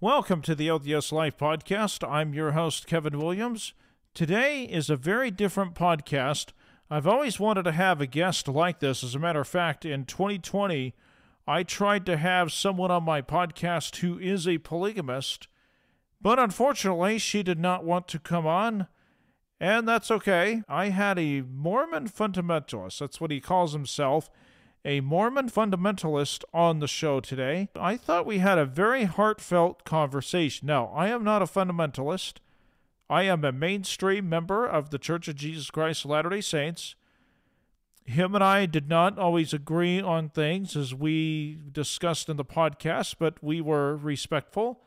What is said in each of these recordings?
Welcome to the LDS Life Podcast. I'm your host, Kevin Williams. Today is a very different podcast. I've always wanted to have a guest like this. As a matter of fact, in 2020, I tried to have someone on my podcast who is a polygamist, but unfortunately, she did not want to come on, and that's okay. I had a Mormon fundamentalist, that's what he calls himself a Mormon fundamentalist on the show today. I thought we had a very heartfelt conversation. Now, I am not a fundamentalist. I am a mainstream member of the Church of Jesus Christ of Latter day Saints. Him and I did not always agree on things as we discussed in the podcast, but we were respectful.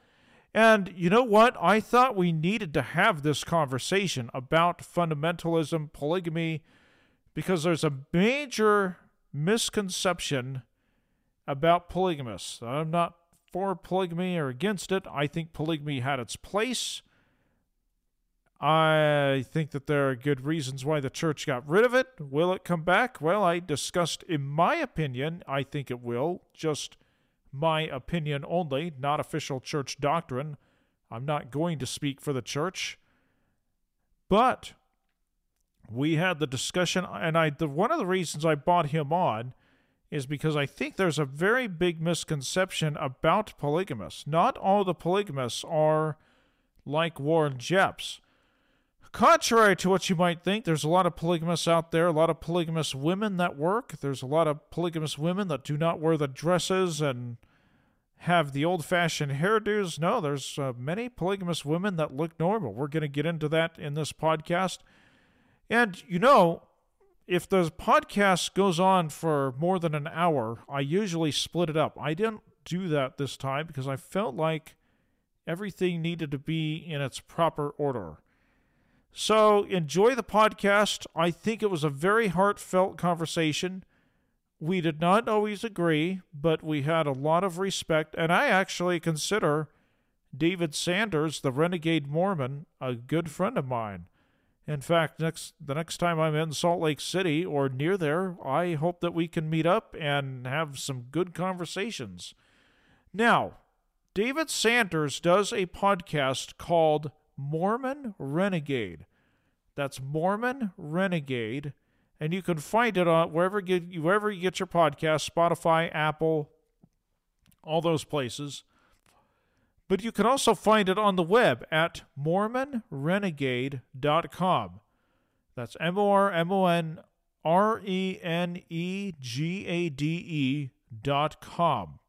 And you know what? I thought we needed to have this conversation about fundamentalism, polygamy, because there's a major misconception about polygamists. I'm not for polygamy or against it. I think polygamy had its place. I think that there are good reasons why the church got rid of it. Will it come back? Well, I discussed, in my opinion, I think it will. Just my opinion only, not official church doctrine. I'm not going to speak for the church. But we had the discussion, and I the one of the reasons I bought him on is because I think there's a very big misconception about polygamists. Not all the polygamists are like Warren Jeffs. Contrary to what you might think, there's a lot of polygamists out there, a lot of polygamous women that work. There's a lot of polygamous women that do not wear the dresses and have the old fashioned hairdos. No, there's uh, many polygamous women that look normal. We're going to get into that in this podcast. And you know, if the podcast goes on for more than an hour, I usually split it up. I didn't do that this time because I felt like everything needed to be in its proper order. So enjoy the podcast. I think it was a very heartfelt conversation. We did not always agree, but we had a lot of respect. And I actually consider David Sanders, the renegade Mormon, a good friend of mine. In fact, next the next time I'm in Salt Lake City or near there, I hope that we can meet up and have some good conversations. Now, David Sanders does a podcast called Mormon Renegade. That's Mormon Renegade, and you can find it on wherever you, wherever you get your podcast, Spotify, Apple, all those places. But you can also find it on the web at MormonRenegade.com. That's M O R M O N R E N E G A D E dot com.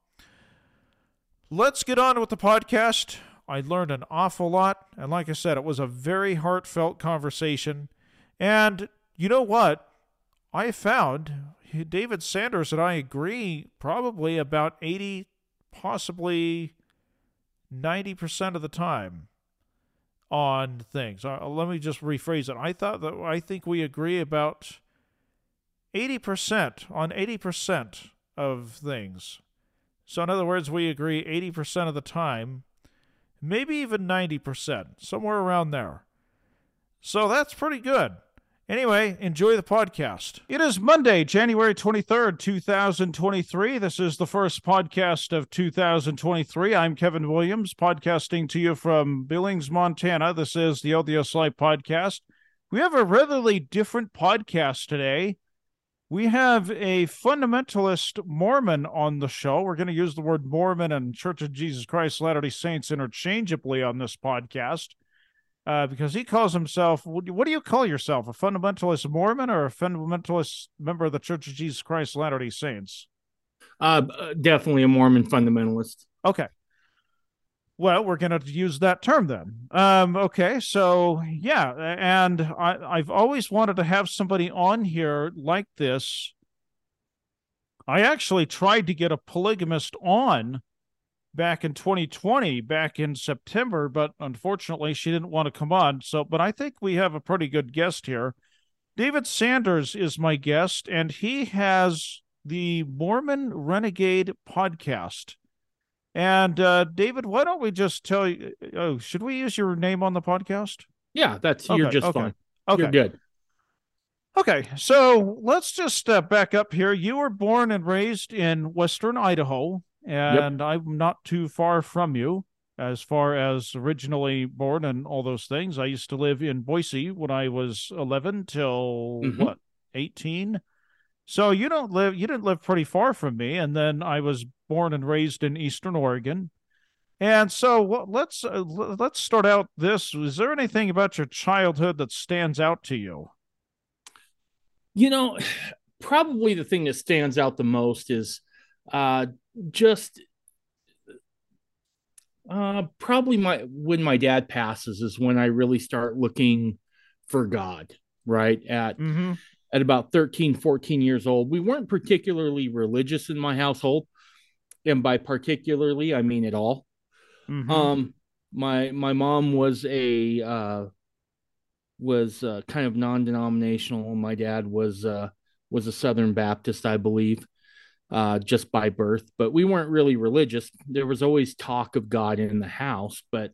Let's get on with the podcast. I learned an awful lot. And like I said, it was a very heartfelt conversation. And you know what? I found David Sanders and I agree probably about 80, possibly 90% of the time on things. Uh, let me just rephrase it. I thought that I think we agree about 80% on 80% of things. So, in other words, we agree 80% of the time, maybe even 90%, somewhere around there. So, that's pretty good. Anyway, enjoy the podcast. It is Monday, January 23rd, 2023. This is the first podcast of 2023. I'm Kevin Williams, podcasting to you from Billings, Montana. This is the LDS Life podcast. We have a ratherly different podcast today. We have a fundamentalist Mormon on the show. We're going to use the word Mormon and Church of Jesus Christ Latter day Saints interchangeably on this podcast uh, because he calls himself what do you call yourself? A fundamentalist mormon or a fundamentalist member of the church of jesus christ latter day saints? Uh, definitely a mormon fundamentalist. Okay. Well we're going to use that term then. Um, okay so yeah and I, i've always wanted to have somebody on here like this. I actually tried to get a polygamist on back in 2020, back in September, but unfortunately she didn't want to come on. So, but I think we have a pretty good guest here. David Sanders is my guest, and he has the Mormon Renegade podcast. And uh, David, why don't we just tell you? Oh, should we use your name on the podcast? Yeah, that's okay, you're just okay. fine. Okay, you're good. Okay, so let's just uh, back up here. You were born and raised in Western Idaho, and yep. I'm not too far from you. as far as originally born and all those things. I used to live in Boise when I was 11 till Mhm. what, 18? So you don't live you didn't live pretty far from me and then I was born and raised in Eastern Oregon. And so wh- let's uh, let's start out this is there anything about your childhood that stands out to you? You know, probably the thing that stands out the most is uh, just uh, probably my when my dad passes is when I really start looking for God, right? At Mhm. at about 13, 14 years old. We weren't particularly religious in my household. And by particularly, I mean at all. Mhm. Um, my my mom was a uh, was uh, kind of non-denominational. My dad was uh, was a Southern Baptist, I believe, uh, just by birth. But we weren't really religious. There was always talk of God in the house, but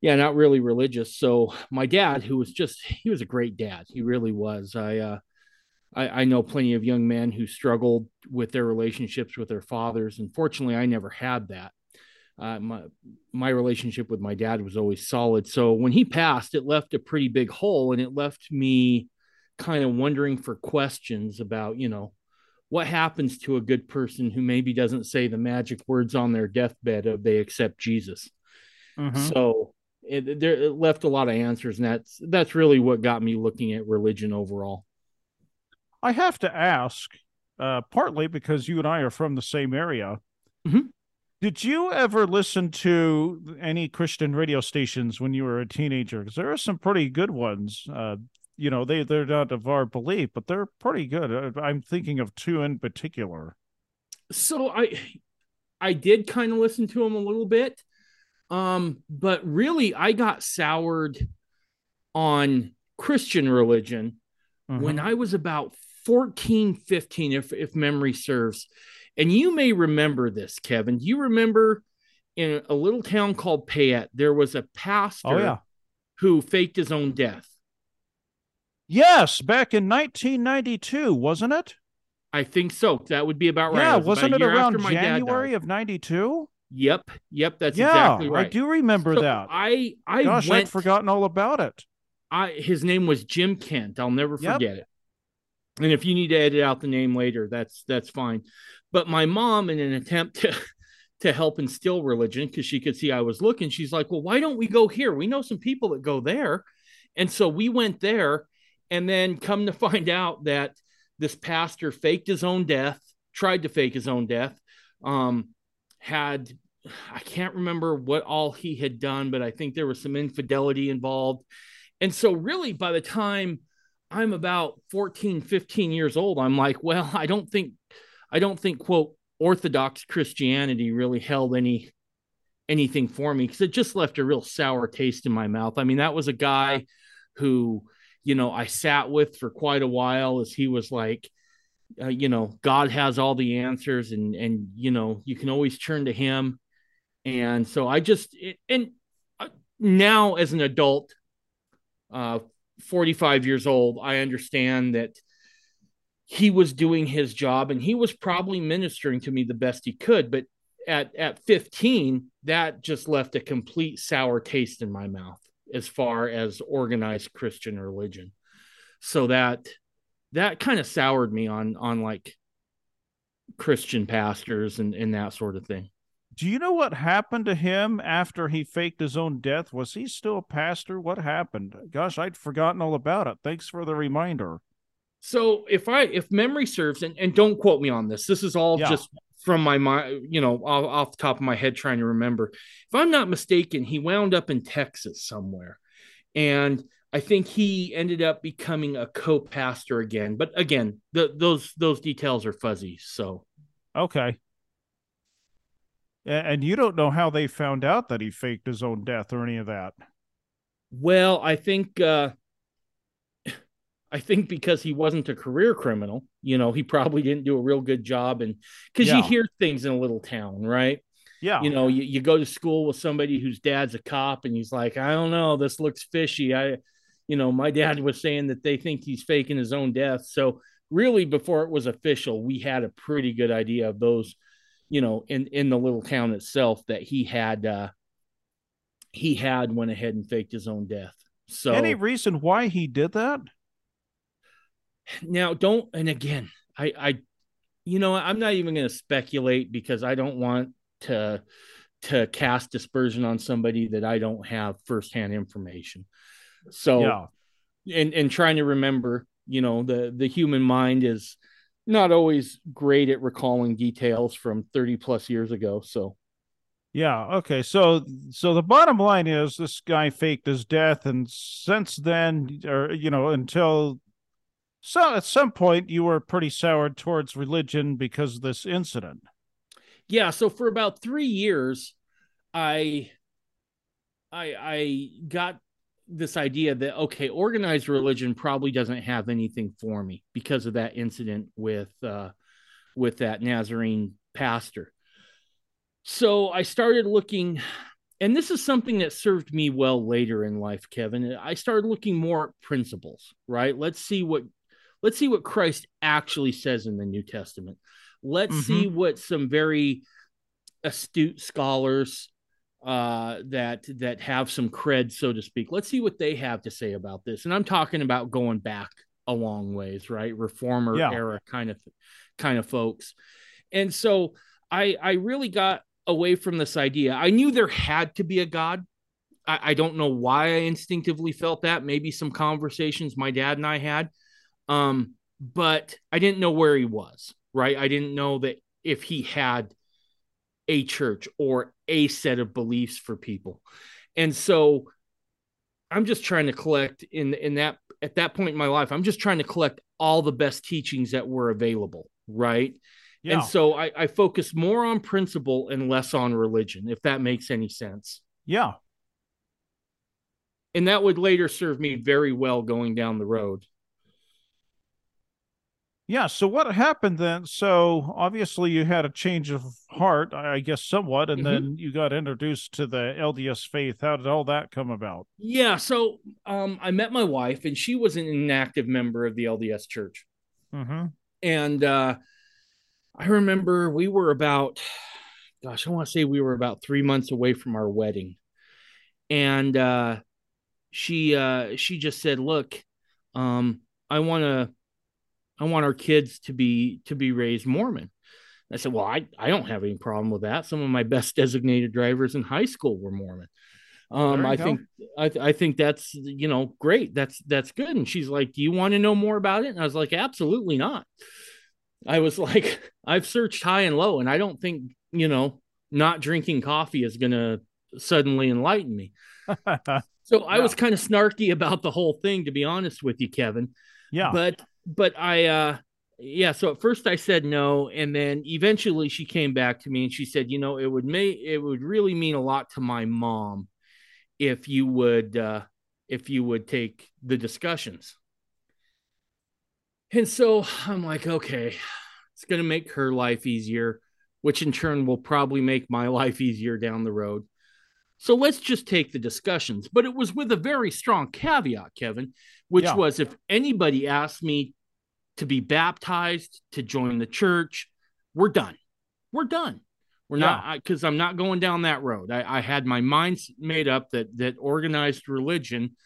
yeah, not really religious. So my dad, who was just he was a great dad, he really was. I uh, I, I know plenty of young men who struggled with their relationships with their fathers. and fortunately, I never had that. Uh, my my relationship with my dad was always solid. So when he passed, it left a pretty big hole, and it left me kind of wondering for questions about, you know, what happens to a good person who maybe doesn't say the magic words on their deathbed of they accept Jesus. Mhm. So it, there, it left a lot of answers, and that's that's really what got me looking at religion overall. I have to ask, uh, partly because you and I are from the same area. Mhm. Did you ever listen to any Christian radio stations when you were a teenager? Because there are some pretty good ones. Uh, you know, they they're not of our belief, but they're pretty good. Uh, I'm thinking of two in particular. so I I did kind of listen to them a little bit. Um, but really I got soured on Christian religion when Mhm. I was about 14, 15, if if memory serves. And you may remember this, Kevin. Do you remember in a little town called Payette, there was a pastor oh yeah, who faked his own death. Yes, back in 1992, wasn't it? I think so. That would be about right. yeah, was wasn't it around after my dad died. January of 92? Yep, yep, that's yeah, exactly right. I do remember So that. I I Gosh, went I'd forgotten all about it. I his name was Jim Kent. I'll never Yep. forget it. And if you need to edit out the name later, that's that's fine. But my mom, in an attempt to to help instill religion, because she could see I was looking, she's like, "Well, why don't we go here? We know some people that go there." And so we went there, and then come to find out that this pastor faked his own death, tried to fake his own death, um, had I can't remember what all he had done, but I think there was some infidelity involved. And so, really, by the time I'm about 14, 15 years old, I'm like, well, I don't think, I don't think, quote, Orthodox Christianity really held any anything for me because it just left a real sour taste in my mouth. I mean, that was a guy who, you know, I sat with for quite a while as he was like, uh, you know, God has all the answers, and and you know, you can always turn to Him. And so I just and uh, now as an adult, uh, 45 years old, I understand that he was doing his job and he was probably ministering to me the best he could. But at at 15, that just left a complete sour taste in my mouth as far as organized Christian religion. So that that kind of soured me on on like Christian pastors and, and that sort of thing. Do you know what happened to him after he faked his own death? Was he still a pastor? What happened? Gosh, I'd forgotten all about it. Thanks for the reminder. So if I if memory serves, and, and don't quote me on this, this is all Yeah. just from my mind, you know, off, off the top of my head trying to remember. If I'm not mistaken, he wound up in Texas somewhere. And I think he ended up becoming a co-pastor again. But again, the, those those details are fuzzy. So Okay. And you don't know how they found out that he faked his own death or any of that. well, I think uh I think because he wasn't a career criminal, you know, he probably didn't do a real good job and because you hear things in a little town, right? Yeah. you know you, you go to school with somebody whose dad's a cop and he's like i don't know this looks fishy i you know my dad was saying that they think he's faking his own death so really before it was official we had a pretty good idea of those you know in in the little town itself that he had uh he had went ahead and faked his own death. So any reason why he did that? Now, don't and again, I I you know, I'm not even going to speculate because I don't want to to cast dispersion on somebody that I don't have firsthand information. So yeah. and and trying to remember, you know, the the human mind is not always great at recalling details from 30 plus years ago. So yeah. Okay. So, so the bottom line is this guy faked his death, and since then, or you know, until so at some point, you were pretty soured towards religion because of this incident. Yeah. So for about three years, I, I, I got this idea that okay, organized religion probably doesn't have anything for me because of that incident with, uh, with that Nazarene pastor so I started looking, and this is something that served me well later in life, Kevin. I started looking more at principles, right? Let's see what let's see what Christ actually says in the New Testament. Let's mm-hmm. see what some very astute scholars uh, that that have some cred, so to speak. Let's see what they have to say about this. And I'm talking about going back a long ways, right? Reformer yeah. era kind of kind of folks. And so I I really got away from this idea. I knew there had to be a God. I, I, don't know why I instinctively felt that. Maybe some conversations my dad and I had. Um, but I didn't know where he was, right? I didn't know that if he had a church or a set of beliefs for people. And so I'm just trying to collect in in that at that point in my life, I'm just trying to collect all the best teachings that were available, right? Yeah. And so I, I focus more on principle and less on religion, if that makes any sense. Yeah. And that would later serve me very well going down the road. Yeah. So what happened then? So obviously you had a change of heart, I guess, somewhat, and mm-hmm. then you got introduced to the LDS faith. How did all that come about? Yeah. So um, I met my wife, and she was an inactive member of the LDS Church. Mm-hmm. And uh, I remember we were about, gosh, I want to say we were about three months away from our wedding, and uh, she uh, she just said, "Look, um, I want to, I want our kids to be to be raised Mormon." I said, "Well, I I don't have any problem with that. Some of my best designated drivers in high school were Mormon." Um, I go. think I, I think that's you know great. That's that's good. And she's like, "Do you want to know more about it?" And I was like, "Absolutely not." I was like, I've searched high and low, and I don't think, you know, not drinking coffee is going to suddenly enlighten me. so I yeah. was kind of snarky about the whole thing, to be honest with you, Kevin. Yeah. But, but I, uh, yeah. So at first I said no. And then eventually she came back to me and she said, you know, it would make, it would really mean a lot to my mom if you would, uh, if you would take the discussions. And so I'm like, okay, it's going to make her life easier, which in turn will probably make my life easier down the road. So let's just take the discussions. But it was with a very strong caveat, Kevin, which yeah. was if anybody asked me to be baptized, to join the church, we're done. We're done. We're yeah. not because I'm not going down that road. I, I had my mind made up that that organized religion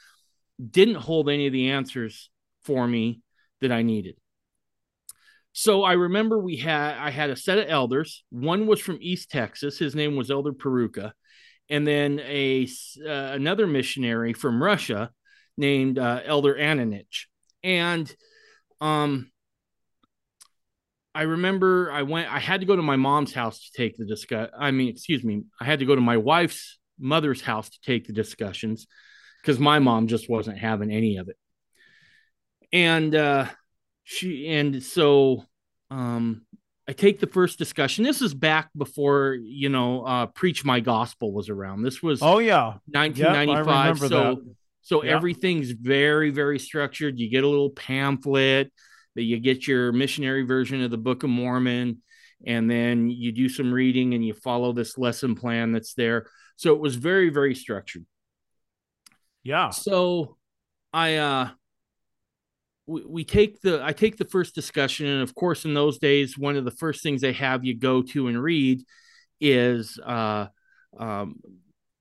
didn't hold any of the answers for me that I needed. So I remember we had I had a set of elders. One was from East Texas. His name was Elder Peruka, and then a uh, another missionary from Russia named uh, Elder Ananich. And um, I remember I went. I had to go to my mom's house to take the discuss. I mean, excuse me. I had to go to my wife's mother's house to take the discussions because my mom just wasn't having any of it and uh she and so um I take the first discussion. This is back before you know, uh, preach my gospel was around. This was oh yeah, 1995. Yep, so that. So yep. everything's very very structured. You get a little pamphlet that you get your missionary version of the Book of Mormon, and then you do some reading and you follow this lesson plan that's there. So it was very very structured. Yeah. So I uh we, we take the I take the first discussion, and of course, in those days, one of the first things they have you go to and read is uh, um,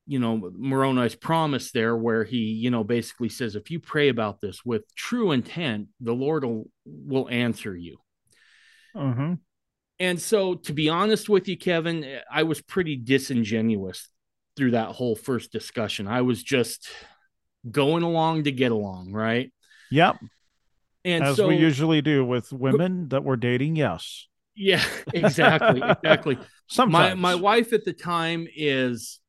you know Moroni's promise there, where he you know basically says, if you pray about this with true intent, the Lord will will answer you. Mm-hmm. And so, to be honest with you, Kevin, I was pretty disingenuous through that whole first discussion. I was just going along to get along, right? Yep. And As so, we usually do with women that we're dating, yes. yeah, exactly, exactly. Sometimes. My my wife at the time is,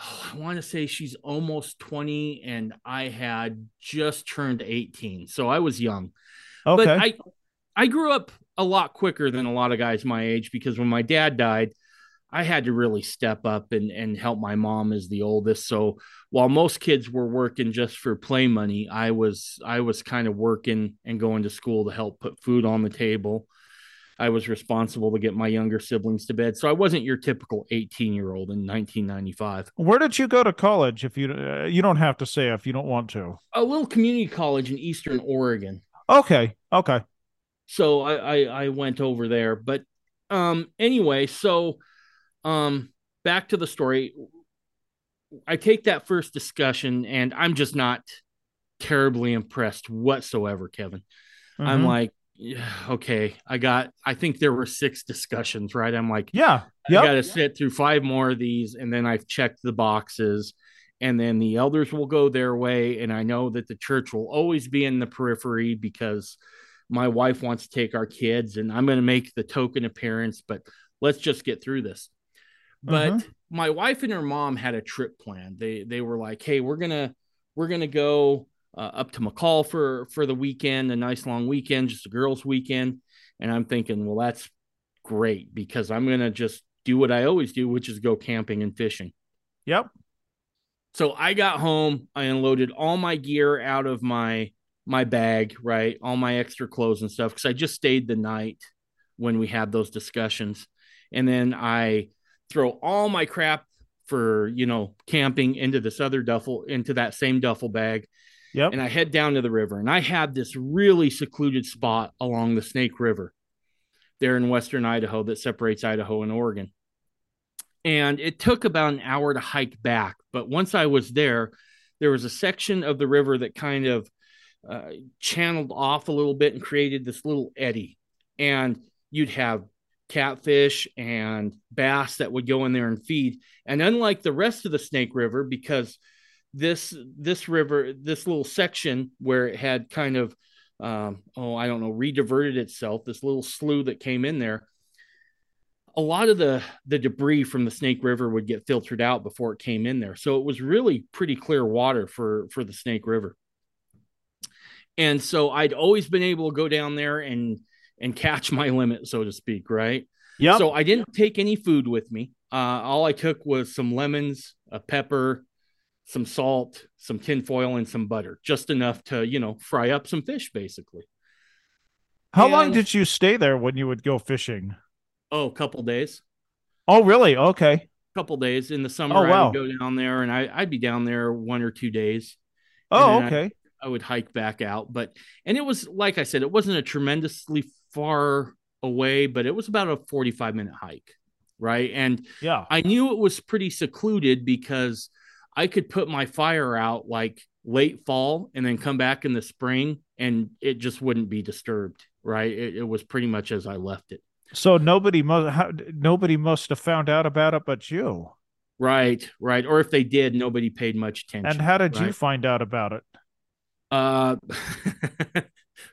oh, I want to say she's almost twenty, and I had just turned eighteen, so I was young. okay. But I I grew up a lot quicker than a lot of guys my age because when my dad died, I had to really step up and and help my mom as the oldest. So while most kids were working just for play money, I was I was kind of working and going to school to help put food on the table. I was responsible to get my younger siblings to bed. So I wasn't your typical 18 year old in 1995. Where did you go to college? If you uh, you don't have to say if you don't want to. A little community college in Eastern Oregon. Okay. Okay. so I, I I went over there. But um anyway, so um back to the story. I take that first discussion and I'm just not terribly impressed whatsoever, Kevin. I'm Mhm. like, yeah, okay, I got I think there were six discussions, right? I'm like, yeah. I Yep. got to sit through five more of these, and then I've checked the boxes, and then the elders will go their way, and I know that the church will always be in the periphery because my wife wants to take our kids, and I'm going to make the token appearance, but let's just get through this. But Mhm. my wife and her mom had a trip planned. They they were like, "Hey, we're gonna we're gonna go uh, up to McCall for for the weekend, a nice long weekend, just a girls' weekend." And I'm thinking, well, that's great because I'm gonna just do what I always do, which is go camping and fishing. Yep. So I got home, I unloaded all my gear out of my my bag, right? All my extra clothes and stuff because I just stayed the night when we had those discussions. And then I throw all my crap for, you know, camping into this other duffel into that same duffel bag Yep. and I head down to the river. And I had this really secluded spot along the Snake River there in western Idaho that separates Idaho and Oregon. And it took about an hour to hike back. But once I was there, there was a section of the river that kind of uh, channeled off a little bit and created this little eddy. And you'd have catfish and bass that would go in there and feed. And unlike the rest of the Snake River, because this this river, this little section where it had kind of um, oh, I don't know, rediverted itself, this little slough that came in there. A lot of the the debris from the Snake River would get filtered out before it came in there. So it was really pretty clear water for for the Snake River. And so I'd always been able to go down there and and catch my limit, so to speak, right? yeah So I didn't take any food with me. Uh, all I took was some lemons, a pepper, some salt, some tinfoil, and some butter, just enough to, you know, fry up some fish, basically. How long did you stay there when you would go fishing? Oh, a couple days. Oh, really? Okay. A couple days in the summer. Oh, I wow. would go down there and I, I'd be down there one or two days. Oh, then I- okay. I would hike back out. But, and it was, like I said, it wasn't a tremendously far away, but it was about a 45 minute hike. Right. And Yeah. I knew it was pretty secluded because I could put my fire out like late fall and then come back in the spring and it just wouldn't be disturbed. Right. It, it was pretty much as I left it. So nobody must how, nobody must have found out about it but you. Right. Right. Or if they did, nobody paid much attention. And how did you find out about it? Uh,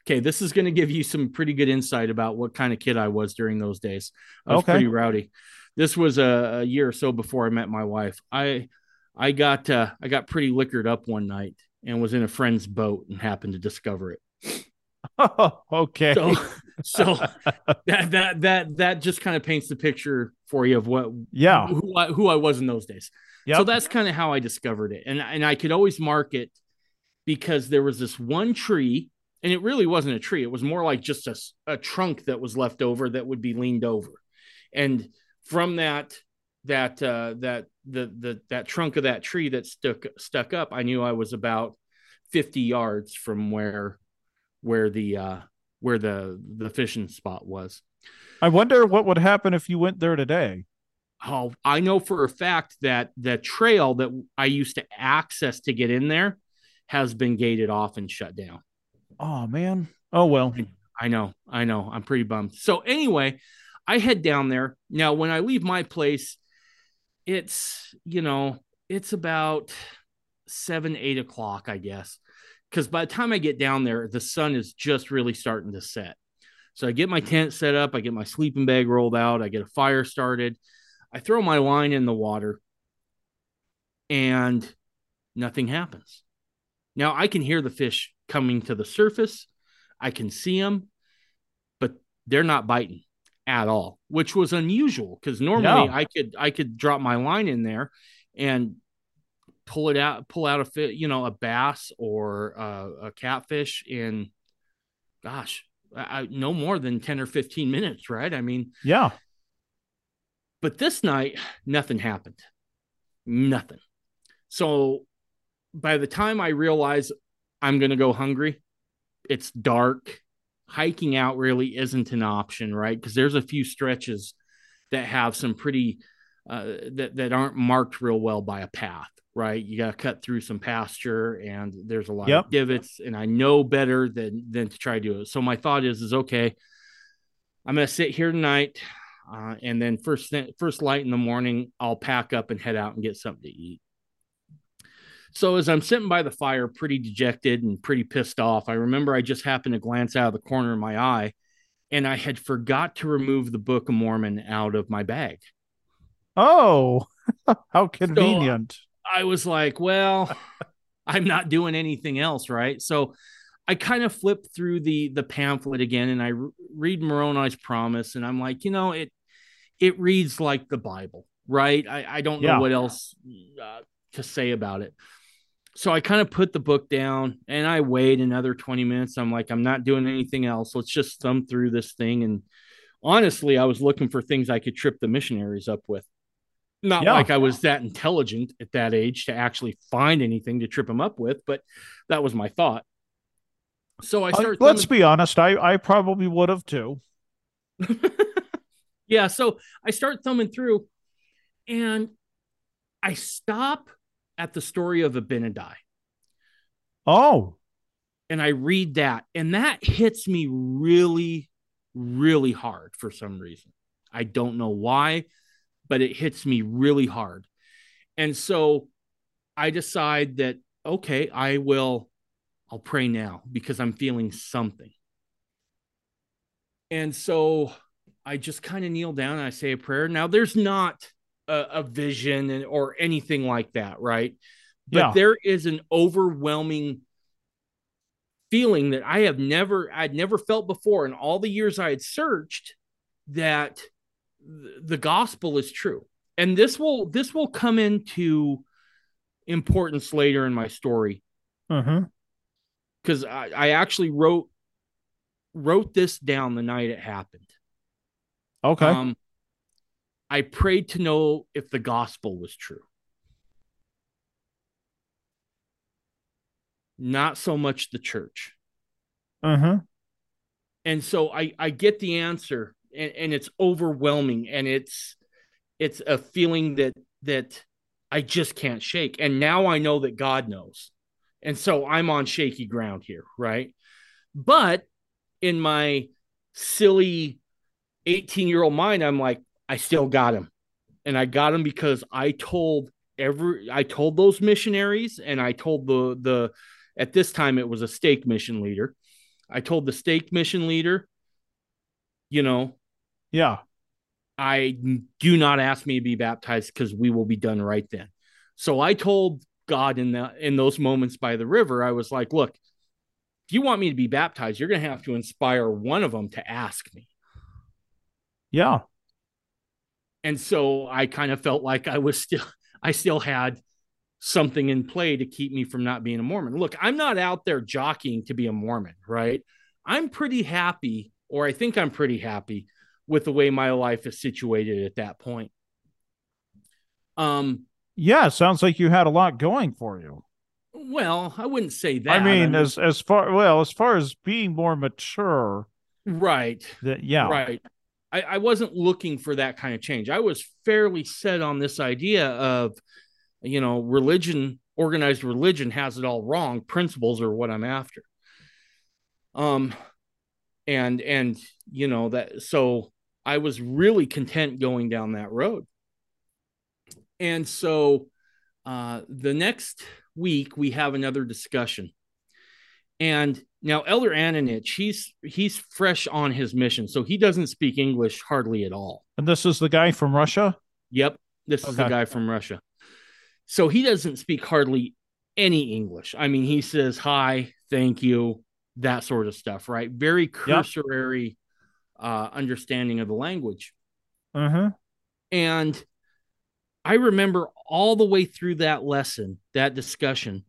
okay, this is going to give you some pretty good insight about what kind of kid I was during those days. I was Okay. pretty rowdy. This was a, a year or so before I met my wife. I I got uh, I got pretty liquored up one night and was in a friend's boat and happened to discover it. okay. So so that that that that just kind of paints the picture for you of what yeah. who I, who I was in those days. Yep. So that's kind of how I discovered it. And and I could always mark it because there was this one tree and it really wasn't a tree. It was more like just a, a trunk that was left over that would be leaned over. And from that that uh that the the that trunk of that tree that stuck stuck up, I knew I was about 50 yards from where where the uh where the the fishing spot was. I wonder what would happen if you went there today. Oh, I know for a fact that the trail that I used to access to get in there has been gated off and shut down. Oh man. Oh well. I know. I know. I'm pretty bummed. So anyway, I head down there. Now when I leave my place, it's, you know, it's about seven, eight o'clock, I guess. Because by the time I get down there, the sun is just really starting to set. So I get my mm-hmm. tent set up, I get my sleeping bag rolled out, I get a fire started, I throw my line in the water, and nothing happens. Now I can hear the fish coming to the surface, I can see them, but they're not biting at all, which was unusual because normally no. I could I could drop my line in there and pull it out, pull out a fit, you know, a bass or a, a catfish in, gosh, I, no more than 10 or 15 minutes, right? I mean, yeah. But this night, nothing happened. Nothing. So by the time I realize I'm going to go hungry, it's dark. Hiking out really isn't an option, right? Because there's a few stretches that have some pretty uh, that that aren't marked real well by a path right? You got to cut through some pasture and there's a lot yep. of divots and I know better than than to try to do it. So my thought is is okay. I'm going to sit here tonight uh, and then first first light in the morning I'll pack up and head out and get something to eat. So as I'm sitting by the fire pretty dejected and pretty pissed off, I remember I just happened to glance out of the corner of my eye and I had forgot to remove the Book of Mormon out of my bag. Oh, how convenient. So, I was like, well, I'm not doing anything else, right? So I kind of flipped through the the pamphlet again and I re- read Moroni's promise and I'm like, you know, it it reads like the Bible, right? I, I don't know yeah. what else uh, to say about it. So I kind of put the book down and I wait another 20 minutes. I'm like, I'm not doing anything else. Let's just thumb through this thing. And honestly, I was looking for things I could trip the missionaries up with. Not yeah. like I was that intelligent at that age to actually find anything to trip them up with, but that was my thought. So I started. Uh, let's be honest. I I probably would have too. yeah. So I start thumbing through, and I stop at the story of Abinadi. Oh. And I read that, and that hits me really, really hard for some reason. I don't know why but it hits me really hard. And so I decide that, okay, I will, I'll pray now because I'm feeling something. And so I just kind of kneel down and I say a prayer. Now, there's not a, a vision and, or anything like that, right? But yeah. there is an overwhelming feeling that I have never, I'd never felt before in all the years I had searched that the gospel is true and this will this will come into importance later in my story because uh-huh. I, I actually wrote wrote this down the night it happened okay um i prayed to know if the gospel was true not so much the church uh-huh and so i i get the answer and, and it's overwhelming and it's it's a feeling that that I just can't shake. And now I know that God knows. And so I'm on shaky ground here, right? But in my silly 18 year old mind, I'm like, I still got him. And I got him because I told every I told those missionaries and I told the the at this time it was a stake mission leader. I told the stake mission leader, you know, yeah. I do not ask me to be baptized because we will be done right then. So I told God in the in those moments by the river, I was like, look, if you want me to be baptized, you're gonna have to inspire one of them to ask me. Yeah. And so I kind of felt like I was still I still had something in play to keep me from not being a Mormon. Look, I'm not out there jockeying to be a Mormon, right? I'm pretty happy, or I think I'm pretty happy with the way my life is situated at that point. Um, yeah, sounds like you had a lot going for you. Well, I wouldn't say that. I mean, I mean as as far well as far as being more mature, right? That yeah, right. I, I wasn't looking for that kind of change. I was fairly set on this idea of, you know, religion, organized religion has it all wrong. Principles are what I'm after. Um, and and you know that so I was really content going down that road. And so uh, the next week we have another discussion. And now Elder Ananich, he's he's fresh on his mission, so he doesn't speak English hardly at all. And this is the guy from Russia? Yep, this okay. is the guy from Russia. So he doesn't speak hardly any English. I mean, he says hi, thank you, that sort of stuff, right? Very cursory yep. uh, understanding of the language. Uh-huh. And I remember all the way through that lesson, that discussion,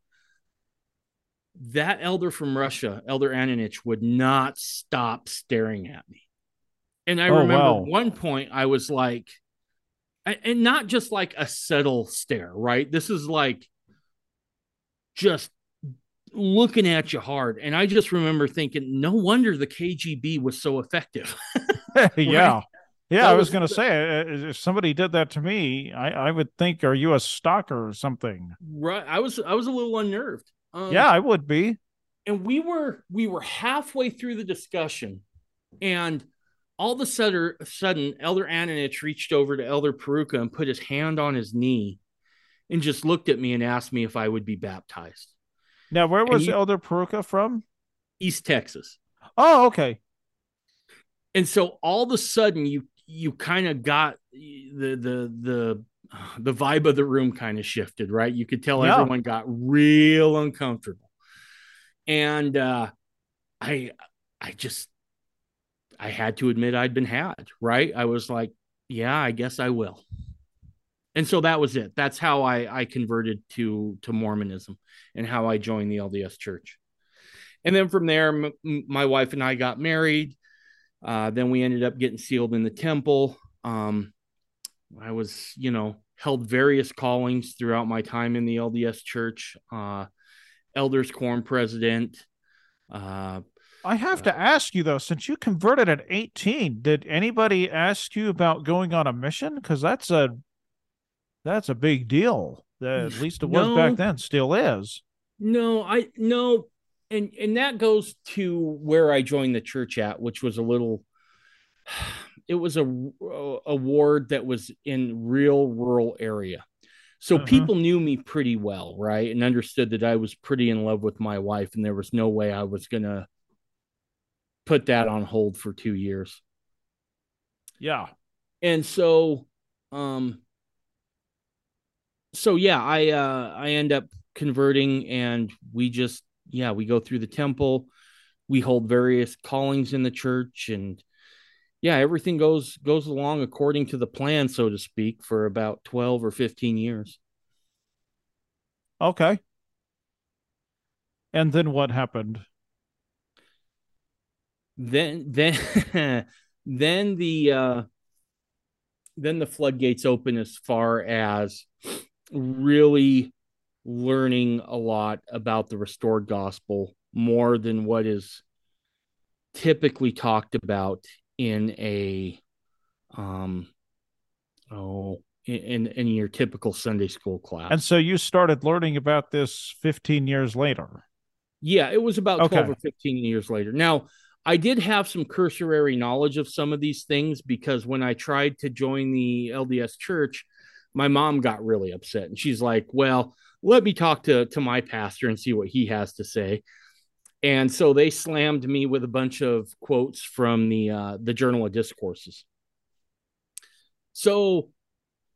that elder from Russia, Elder Ananich, would not stop staring at me. And I oh, remember wow. one point I was like, and not just like a subtle stare, right? This is like just looking at you hard. And I just remember thinking, no wonder the KGB was so effective. right? Yeah. Yeah, that I was, was going to say, uh, uh, if somebody did that to me, I, I would think, are you a stalker or something? Right. I was, I was a little unnerved. Um, yeah, I would be. And we were, we were halfway through the discussion, and all of a sudden, sudden Elder Ananich reached over to Elder Peruka and put his hand on his knee, and just looked at me and asked me if I would be baptized. Now, where was he, Elder Peruka from? East Texas. Oh, okay. And so all of a sudden, you you kind of got the the the the vibe of the room kind of shifted, right? You could tell yeah. everyone got real uncomfortable. And uh I I just I had to admit I'd been had, right? I was like, yeah, I guess I will. And so that was it. That's how I I converted to to Mormonism and how I joined the LDS church. And then from there m- my wife and I got married. Uh, then we ended up getting sealed in the temple. Um, I was, you know, held various callings throughout my time in the LDS church, uh, elders quorum president. Uh, I have to ask you though, since you converted at 18, did anybody ask you about going on a mission? Because that's a that's a big deal. That At least it was no, back then, still is. No, I no, and and that goes to where I joined the church at, which was a little. It was a a ward that was in real rural area, so uh-huh. people knew me pretty well, right, and understood that I was pretty in love with my wife, and there was no way I was gonna put that on hold for two years. Yeah, and so, um, so yeah, I uh I end up converting, and we just yeah, we go through the temple, we hold various callings in the church, and yeah, everything goes goes along according to the plan, so to speak, for about twelve or fifteen years. Okay. And then what happened? Then then then the uh then the floodgates open as far as really learning a lot about the restored gospel more than what is typically talked about in a um oh in in your typical Sunday school class. And so you started learning about this 15 years later. Yeah, it was about 12 or 15 years later. Now, I did have some cursory knowledge of some of these things because when I tried to join the LDS church, my mom got really upset and she's like, "Well, let me talk to to my pastor and see what he has to say and so they slammed me with a bunch of quotes from the uh, the journal of discourses. So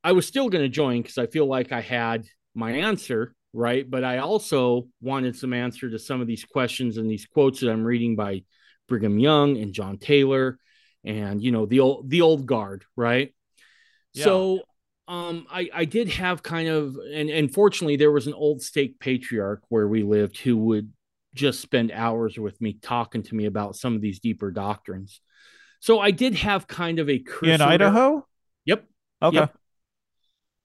i was still going to join because i feel like i had my answer right? But i also wanted some answer to some of these questions and these quotes that i'm reading by brigham young and john taylor and you know the old the old guard right? Yeah. so um i i did have kind of and and fortunately there was an old stake patriarch where we lived who would just spend hours with me talking to me about some of these deeper doctrines so i did have kind of a in idaho yep okay yep.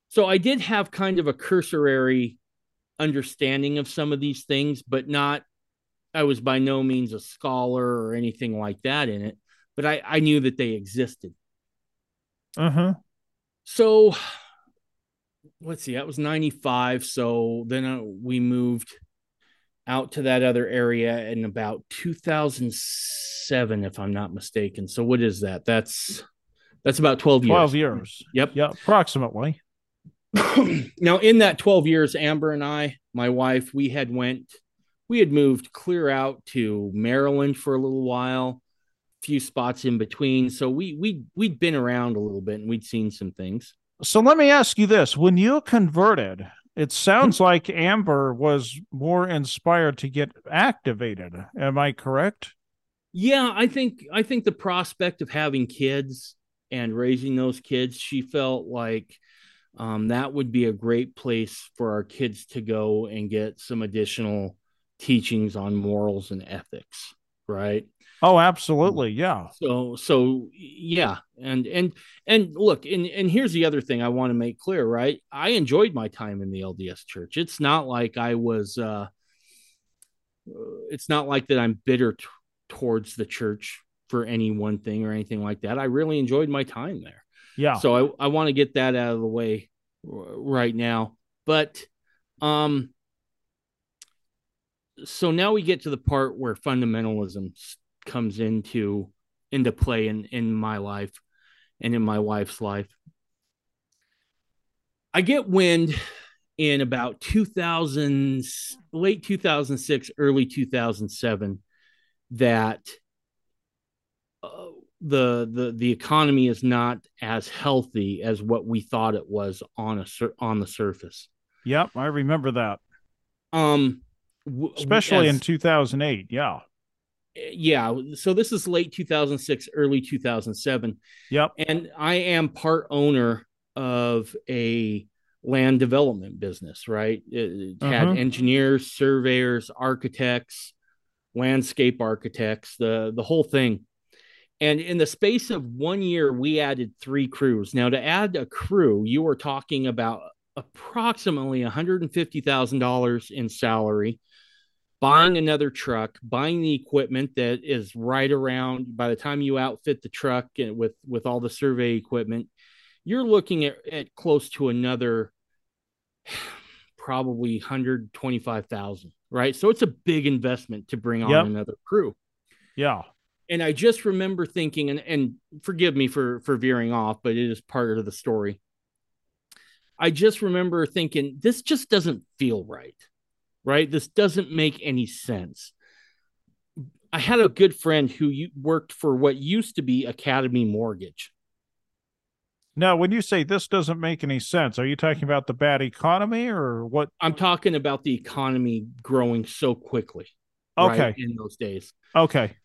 so i did have kind of a cursory understanding of some of these things but not i was by no means a scholar or anything like that in it but i i knew that they existed Uh-huh. So let's see, that was 95. So then uh, we moved out to that other area in about 2007, if I'm not mistaken. So what is that? That's that's about 12 years. 12 years. Yep. Yeah, approximately. now in that 12 years, Amber and I, my wife, we had went, we had moved clear out to Maryland for a little while, a few spots in between. So we we we'd been around a little bit and we'd seen some things. So let me ask you this: When you converted, it sounds like Amber was more inspired to get activated. Am I correct? Yeah, I think I think the prospect of having kids and raising those kids, she felt like um, that would be a great place for our kids to go and get some additional teachings on morals and ethics, right? Oh, absolutely. Yeah. So so yeah, and and and look, and and here's the other thing I want to make clear, right? I enjoyed my time in the LDS church. It's not like I was uh it's not like that I'm bitter t- towards the church for any one thing or anything like that. I really enjoyed my time there. Yeah. So I I want to get that out of the way right now. But um so now we get to the part where fundamentalism comes into into play in in my life and in my wife's life. I get wind in about 2000 late 2006 early 2007 that uh, the the the economy is not as healthy as what we thought it was on a on the surface. Yep, I remember that. Um w- especially as, in 2008, yeah yeah so this is late 2006 early 2007 yep. And i am part owner of a land development business right? It, uh-huh. had engineers surveyors architects landscape architects the the whole thing. And in the space of one year we added three crews. Now to add a crew you were talking about approximately $150000 in salary buying another truck, buying the equipment that is right around by the time you outfit the truck and with with all the survey equipment, you're looking at, at close to another probably 125,000, right? So it's a big investment to bring on yep. another crew. Yeah. And I just remember thinking and and forgive me for for veering off, but it is part of the story. I just remember thinking this just doesn't feel right right? This doesn't make any sense. I had a good friend who worked for what used to be Academy Mortgage. Now, when you say this doesn't make any sense, are you talking about the bad economy or what? I'm talking about the economy growing so quickly. Okay. Right, in those days. Okay.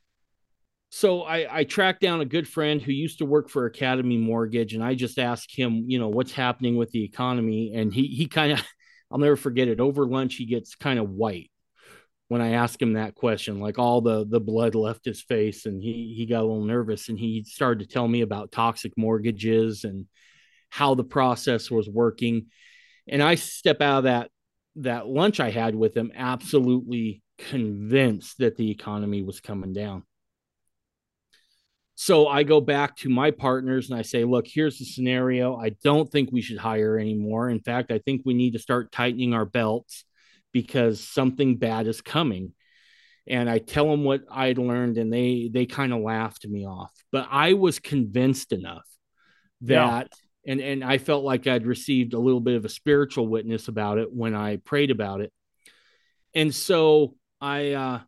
So I, I tracked down a good friend who used to work for Academy Mortgage, and I just asked him, you know, what's happening with the economy, and he he kind of I'll never forget it. Over lunch, he gets kind of white when I ask him that question. Like all the the blood left his face, and he he got a little nervous, and he started to tell me about toxic mortgages and how the process was working. And I step out of that that lunch I had with him absolutely convinced that the economy was coming down. So I go back to my partners and I say, look, here's the scenario. I don't think we should hire anymore. In fact, I think we need to start tightening our belts because something bad is coming. And I tell them what I'd learned and they they kind of laughed me off. But I was convinced enough that yeah. and and I felt like I'd received a little bit of a spiritual witness about it when I prayed about it. And so I uh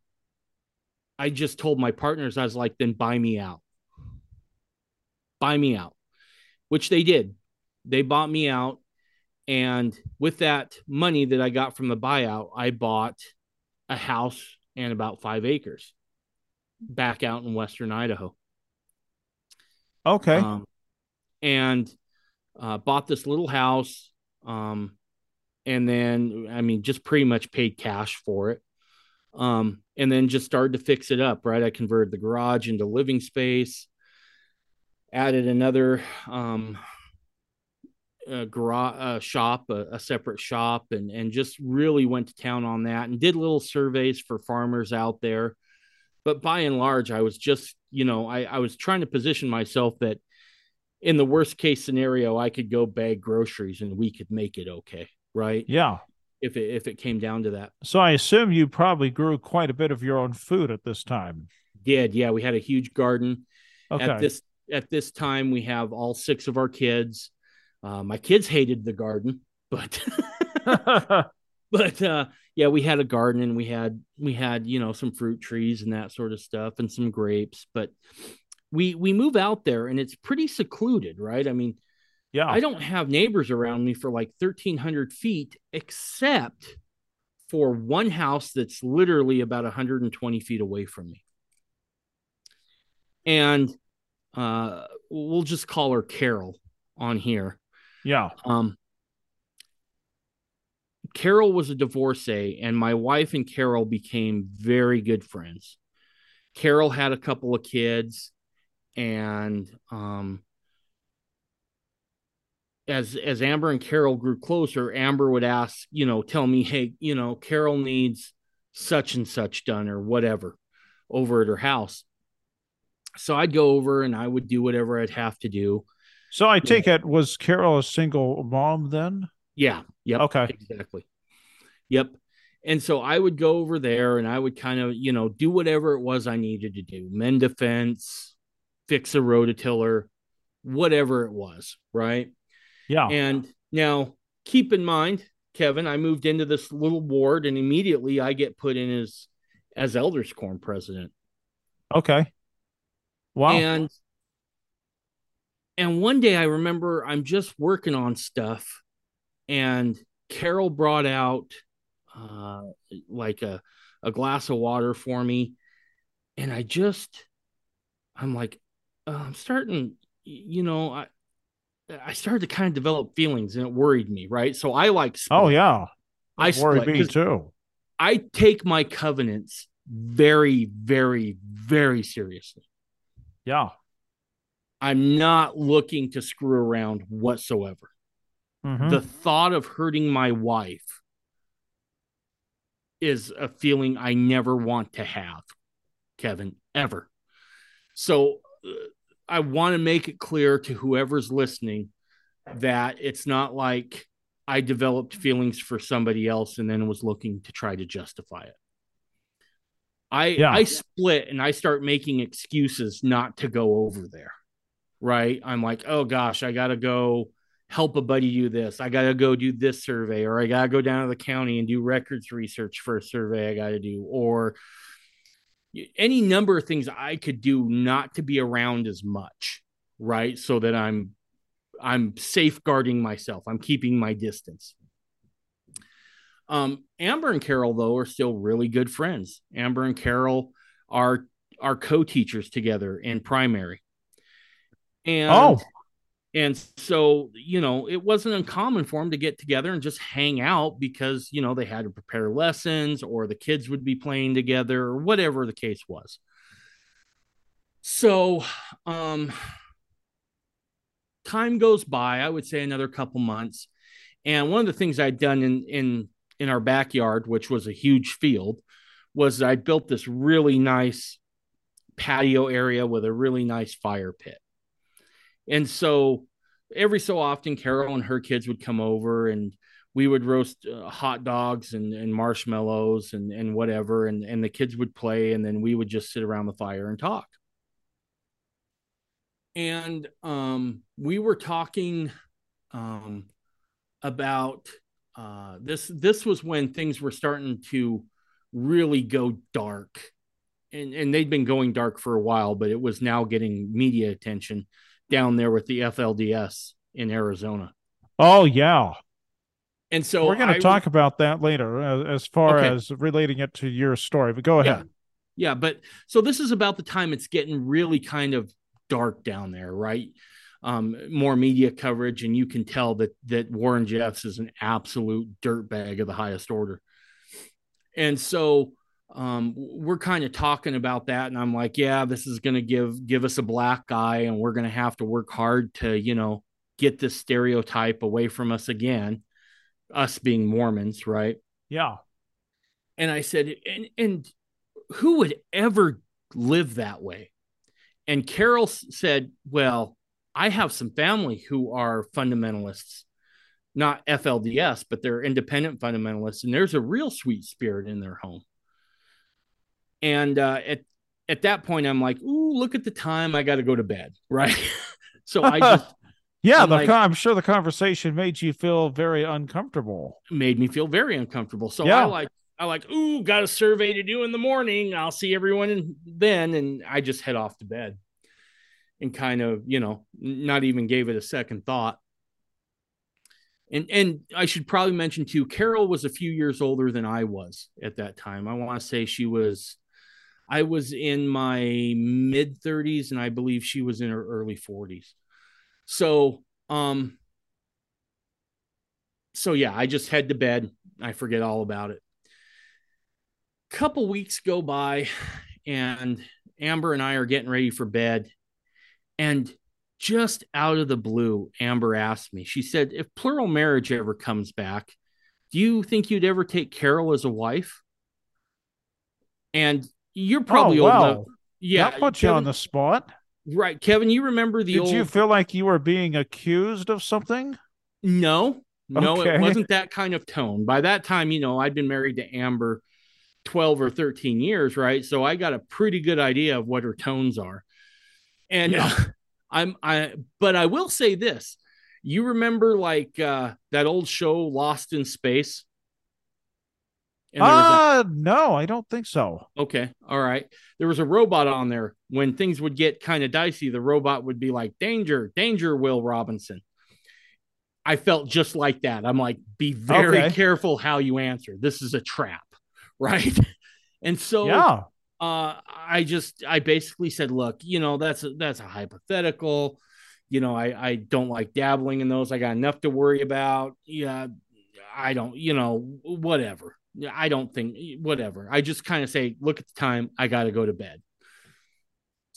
I just told my partners I was like then buy me out buy me out, which they did. They bought me out. And with that money that I got from the buyout, I bought a house and about five acres back out in Western Idaho. Okay. Um, and uh, bought this little house. Um, and then, I mean, just pretty much paid cash for it. Um, and then just started to fix it up, right? I converted the garage into living space added another um, a garage a shop, a, a, separate shop, and and just really went to town on that and did little surveys for farmers out there. But by and large, I was just you know I I was trying to position myself that in the worst case scenario, I could go bag groceries and we could make it okay, right? Yeah. If it if it came down to that. So I assume you probably grew quite a bit of your own food at this time. Did yeah, we had a huge garden. Okay. At this at this time, we have all six of our kids. Uh, my kids hated the garden, but but uh, yeah, we had a garden and we had we had you know some fruit trees and that sort of stuff and some grapes. But we we move out there and it's pretty secluded, right? I mean, yeah. I don't have neighbors around me for like thirteen hundred feet, except for one house that's literally about 120 feet away from me. And uh, we'll just call her Carol on here. Yeah. Um, Carol was a divorcee, and my wife and Carol became very good friends. Carol had a couple of kids, and um, as as Amber and Carol grew closer, Amber would ask, you know, tell me, hey, you know, Carol needs such and such done or whatever over at her house. So I'd go over and I would do whatever I'd have to do. So I take yeah. it was Carol a single mom then? Yeah. Yep. Okay. Exactly. Yep. And so I would go over there and I would kind of, you know, do whatever it was I needed to do, mend a fence, fix a rototiller, whatever it was. Right. Yeah. And now keep in mind, Kevin, I moved into this little ward and immediately I get put in as as elders quorum president. Okay. Wow. And and one day I remember I'm just working on stuff and Carol brought out uh like a a glass of water for me and I just I'm like uh, I'm starting you know I I started to kind of develop feelings and it worried me, right? So I like split. Oh yeah. I worried me too. I take my covenants very, very, very seriously. Yeah. I'm not looking to screw around whatsoever. Mm-hmm. The thought of hurting my wife is a feeling I never want to have, Kevin, ever. So uh, I want to make it clear to whoever's listening that it's not like I developed feelings for somebody else and then was looking to try to justify it. I yeah. I split and I start making excuses not to go over there. Right? I'm like, "Oh gosh, I got to go help a buddy do this. I got to go do this survey or I got to go down to the county and do records research for a survey I got to do or any number of things I could do not to be around as much, right? So that I'm I'm safeguarding myself. I'm keeping my distance. Um, Amber and Carol though are still really good friends. Amber and Carol are are co-teachers together in primary. And oh, and so, you know, it wasn't uncommon for them to get together and just hang out because, you know, they had to prepare lessons or the kids would be playing together or whatever the case was. So, um, time goes by, I would say another couple months. And one of the things I'd done in, in, in our backyard, which was a huge field, was I built this really nice patio area with a really nice fire pit. And so every so often, Carol and her kids would come over and we would roast uh, hot dogs and, and marshmallows and, and whatever. And, and the kids would play. And then we would just sit around the fire and talk. And um, we were talking um, about uh, this. This was when things were starting to really go dark. And, and they'd been going dark for a while, but it was now getting media attention down there with the FLDS in Arizona. Oh yeah. And so we're going to talk about that later as, as far okay. as relating it to your story. But go ahead. Yeah. yeah, but so this is about the time it's getting really kind of dark down there, right? Um, more media coverage, and you can tell that that Warren Jeffs is an absolute dirtbag of the highest order. And so um, we're kind of talking about that and i'm like yeah this is going to give give us a black eye and we're going to have to work hard to you know get this stereotype away from us again us being mormons right? Yeah. And i said and and who would ever live that way? And carol said well I have some family who are fundamentalists, not FLDS, but they're independent fundamentalists, and there's a real sweet spirit in their home. And uh, at at that point, I'm like, "Ooh, look at the time! I got to go to bed." Right. so I just yeah, I'm, the, like, I'm sure the conversation made you feel very uncomfortable. Made me feel very uncomfortable. So yeah. I like I like, ooh, got a survey to do in the morning. I'll see everyone then. And I just head off to bed and kind of, you know, not even gave it a second thought. And and I should probably mention too, Carol was a few years older than I was at that time. I want to say she was I was in my mid 30s and I believe she was in her early 40s. So um so yeah, I just head to bed. I forget all about it A couple weeks go by and Amber and I are getting ready for bed. And just out of the blue, Amber asked me, she said, if plural marriage ever comes back, do you think you'd ever take Carol as a wife? And you're oh, probably oh, old wow. enough. Yeah. That puts you on the spot. Right. Kevin, you remember the Did old... you feel like you were being accused of something? No, no, Okay. it wasn't that kind of tone. By that time, you know, I'd been married to Amber 12 or 13 years, right? So I got a pretty good idea of what her tones are. And Yeah. I'm I but I will say this. You remember like uh that old show Lost in Space? Was Uh no, I don't think so. okay, all right. There was a robot on there. When things would get kind of dicey, the robot would be like, "Danger, danger, Will Robinson." I felt just like that. I'm like, "Be very Okay. careful how you answer. This is a trap." Right? And so yeah. Uh i just i basically said look you know that's a, that's a hypothetical. You know i i don't like dabbling in those. I got enough to worry about. Yeah i don't you know whatever. I don't think whatever. I just kind of say look at the time. I got to go to bed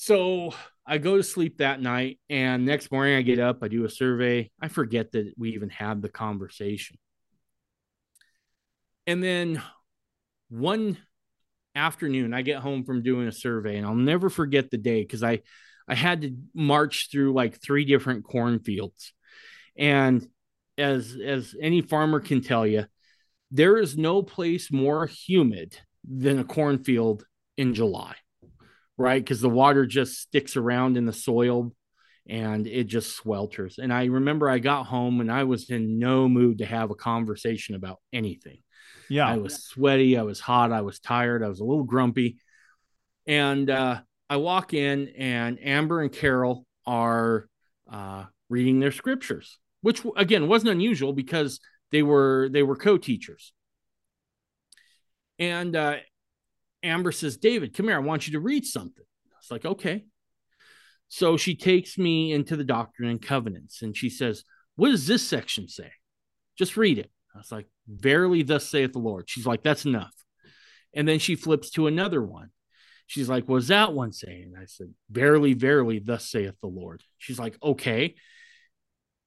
so i go to sleep that night and next morning i get up i do a survey. I forget that we even had the conversation. And then one afternoon i get home from doing a survey and i'll never forget the day because i i had to march through like three different cornfields. And as as any farmer can tell you there is no place more humid than a cornfield in july right? Because the water just sticks around in the soil and it just swelters. And i remember i got home and i was in no mood to have a conversation about anything Yeah. I was sweaty. I was hot. I was tired. I was a little grumpy. And uh, I walk in, and Amber and Carol are uh, reading their scriptures, which again wasn't unusual because they were they were co-teachers. And uh, Amber says, "David, come here. I want you to read something." I was like, "Okay." So she takes me into the Doctrine and Covenants, and she says, "What does this section say? Just read it." I was like, Verily, thus saith the Lord. She's like, That's enough. And then she flips to another one. She's like, What's that one saying? I said, Verily, verily, thus saith the Lord. She's like, Okay.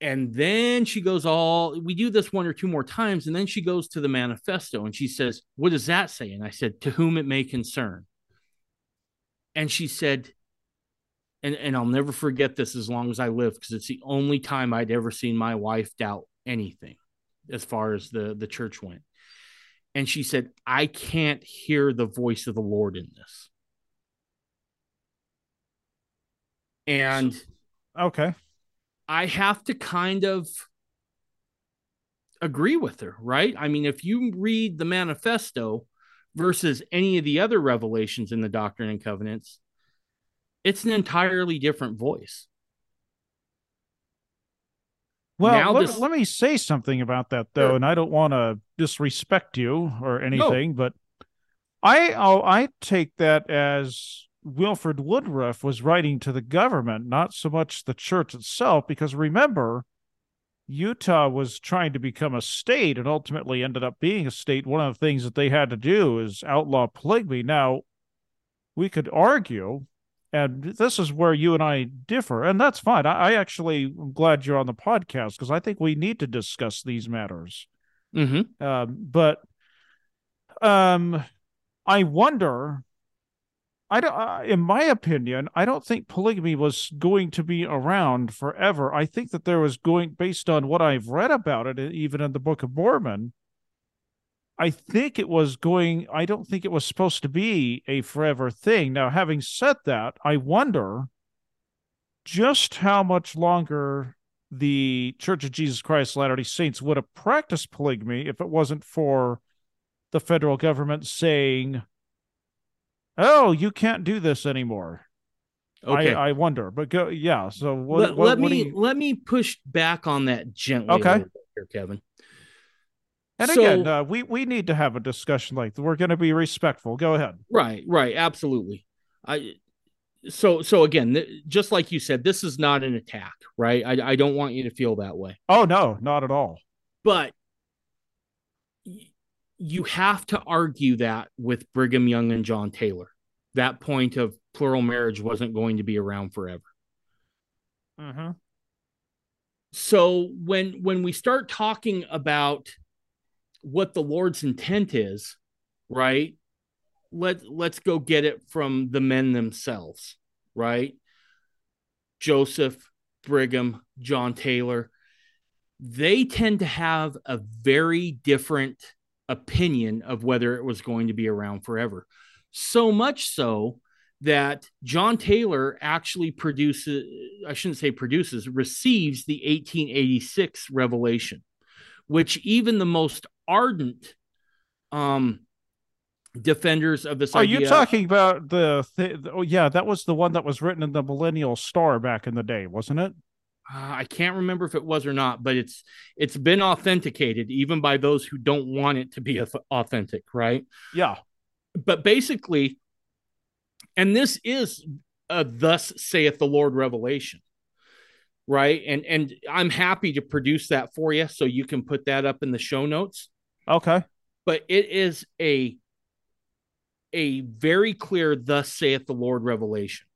And then she goes all, we do this one or two more times. And then she goes to the manifesto and she says, What does that say? And I said, To whom it may concern. And she said, and, and I'll never forget this as long as I live because it's the only time I'd ever seen my wife doubt anything as far as the the church went. And she said, "I can't hear the voice of the Lord in this." And Okay. I have to kind of agree with her, right? I mean, if you read the manifesto versus any of the other revelations in the Doctrine and Covenants, it's an entirely different voice. Well, let, this- let me say something about that though, Sure. and I don't want to disrespect you or anything, but I oh, I take that as Wilford Woodruff was writing to the government, not so much the church itself, because remember, Utah was trying to become a state and ultimately ended up being a state. One of the things that they had to do is outlaw polygamy. Now, we could argue, and this is where you and I differ, and that's fine. I, I actually am glad you're on the podcast because I think we need to discuss these matters. Mm-hmm. Um, but um, I wonder. I don't. Uh, in my opinion, I don't think polygamy was going to be around forever. I think that there was going, based on what I've read about it, even in the Book of Mormon. I think it was going. I don't think it was supposed to be a forever thing. Now, having said that, I wonder just how much longer the Church of Jesus Christ Latter day Saints would have practiced polygamy if it wasn't for the federal government saying, oh, you can't do this anymore. Okay. I, I wonder, but go, yeah. So what, let, what, let what me you... let me push back on that gently. Okay, here, Kevin. And so, again, uh, we we need to have a discussion like we're going to be respectful. Go ahead. Right, right, absolutely. I so so again, th- just like you said, this is not an attack, right? I I don't want you to feel that way. Oh no, not at all. But you have to argue that with Brigham Young and John Taylor. That point of plural marriage wasn't going to be around forever. Mm-hmm. So when when we start talking about what the Lord's intent is, right? Let let's go get it from the men themselves, right? Joseph, Brigham, John Taylor, they tend to have a very different opinion of whether it was going to be around forever. So much so that John Taylor actually produces, I shouldn't say produces, receives the 1886 revelation, which even the most ardent um, defenders of this Are idea, you talking about the, th- oh, yeah, that was the one that was written in the Millennial Star back in the day, wasn't it? uh, I can't remember if it was or not, but it's it's been authenticated even by those who don't want it to be authentic, right? Yeah. But basically, and this is a thus saith the Lord revelation, right? And and I'm happy to produce that for you so you can put that up in the show notes. Okay. But it is a a very clear thus saith the Lord revelation,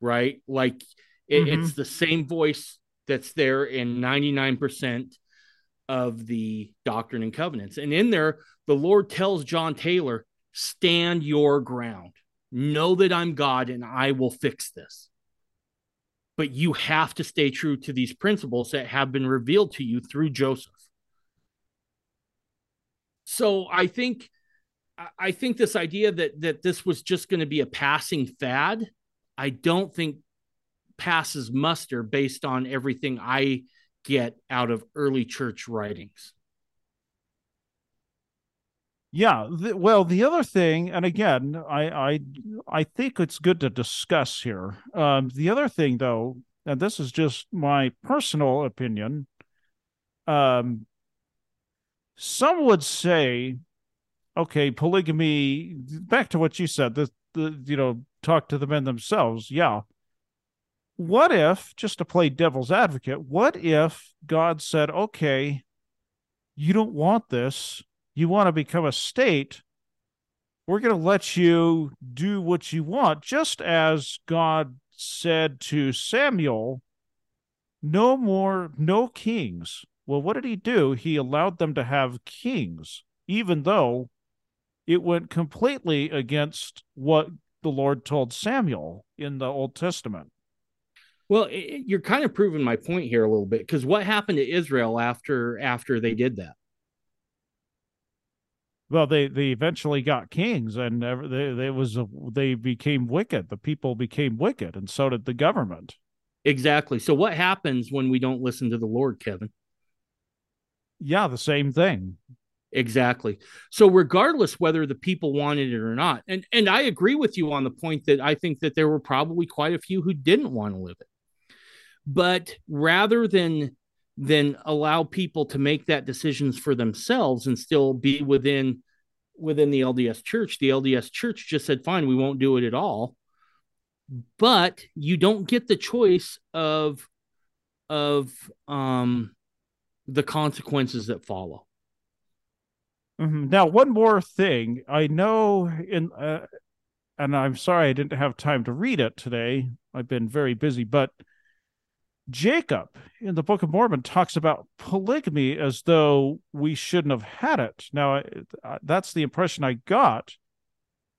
right? Like it, mm-hmm. it's the same voice that's there in 99% of the Doctrine and Covenants. And in there, the Lord tells John Taylor, stand your ground. Know that I'm God and I will fix this. But you have to stay true to these principles that have been revealed to you through Joseph. So I think I think this idea that that this was just going to be a passing fad, I don't think passes muster based on everything I get out of early church writings. Yeah, well, the other thing, and again, I I I think it's good to discuss here. Um, the other thing, though, and this is just my personal opinion. Um, some would say, okay, polygamy. Back to what you said. The the you know talk to the men themselves. Yeah, what if, just to play devil's advocate, what if God said, okay, you don't want this, you want to become a state, we're going to let you do what you want, just as God said to Samuel, no more, no kings. Well, what did he do? He allowed them to have kings, even though it went completely against what the Lord told Samuel in the Old Testament. Well, it, you're kind of proving my point here a little bit because what happened to Israel after after they did that? Well, they they eventually got kings, and they they was a, they became wicked. The people became wicked, and so did the government. Exactly. So, what happens when we don't listen to the Lord, Kevin? Yeah, the same thing. Exactly. So regardless whether the people wanted it or not, and and I agree with you on the point that I think that there were probably quite a few who didn't want to live it. But rather than than allow people to make that decisions for themselves and still be within within the LDS church, the LDS church just said, fine, we won't do it at all. But you don't get the choice of of um the consequences that follow. Mm-hmm. Now, one more thing. I know in uh, and I'm sorry I didn't have time to read it today. I've been very busy, but Jacob in the Book of Mormon talks about polygamy as though we shouldn't have had it. Now, that's the impression I got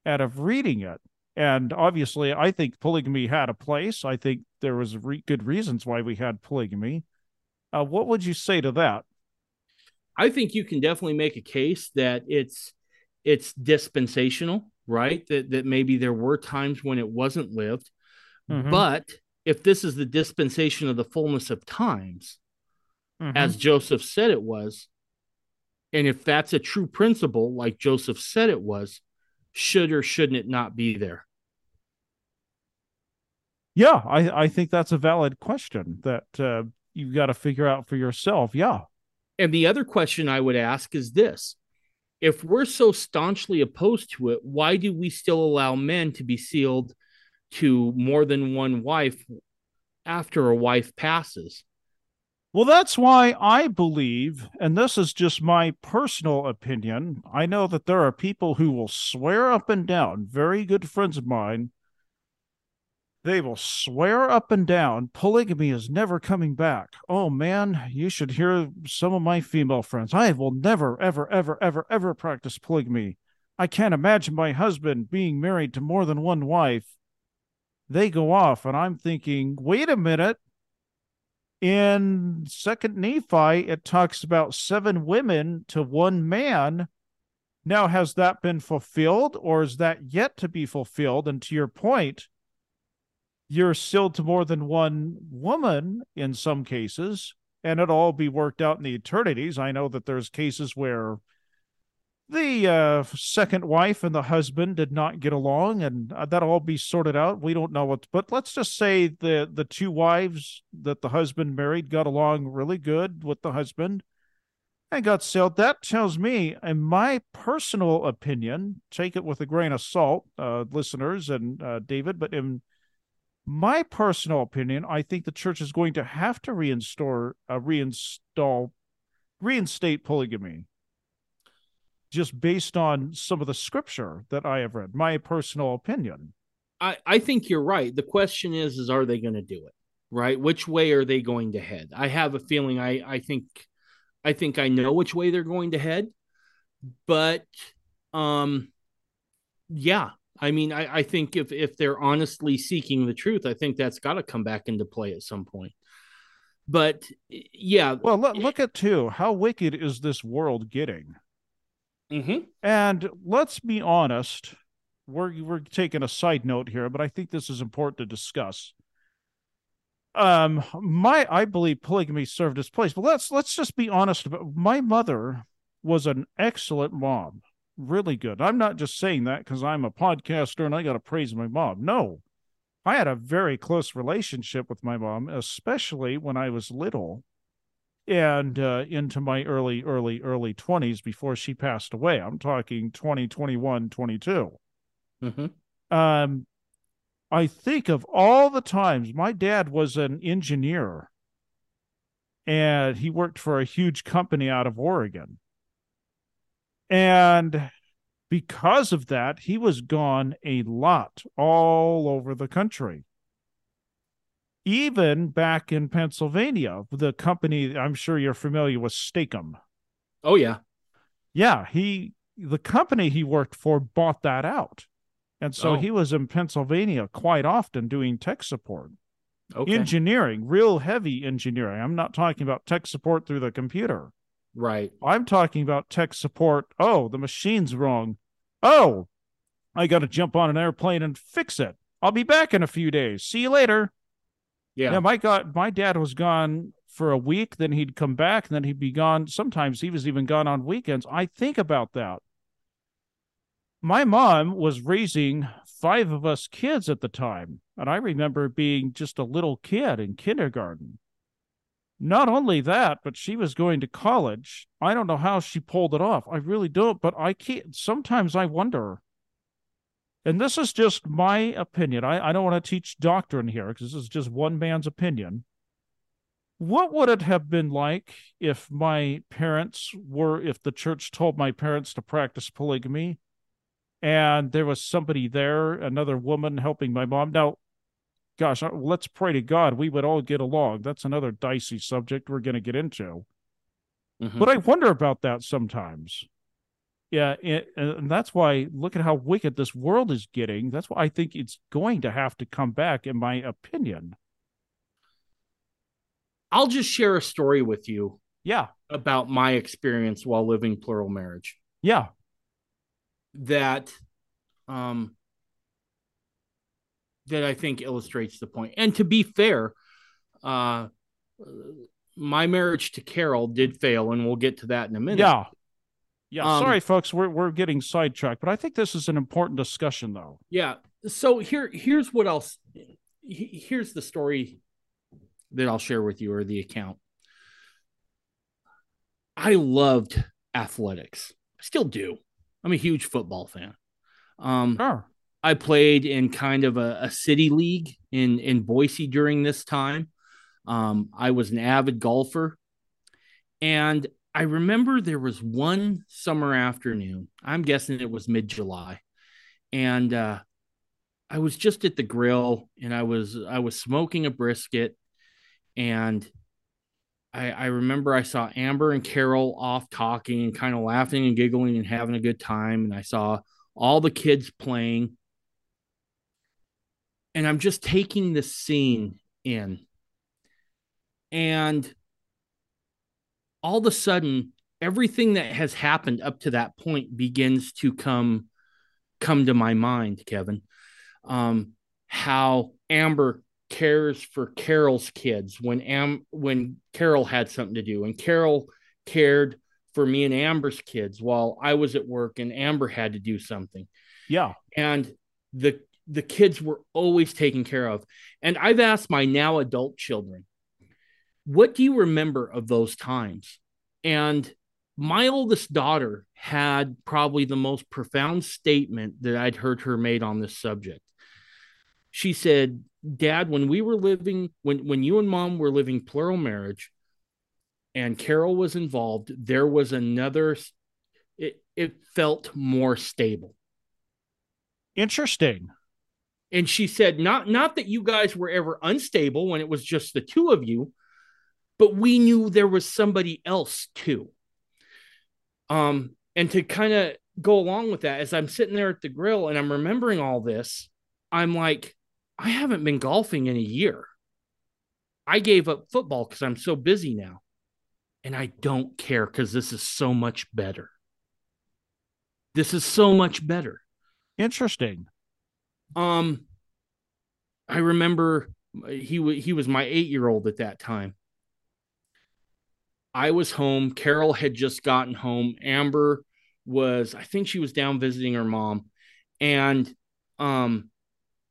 out of reading it. And obviously, I think polygamy had a place. I think there was re- good reasons why we had polygamy. Uh, what would you say to that? I think you can definitely make a case that it's it's dispensational, right? That that maybe there were times when it wasn't lived, mm-hmm. but if this is the dispensation of the fullness of times, mm-hmm. as Joseph said it was, and if that's a true principle, like Joseph said it was, should or shouldn't it not be there? Yeah, I, I think that's a valid question that uh, you've got to figure out for yourself. Yeah. And the other question I would ask is this if we're so staunchly opposed to it, why do we still allow men to be sealed to more than one wife after a wife passes? Well, that's why I believe, and this is just my personal opinion. I know that there are people who will swear up and down, very good friends of mine, they will swear up and down polygamy is never coming back. Oh man, you should hear some of my female friends. I will never, ever, ever, ever, ever practice polygamy. I can't imagine my husband being married to more than one wife. They go off, and I'm thinking, wait a minute. In Second Nephi, it talks about seven women to one man. Now, has that been fulfilled, or is that yet to be fulfilled? And to your point, you're sealed to more than one woman in some cases, and it'll all be worked out in the eternities. I know that there's cases where the uh, second wife and the husband did not get along, and uh, that'll all be sorted out. We don't know what, but let's just say the the two wives that the husband married got along really good with the husband and got sealed. That tells me, in my personal opinion, take it with a grain of salt, uh, listeners and uh, David, but in my personal opinion, I think the church is going to have to reinstore, uh, reinstall, reinstate polygamy, just based on some of the scripture that I have read. My personal opinion. I, I think you're right. The question is, is are they going to do it? Right? Which way are they going to head? I have a feeling. I I think, I think I know which way they're going to head, but um, yeah, I mean, I, I think if if they're honestly seeking the truth, I think that's got to come back into play at some point. But yeah, well, look, look at too how wicked is this world getting. Mm-hmm. And let's be honest, we're we're taking a side note here, but I think this is important to discuss. Um, my I believe polygamy served its place, but let's let's just be honest about my mother was an excellent mom really good. I'm not just saying that because I'm a podcaster and I got to praise my mom. No, I had a very close relationship with my mom, especially when I was little and uh, into my early, early, early 20s before she passed away. I'm talking 20, 21, 22. Mm-hmm. Um, I think of all the times my dad was an engineer and he worked for a huge company out of Oregon and because of that, he was gone a lot all over the country. Even back in Pennsylvania, the company I'm sure you're familiar with, Steak-umm. Oh yeah. Yeah, he the company he worked for bought that out. And so oh. he was in Pennsylvania quite often doing tech support. Okay. Engineering, real heavy engineering. I'm not talking about tech support through the computer. Right. I'm talking about tech support. Oh, the machine's wrong. Oh, I got to jump on an airplane and fix it. I'll be back in a few days. See you later. Yeah. Yeah. My God, my dad was gone for a week. Then he'd come back. And then he'd be gone. Sometimes he was even gone on weekends. I think about that. My mom was raising five of us kids at the time. And I remember being just a little kid in kindergarten. Not only that, but she was going to college. I don't know how she pulled it off. I really don't, but I can't. Sometimes I wonder. And this is just my opinion. I, I don't want to teach doctrine here because this is just one man's opinion. What would it have been like if my parents were, if the church told my parents to practice polygamy and there was somebody there, another woman helping my mom? Now, gosh, uh, let's pray to God we would all get along. That's another dicey subject we're going to get into. Mm-hmm. But I wonder about that sometimes. Yeah, and, and that's why look at how wicked this world is getting. That's why I think it's going to have to come back, in my opinion. I'll just share a story with you Yeah, about my experience while living plural marriage yeah, that um that I think illustrates the point. And to be fair, uh my marriage to Carol did fail and we'll get to that in a minute. yeah, yeah. Um, Sorry, folks, we're we're getting sidetracked, but I think this is an important discussion, though. Yeah. So here here's what else here's the story that I'll share with you or the account. I loved athletics. I still do. I'm a huge football fan. Um, Sure. I played in kind of a, a city league in in Boise during this time. Um, I was an avid golfer, and I remember there was one summer afternoon. I'm guessing it was mid July, and uh, I was just at the grill, and I was I was smoking a brisket, and I, I remember I saw Amber and Carol off talking and kind of laughing and giggling and having a good time, and I saw all the kids playing and I'm just taking this scene in. And all of a sudden, everything that has happened up to that point begins to come come to my mind, Kevin. Um, how Amber cares for Carol's kids when Am when Carol had something to do, and Carol cared for me and Amber's kids while I was at work and Amber had to do something Yeah, and the the kids were always taken care of. And I've asked my now adult children, what do you remember of those times? And my oldest daughter had probably the most profound statement that I'd heard her made on this subject. She said, Dad, when we were living, when, when you and mom were living plural marriage and Carol was involved, there was another, it, it felt more stable interesting. And she said not not that you guys were ever unstable when it was just the two of you but we knew there was somebody else too. Um and to kind of go along with that as i'm sitting there at the grill and i'm remembering all this i'm like i haven't been golfing in a year. I gave up football because i'm so busy now and i don't care because this is so much better. This is so much better. Interesting. Um, I remember he w- he was my eight year old at that time. I was home. Carol had just gotten home. Amber was, I think she was down visiting her mom, and um,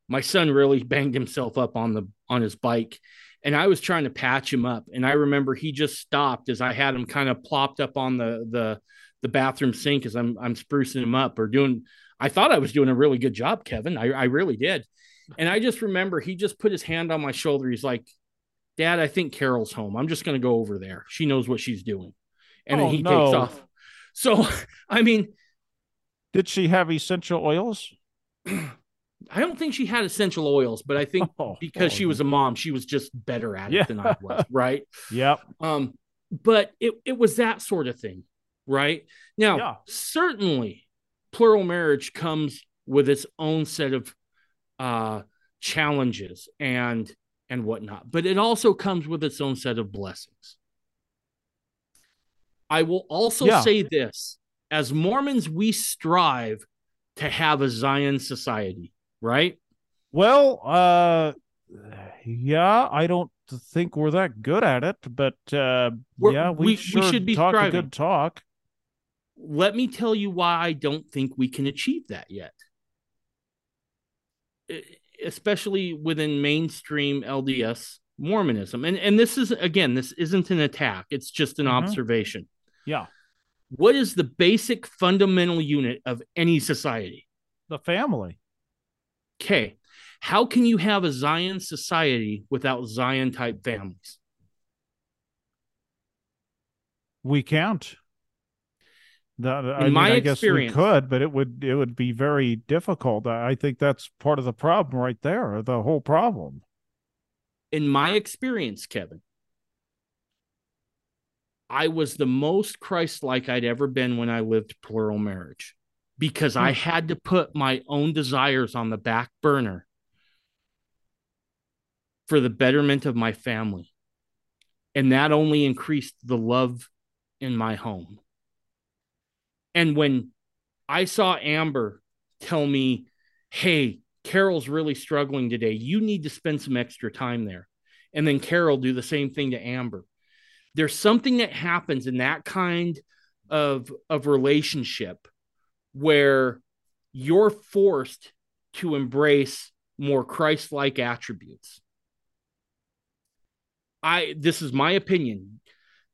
my son really banged himself up on the on his bike, and I was trying to patch him up. And I remember he just stopped as I had him kind of plopped up on the the the bathroom sink as I'm I'm sprucing him up or doing. I thought I was doing a really good job, Kevin. I, I really did. And I just remember he just put his hand on my shoulder. He's like, Dad, I think Carol's home. I'm just going to go over there. She knows what she's doing. And Oh, then he no. takes off. So, I mean, Did she have essential oils? I don't think she had essential oils, but I think Oh, because oh, she was a mom, she was just better at Yeah. it than I was. Right. Yep. Um, but it, it was that sort of thing. Right. Now, Yeah. certainly plural marriage comes with its own set of uh, challenges and and whatnot, but it also comes with its own set of blessings. I will also Yeah. say this: as Mormons, we strive to have a Zion society, right? Well, uh, yeah, I don't think we're that good at it, but uh, yeah, we, we- we should be talk a striving. good talk. Let me tell you why I don't think we can achieve that yet. Especially within mainstream LDS Mormonism. And and this is again, this isn't an attack, it's just an Mhm. observation. Yeah, What is the basic fundamental unit of any society? the family. Okay. How can you have a Zion society without Zion type families? We can't. That, I mean, my I guess we experience- could, but it would it would be very difficult. I I think that's part of the problem right there. The whole problem. In my experience, Kevin, I was the most Christ like I'd ever been when I lived plural marriage because I Hmm. had to put my own desires on the back burner for the betterment of my family. And that only increased the love in my home. And when I saw Amber tell me, hey, Carol's really struggling today, you need to spend some extra time there. And then Carol do the same thing to Amber. There's something that happens in that kind of, of relationship where you're forced to embrace more Christ-like attributes. I this is my opinion.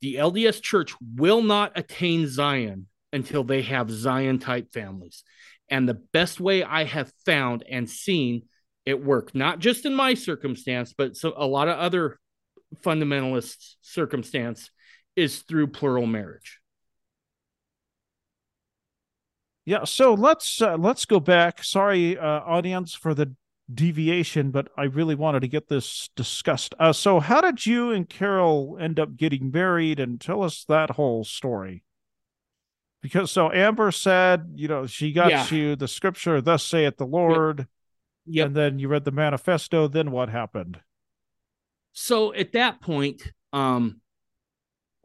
The LDS church will not attain Zion until they have Zion type families. And the best way I have found and seen it work, not just in my circumstance, but so a lot of other fundamentalists' circumstance, is through plural marriage. Yeah, so let's uh, let's go back. Sorry, uh, audience, for the deviation, but I really wanted to get this discussed. Uh, so, how did you and Carol end up getting married? And tell us that whole story. Because so Amber said, you know, she got Yeah. you the scripture, "Thus saith the Lord," Yep. and then you read the manifesto. Then what happened? So at that point, um,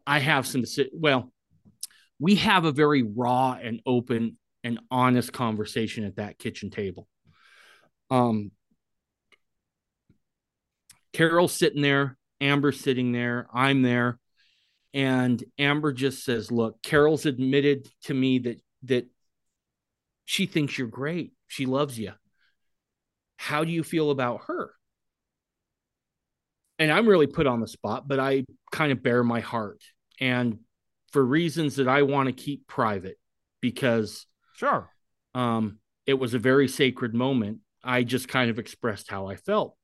I have some. Well, we have a very raw and open and honest conversation at that kitchen table. Um, Carol's sitting there, Amber's sitting there, I'm there, and Amber just says, "Look, Carol's admitted to me that that she thinks you're great. She loves you. How do you feel about her?" And I'm really put on the spot, but I kind of bare my heart, and for reasons that I want to keep private, because Sure. um, it was a very sacred moment. I just kind of expressed how I felt,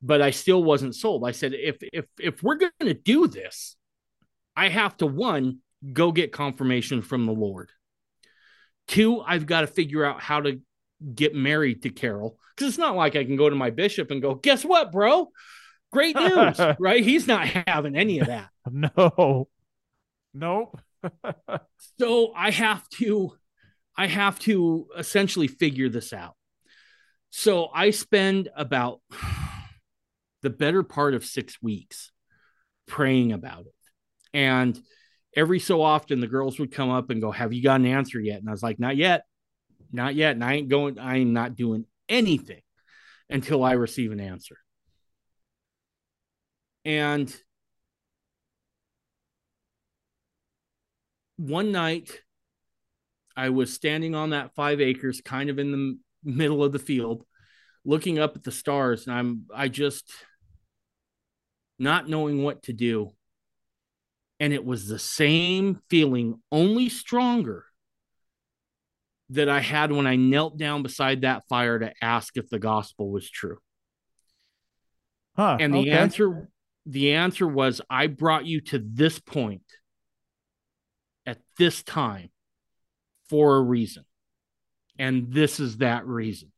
but I still wasn't sold. I said, if if if we're going to do this, I have to one go get confirmation from the Lord. Two, I've got to figure out how to get married to Carol because it's not like I can go to my bishop and go, guess what, bro? Great news, right? He's not having any of that. No. Nope. so i have to i have to essentially figure this out so i spend about the better part of six weeks praying about it and every so often the girls would come up and go have you got an answer yet? And i was like not yet. Not yet. And i ain't going i am not doing anything until i receive an answer. And one night I was standing on that five acres, kind of in the middle of the field, looking up at the stars, and I'm I just not knowing what to do. And it was the same feeling, only stronger, that I had when I knelt down beside that fire to ask if the gospel was true. Huh. And the okay. answer the answer was I brought you to this point at this time for a reason. And this is that reason.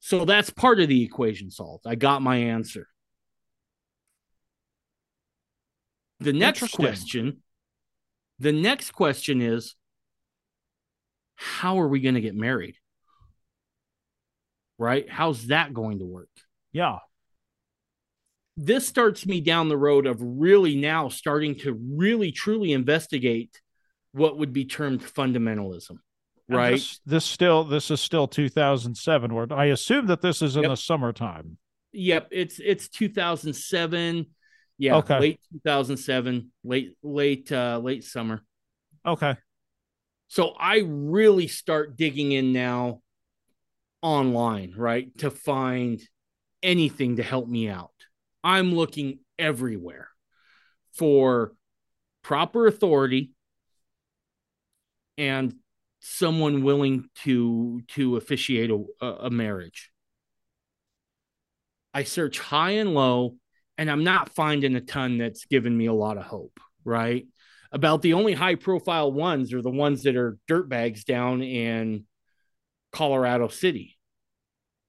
So that's part of the equation solved. I got my answer. The next question, the next question is how are we going to get married? Right? How's that going to work? Yeah. this starts me down the road of really now starting to really truly investigate what would be termed fundamentalism And right This, this still this is still 2007. Where I assume that this is in Yep. the summertime. yep it's it's 2007 yeah Okay. late 2007 late late uh late summer Okay. so i really start digging in now online right to find anything to help me out i'm looking everywhere for proper authority and someone willing to to officiate a, a marriage i search high and low and i'm not finding a ton that's given me a lot of hope right about the only high profile ones are the ones that are dirtbags down in colorado city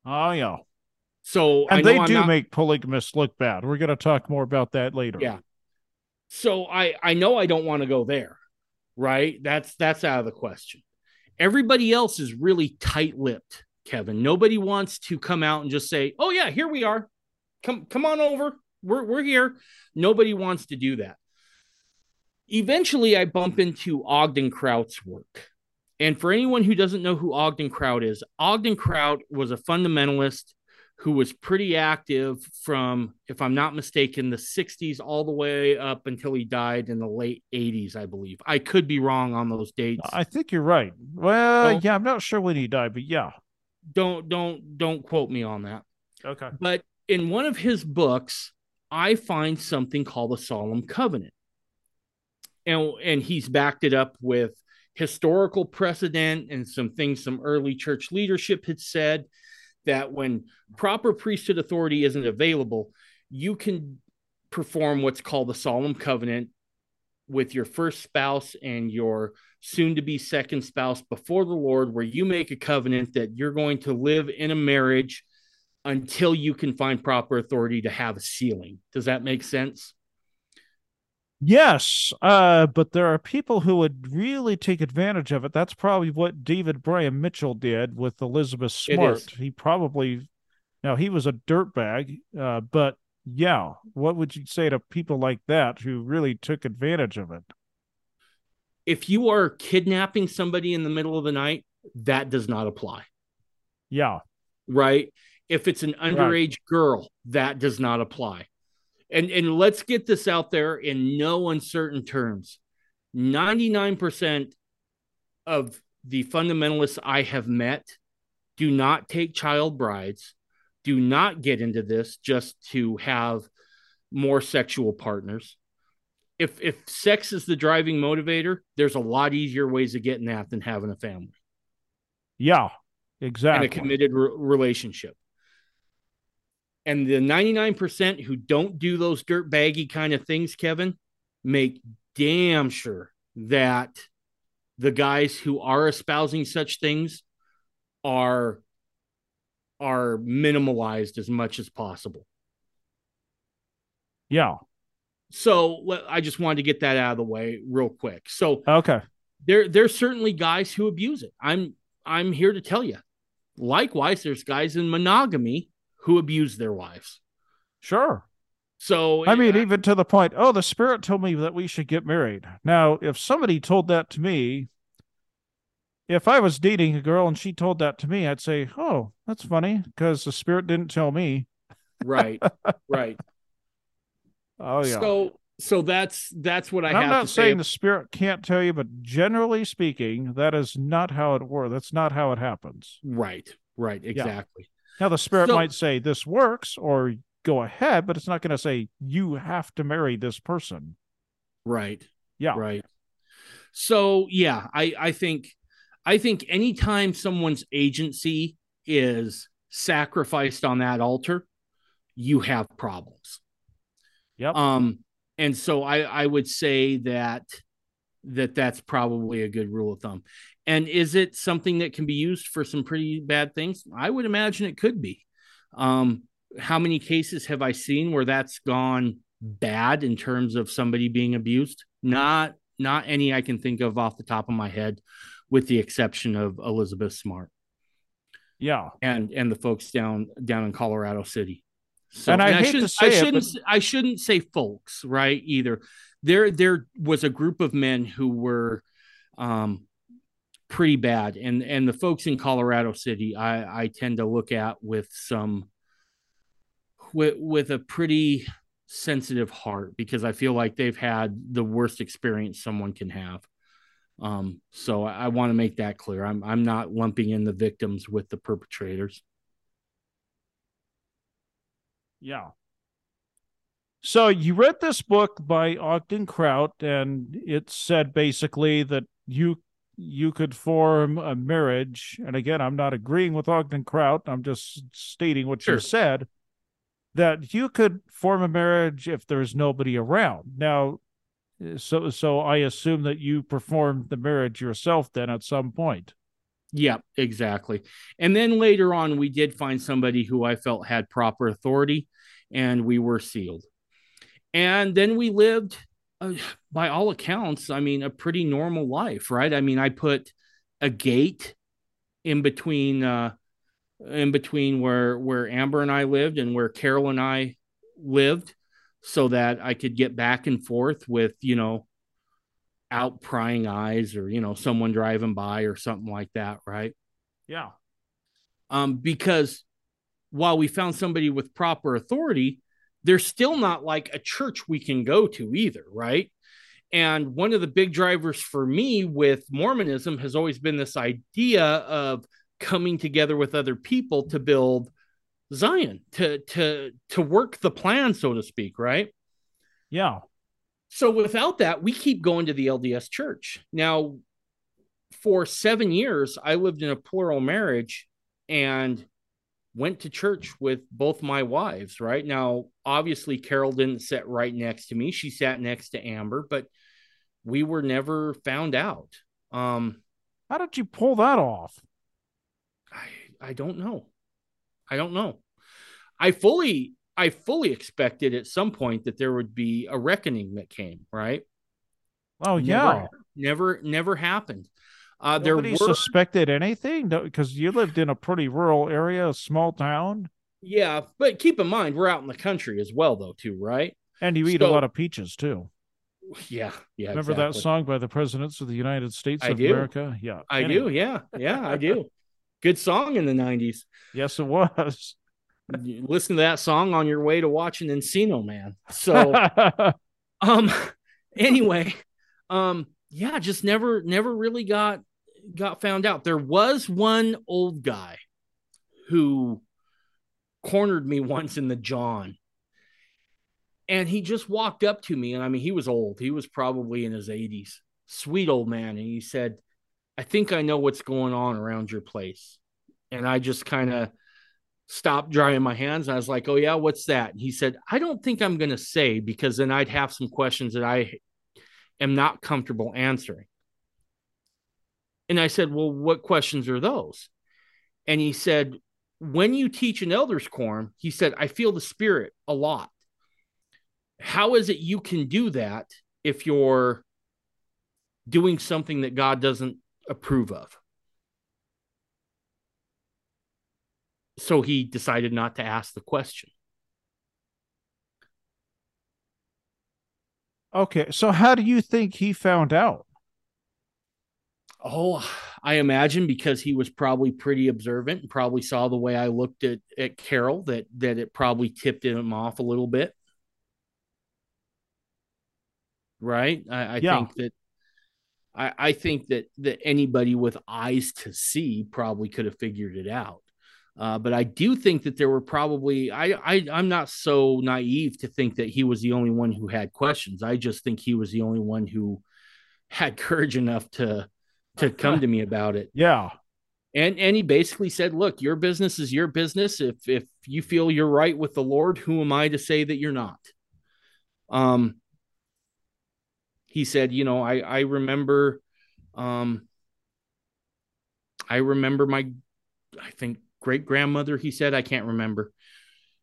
Oh yeah. so And they do not- make polygamists look bad. We're going to talk more about that later. Yeah. So I I know I don't want to go there, right? That's that's out of the question. Everybody else is really tight-lipped, Kevin. Nobody wants to come out and just say, "Oh yeah, here we are. Come come on over. We're we're here." Nobody wants to do that. Eventually I bump into Ogden Kraut's work. And for anyone who doesn't know who Ogden Kraut is, Ogden Kraut was a fundamentalist who was pretty active from, if I'm not mistaken, the 60s all the way up until he died in the late 80s, I believe. I could be wrong on those dates. I think you're right. Well, yeah, I'm not sure when he died, but yeah. Don't don't don't quote me on that. Okay. But in one of his books, I find something called the Solemn Covenant. And and he's backed it up with historical precedent and some things some early church leadership had said that when proper priesthood authority isn't available, you can perform what's called the solemn covenant with your first spouse and your soon to be second spouse before the Lord, where you make a covenant that you're going to live in a marriage until you can find proper authority to have a sealing. Does that make sense? Yes, uh, but there are people who would really take advantage of it. That's probably what David Bryan Mitchell did with Elizabeth Smart. He probably, now he was a dirtbag, uh, but yeah, what would you say to people like that who really took advantage of it? If you are kidnapping somebody in the middle of the night, that does not apply. Yeah. Right. If it's an underage right. girl, that does not apply. And and let's get this out there in no uncertain terms. 99% of the fundamentalists i have met do not take child brides do not get into this just to have more sexual partners. If if sex is the driving motivator there's a lot easier ways of getting that than having a family. Yeah exactly and a committed re- relationship and the 99% who don't do those dirt baggy kind of things, Kevin, make damn sure that the guys who are espousing such things are are minimalized as much as possible. Yeah. So I just wanted to get that out of the way real quick. So okay, there there's certainly guys who abuse it. I'm I'm here to tell you. Likewise, there's guys in monogamy who abuse their wives. Sure. So I mean, even to the point, oh, the spirit told me that we should get married. Now, if somebody told that to me, if I was dating a girl and she told that to me, I'd say, "Oh, that's funny," because the spirit didn't tell me. Right. right. Oh yeah. So so that's that's what I have. I'm not saying the spirit can't tell you, but generally speaking, that is not how it works. That's not how it happens. Right. Right. Exactly. Now, the spirit so, might say this works or go ahead, but it's not going to say you have to marry this person. Right. Yeah. Right. So yeah, I I think I think anytime someone's agency is sacrificed on that altar, you have problems. Yep. Um, and so I I would say that that that's probably a good rule of thumb. And is it something that can be used for some pretty bad things? I would imagine it could be. Um, how many cases have I seen where that's gone bad in terms of somebody being abused? Not not any I can think of off the top of my head, with the exception of Elizabeth Smart. Yeah, and and the folks down down in Colorado City. So, and I, and I shouldn't, I shouldn't, it, but... I shouldn't say folks, right? Either there, there was a group of men who were, um, pretty bad. And and the folks in Colorado City, I I tend to look at with some with with a pretty sensitive heart because I feel like they've had the worst experience someone can have. Um, so I, I want to make that clear. I'm I'm not lumping in the victims with the perpetrators. Yeah. So you read this book by Ogden Kraut, and it said basically that you you could form a marriage. And again, I'm not agreeing with Ogden Kraut. I'm just stating what sure. you said that you could form a marriage if there's nobody around. Now, so so I assume that you performed the marriage yourself then at some point. Yeah, exactly. And then later on, we did find somebody who I felt had proper authority, and we were sealed. And then we lived uh, by all accounts, I mean, a pretty normal life, right? I mean, I put a gate in between uh in between where where Amber and I lived and where Carol and I lived so that I could get back and forth with, you know, out prying eyes or, you know, someone driving by or something like that, right? Yeah. Um because while we found somebody with proper authority, there's still not like a church we can go to either, right? And one of the big drivers for me with Mormonism has always been this idea of coming together with other people to build Zion, to to to work the plan, so to speak, right? Yeah. So without that, we keep going to the LDS church. Now, for seven years, I lived in a plural marriage and went to church with both my wives, right? Now, obviously, Carol didn't sit right next to me. She sat next to Amber, but we were never found out. Um, How did you pull that off? I I don't know. I don't know. I fully I fully expected at some point that there would be a reckoning that came, right? Oh yeah. Never never, never happened. Uh, Nobody there were, suspected anything because you lived in a pretty rural area, a small town, yeah, but keep in mind we're out in the country as well, though, too, right? and you eat a lot of peaches too. Yeah, yeah. Remember that song by the presidents of the United States I of do. America? Yeah, I Anyway, do. Yeah, yeah, I do. Good song in the '90s. Yes, it was. You listen to that song on your way to watching Encino Man. So, um, anyway, um, yeah, just never, never really got got found out. There was one old guy who cornered me once in the John. And he just walked up to me, and I mean, he was old. He was probably in his 80s. Sweet old man. And he said, I think I know what's going on around your place. And I just kind of stopped drying my hands. And I was like, Oh, yeah, what's that? And he said, I don't think I'm going to say because then I'd have some questions that I am not comfortable answering. And I said, Well, what questions are those? And he said, When you teach an elder's quorum, he said, I feel the spirit a lot. How is it you can do that if you're doing something that God doesn't approve of? So he decided not to ask the question. okay, so how do you think he found out? Oh, I imagine because he was probably pretty observant and probably saw the way I looked at, at Carol that that it probably tipped him off a little bit. Right? I, I Yeah. think that I, I think that that anybody with eyes to see probably could have figured it out. Uh, but I do think that there were probably I, I I'm not so naive to think that he was the only one who had questions. I just think he was the only one who had courage enough to to come to me about it. Yeah, And and he basically said, "Look, your business is your business. If if you feel you're right with the Lord, who am I to say that you're not?" Um he said, "You know, I I remember um I remember my I think great grandmother, he said, I can't remember.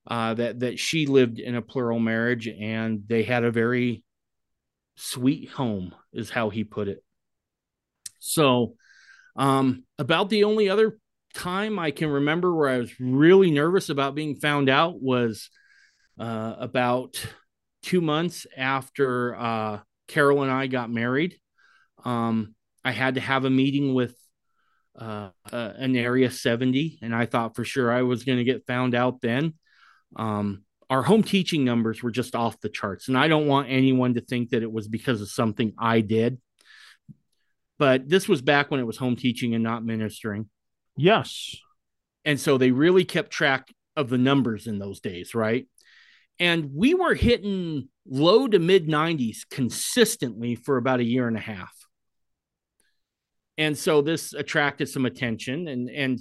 Uh that that she lived in a plural marriage and they had a very sweet home is how he put it. So, um, about the only other time I can remember where I was really nervous about being found out was uh, about two months after uh, Carol and I got married. Um, I had to have a meeting with uh, uh, an Area 70, and I thought for sure I was going to get found out then. Um, our home teaching numbers were just off the charts, and I don't want anyone to think that it was because of something I did but this was back when it was home teaching and not ministering. yes, And so they really kept track of the numbers in those days, right? And we were hitting low to mid 90s consistently for about a year and a half. And so this attracted some attention and and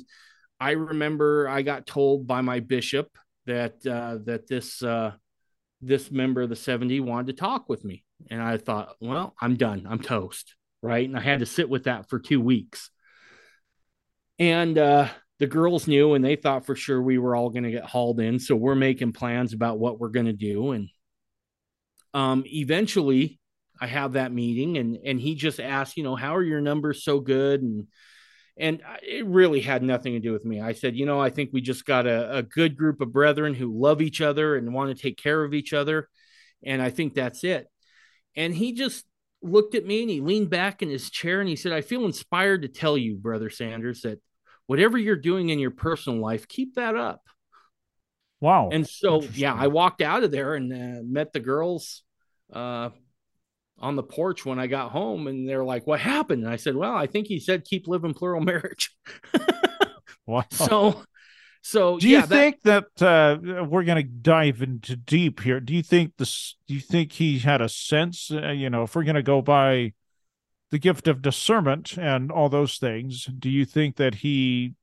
I remember I got told by my bishop that uh, that this uh, this member of the 70 wanted to talk with me. And I thought, well, I'm done. I'm toast. Right. And I had to sit with that for two weeks. And uh, the girls knew and they thought for sure we were all going to get hauled in. So we're making plans about what we're going to do. And um, eventually, I have that meeting and and he just asked, you know, how are your numbers so good and and it really had nothing to do with me. I said, you know, I think we just got a, a good group of brethren who love each other and want to take care of each other. And I think that's it. And he just looked at me and he leaned back in his chair and he said, I feel inspired to tell you, Brother Sanders, that whatever you're doing in your personal life, keep that up. Wow. And so, yeah, I walked out of there and uh, met the girls uh, on the porch when I got home, and they're like, "What happened?" And I said, "Well, I think he said keep living plural marriage." wow. So, so do you yeah, think that, that uh, we're going to dive into deep here? Do you think this? Do you think he had a sense? Uh, you know, if we're going to go by the gift of discernment and all those things, do you think that he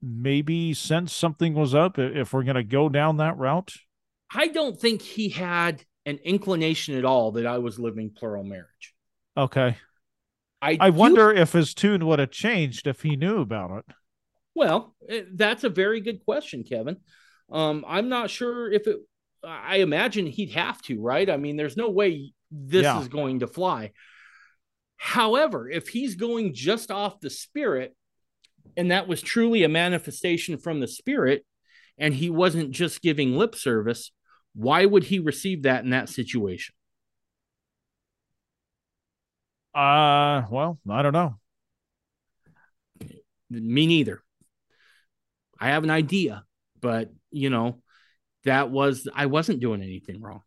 maybe sensed something was up? If we're going to go down that route, I don't think he had an inclination at all that I was living plural marriage. Okay. I I do- wonder if his tune would have changed if he knew about it. Well, eh, that's a very good question, Kevin. Um, I'm not sure if it. I imagine he'd have to, right? I mean, there's no way this Yeah. is going to fly. However, if he's going just off the spirit, and that was truly a manifestation from the spirit, and he wasn't just giving lip service, why would he receive that in that situation? Uh, well, I don't know. Me neither. I have an idea, but you know, that was I wasn't doing anything wrong.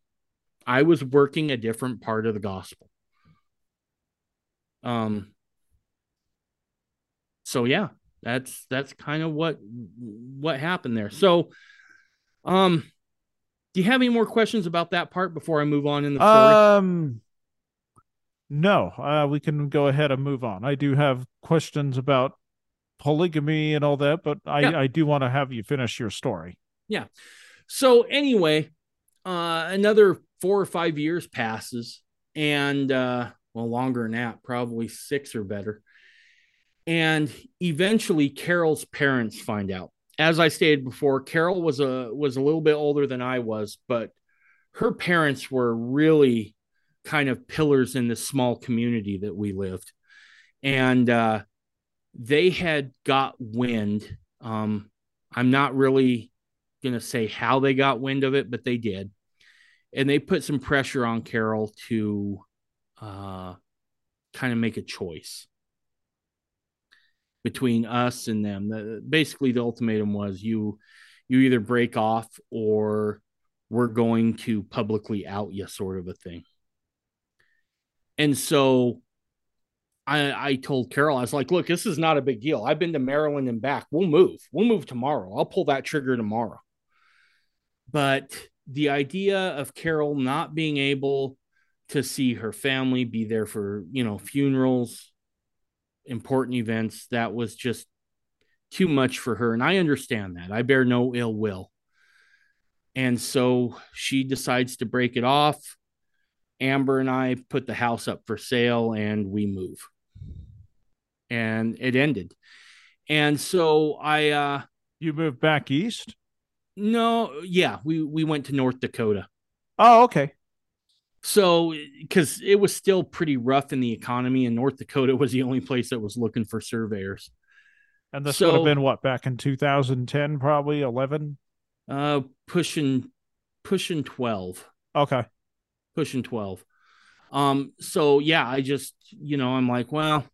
I was working a different part of the gospel. Um so yeah, that's that's kind of what what happened there. So um do you have any more questions about that part before I move on in the story? Um, no, uh, we can go ahead and move on. I do have questions about polygamy and all that, but I, Yeah. I do want to have you finish your story. Yeah. So anyway, uh, another four or five years passes, and uh, well, longer than that, probably six or better. And eventually, Carol's parents find out. As I stated before, Carol was a was a little bit older than I was, but her parents were really kind of pillars in the small community that we lived, and uh, they had got wind. Um, I'm not really going to say how they got wind of it, but they did. And they put some pressure on Carol to uh, kind of make a choice between us and them. The, basically, the ultimatum was you you either break off or we're going to publicly out you, sort of a thing. And so I, I told Carol, I was like, look, this is not a big deal. I've been to Maryland and back. We'll move. We'll move tomorrow. I'll pull that trigger tomorrow. But the idea of Carol not being able to see her family, be there for, you know, funerals, important events, that was just too much for her. And I understand that. I bear no ill will. And so she decides to break it off. Amber and I put the house up for sale and we move. And it ended. And so I uh You moved back east? no, yeah, we we went to North Dakota. Oh, okay. So cuz it was still pretty rough in the economy and North Dakota was the only place that was looking for surveyors. And this would have been what back in 2010, probably 11. Uh pushing pushing 12. Okay. pushing 12 um so yeah i just you know i'm like well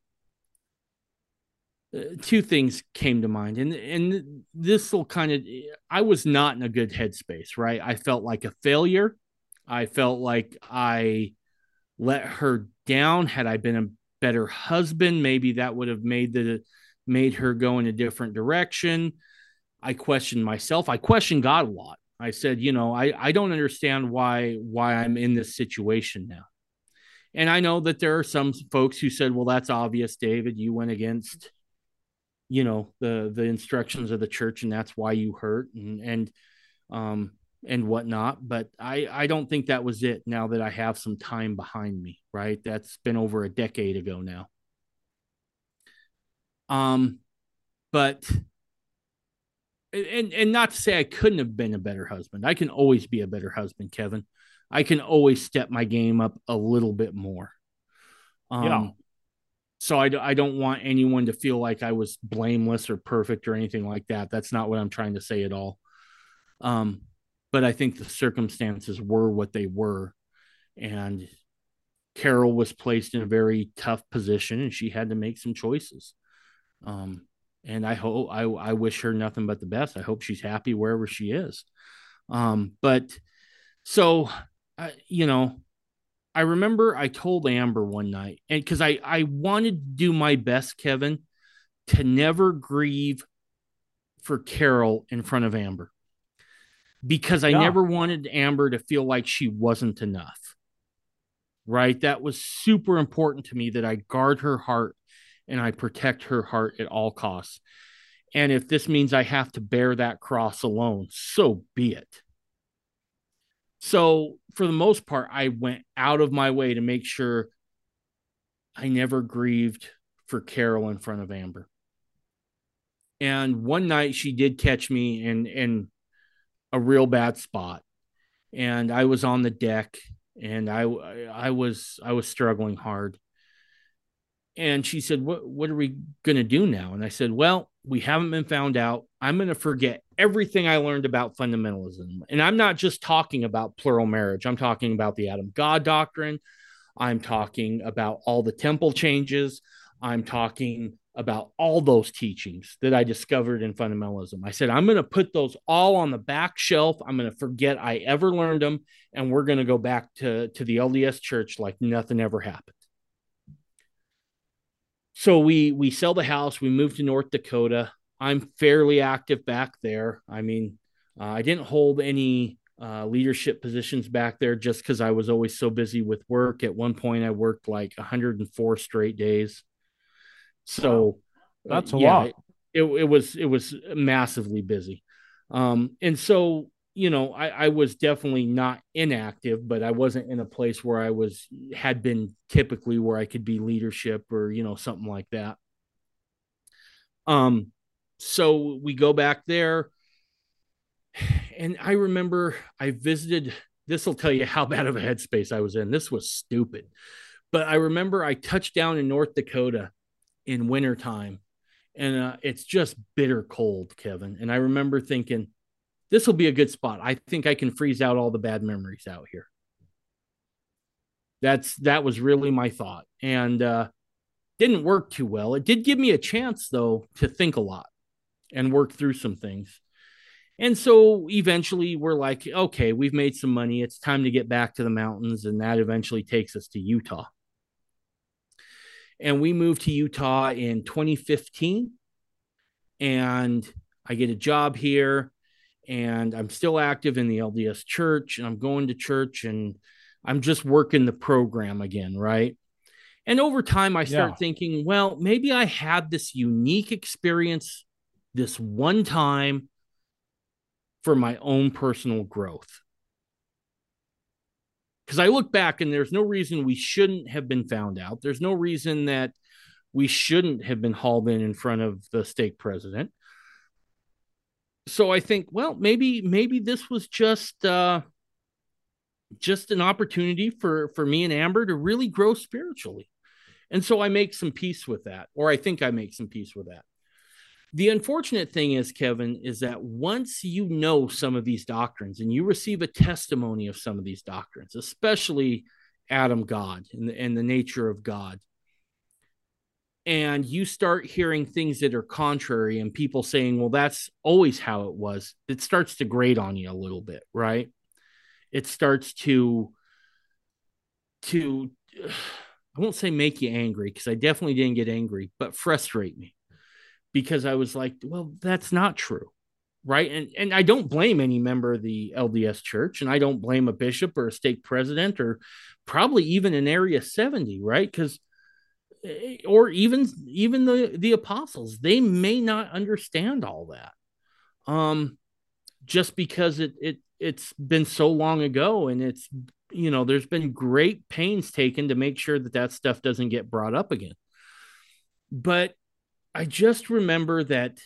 two things came to mind and and this will kind of i was not in a good headspace right? I felt like a failure. I felt like i let her down. Had i been a better husband maybe that would have made the made her go in a different direction. I questioned myself. I questioned god a lot. I said, you know, I, I don't understand why why I'm in this situation now. And I know that there are some folks who said, well, that's obvious, David. You went against, you know, the the instructions of the church, and that's why you hurt and and um and whatnot. But I I don't think that was it. Now that I have some time behind me, right? That's been over a decade ago now. Um, but and and not to say I couldn't have been a better husband. I can always be a better husband, Kevin. I can always step my game up a little bit more. Um, yeah. So I, I don't want anyone to feel like I was blameless or perfect or anything like that. That's not what I'm trying to say at all. Um, but I think the circumstances were what they were, and Carol was placed in a very tough position, and she had to make some choices. Um, and I hope I, I wish her nothing but the best. I hope she's happy wherever she is. Um, but so, uh, you know, I remember I told Amber one night, and because I I wanted to do my best, Kevin, to never grieve for Carol in front of Amber, because I never wanted Amber to feel like she wasn't enough. Right, that was super important to me that I guard her heart and I protect her heart at all costs. And if this means I have to bear that cross alone, so be it. So, for the most part, I went out of my way to make sure I never grieved for Carol in front of Amber. And one night she did catch me in in a real bad spot. And I was on the deck and I I was I was struggling hard and she said what what are we going to do now? And i said well we haven't been found out. I'm going to forget everything i learned about fundamentalism. And i'm not just talking about plural marriage. I'm talking about the adam god doctrine. I'm talking about all the temple changes. I'm talking about all those teachings that i discovered in fundamentalism. I said i'm going to put those all on the back shelf. I'm going to forget i ever learned them and we're going to go back to to the lds church like nothing ever happened so we we sell the house we move to north dakota. I'm fairly active back there. I mean uh, i didn't hold any uh, leadership positions back there just because i was always so busy with work. At one point i worked like 104 straight days. So that's a yeah, lot. it, it was it was massively busy. Um and so you know, I, I was definitely not inactive, but I wasn't in a place where I was had been typically where I could be leadership or you know something like that. Um, so we go back there, and I remember I visited. This will tell you how bad of a headspace I was in. This was stupid, but I remember I touched down in North Dakota in wintertime, and uh, it's just bitter cold, Kevin. And I remember thinking this will be a good spot. I think I can freeze out all the bad memories out here. That's that was really my thought, and uh, didn't work too well. It did give me a chance though to think a lot and work through some things. And so eventually we're like, okay, we've made some money. It's time to get back to the mountains. And that eventually takes us to Utah. And we moved to Utah in 2015. And I get a job here and I'm still active in the LDS church and I'm going to church and I'm just working the program again, right? And over time, I start yeah. thinking, well, maybe I had this unique experience this one time for my own personal growth. Because I look back and there's no reason we shouldn't have been found out. There's no reason that we shouldn't have been hauled in in front of the stake president so I think, well, maybe maybe this was just uh, just an opportunity for for me and Amber to really grow spiritually, and so I make some peace with that, or I think I make some peace with that. The unfortunate thing is, Kevin, is that once you know some of these doctrines and you receive a testimony of some of these doctrines, especially Adam God and the, and the nature of God, and you start hearing things that are contrary and people saying, well, that's always how it was, it starts to grate on you a little bit, right? It starts to, to, I won't say make you angry because I definitely didn't get angry, but frustrate me because I was like, well, that's not true. Right. And and I don't blame any member of the LDS church, and I don't blame a bishop or a stake president or probably even an area 70, right? Because or even even the the apostles they may not understand all that um just because it it it's been so long ago and it's you know there's been great pains taken to make sure that that stuff doesn't get brought up again. But i just remember that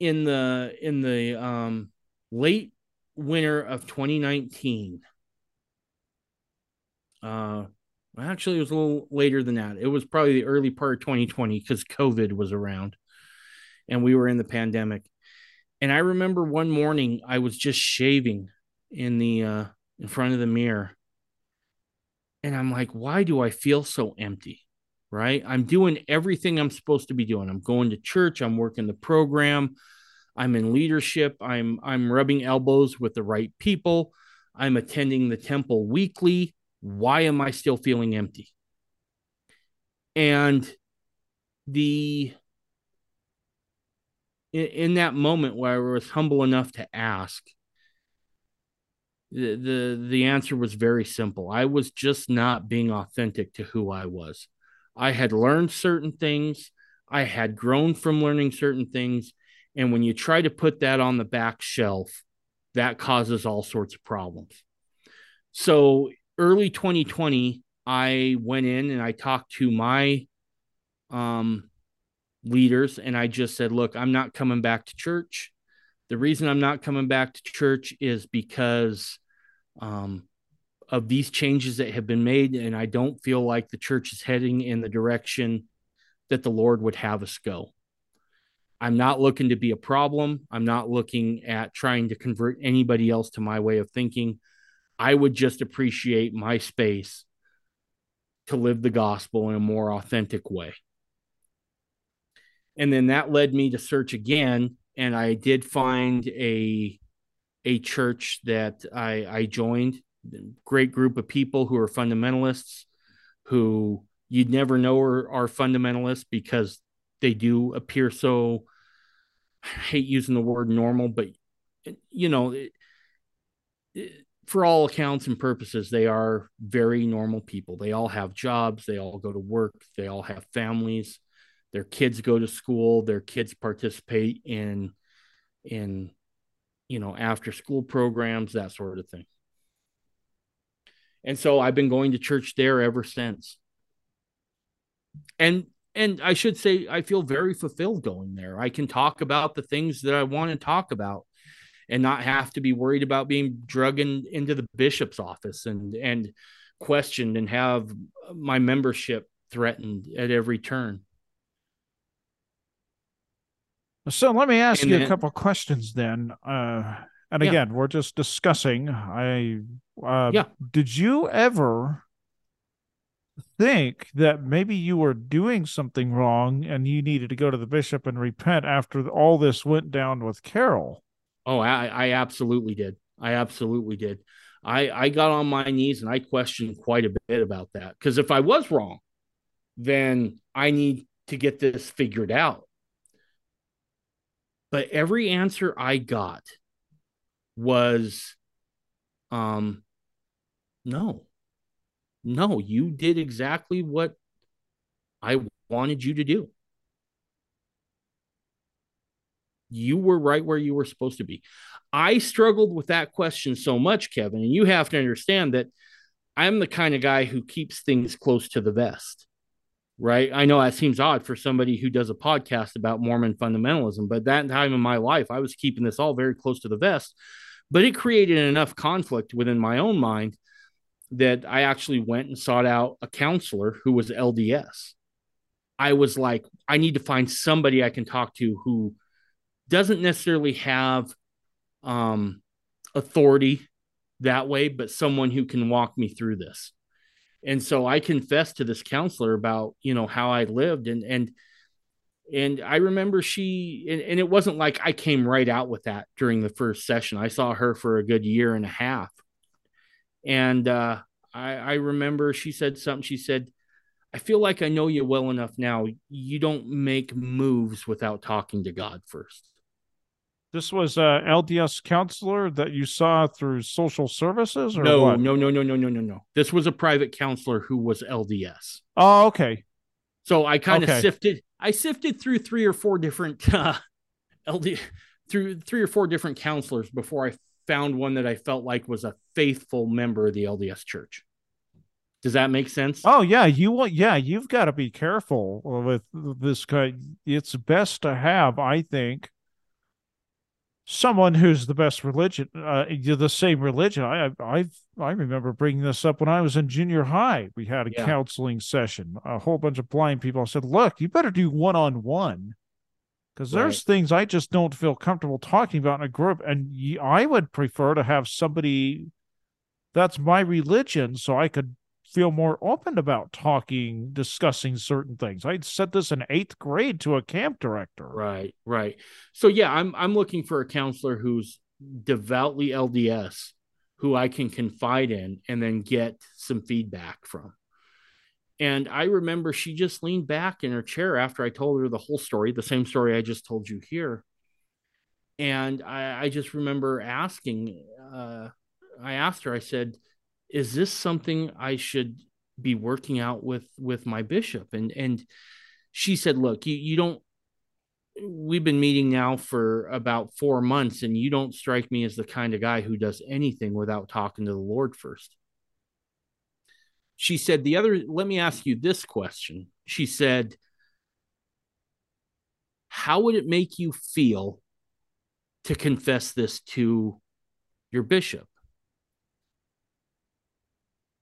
in the in the um late winter of 2019 uh, actually, it was a little later than that. It was probably the early part of 2020 because COVID was around and we were in the pandemic. And I remember one morning I was just shaving in the uh, in front of the mirror, and I'm like, why do I feel so empty? Right? I'm doing everything I'm supposed to be doing. I'm going to church. I'm working the program. I'm in leadership. I'm I'm rubbing elbows with the right people. I'm attending the temple weekly. Why am I still feeling empty? And the in, in that moment where I was humble enough to ask, the, the the answer was very simple. I was just not being authentic to who I was. I had learned certain things. I had grown from learning certain things. And when you try to put that on the back shelf, that causes all sorts of problems. So early 2020, I went in and I talked to my um, leaders and I just said, look, I'm not coming back to church. The reason I'm not coming back to church is because um, of these changes that have been made. And I don't feel like the church is heading in the direction that the Lord would have us go. I'm not looking to be a problem. I'm not looking at trying to convert anybody else to my way of thinking. I would just appreciate my space to live the gospel in a more authentic way. And then that led me to search again and i did find a a church that i i joined. Great group of people who are fundamentalists who you'd never know are, are fundamentalists because they do appear so I hate using the word normal but you know it, it, for all accounts and purposes they are very normal people. They all have jobs they all go to work they all have families. Their kids go to school their kids participate in in you know after school programs that sort of thing. And so i've been going to church there ever since. And and i should say i feel very fulfilled going there. I can talk about the things that i want to talk about and not have to be worried about being drugged in, into the bishop's office and and questioned and have my membership threatened at every turn so let me ask and you then, a couple questions then. Uh, and yeah. again, we're just discussing. I uh, yeah. Did you ever think that maybe you were doing something wrong and you needed to go to the bishop and repent after all this went down with Carol? Oh, I, I absolutely did. I absolutely did. I, I got on my knees and I questioned quite a bit about that because if I was wrong, then I need to get this figured out. But every answer I got was um no. No, you did exactly what I wanted you to do. You were right where you were supposed to be. I struggled with that question so much, Kevin, and you have to understand that I'm the kind of guy who keeps things close to the vest right? I know that seems odd for somebody who does a podcast about Mormon fundamentalism, but that time in my life, I was keeping this all very close to the vest. But it created enough conflict within my own mind that I actually went and sought out a counselor who was LDS. I was like, I need to find somebody I can talk to who doesn't necessarily have um, authority that way, but someone who can walk me through this. And so i confessed to this counselor about you know how i lived and and and i remember she and, and, it wasn't like i came right out with that during the first session. I saw her for a good year and a half. And uh, I, I remember she said something. She said i feel like i know you well enough now. You don't make moves without talking to god first this was a LDS counselor that you saw through social services, or no, what? no, no, no, no, no, no, no. This was a private counselor who was LDS. Oh, okay. So I kind of okay. sifted. I sifted through three or four different uh, LD through three or four different counselors before I found one that I felt like was a faithful member of the LDS Church. Does that make sense? Oh yeah, you want yeah, you've got to be careful with this guy. It's best to have, I think, someone who's the best religion, uh, the same religion. I, I, I remember bringing this up when I was in junior high. We had a yeah. counseling session. A whole bunch of blind people said, "Look, you better do one on one." Because right. there's things I just don't feel comfortable talking about in a group, and I would prefer to have somebody that's my religion, so I could feel more open about talking, discussing certain things. I'd said this in eighth grade to a camp director. Right, right. So yeah, I'm I'm looking for a counselor who's devoutly LDS, who I can confide in and then get some feedback from. And I remember she just leaned back in her chair after I told her the whole story, the same story I just told you here. And I, I just remember asking, uh, I asked her, I said, is this something I should be working out with with my bishop? And and she said, look, you you don't we've been meeting now for about four months, and you don't strike me as the kind of guy who does anything without talking to the Lord first. She said, the other, let me ask you this question. She said, How would it make you feel to confess this to your bishop?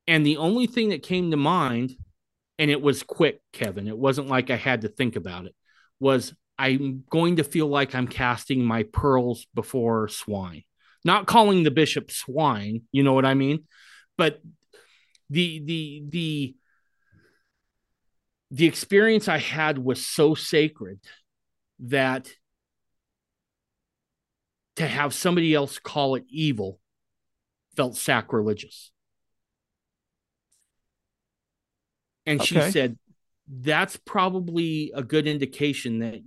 And the only thing that came to mind, and it was quick, Kevin, it wasn't like I had to think about it, was I'm going to feel like I'm casting my pearls before swine. Not calling the bishop swine, you know what I mean? But the the the the experience I had was so sacred that to have somebody else call it evil felt sacrilegious. And okay. she said, that's probably a good indication that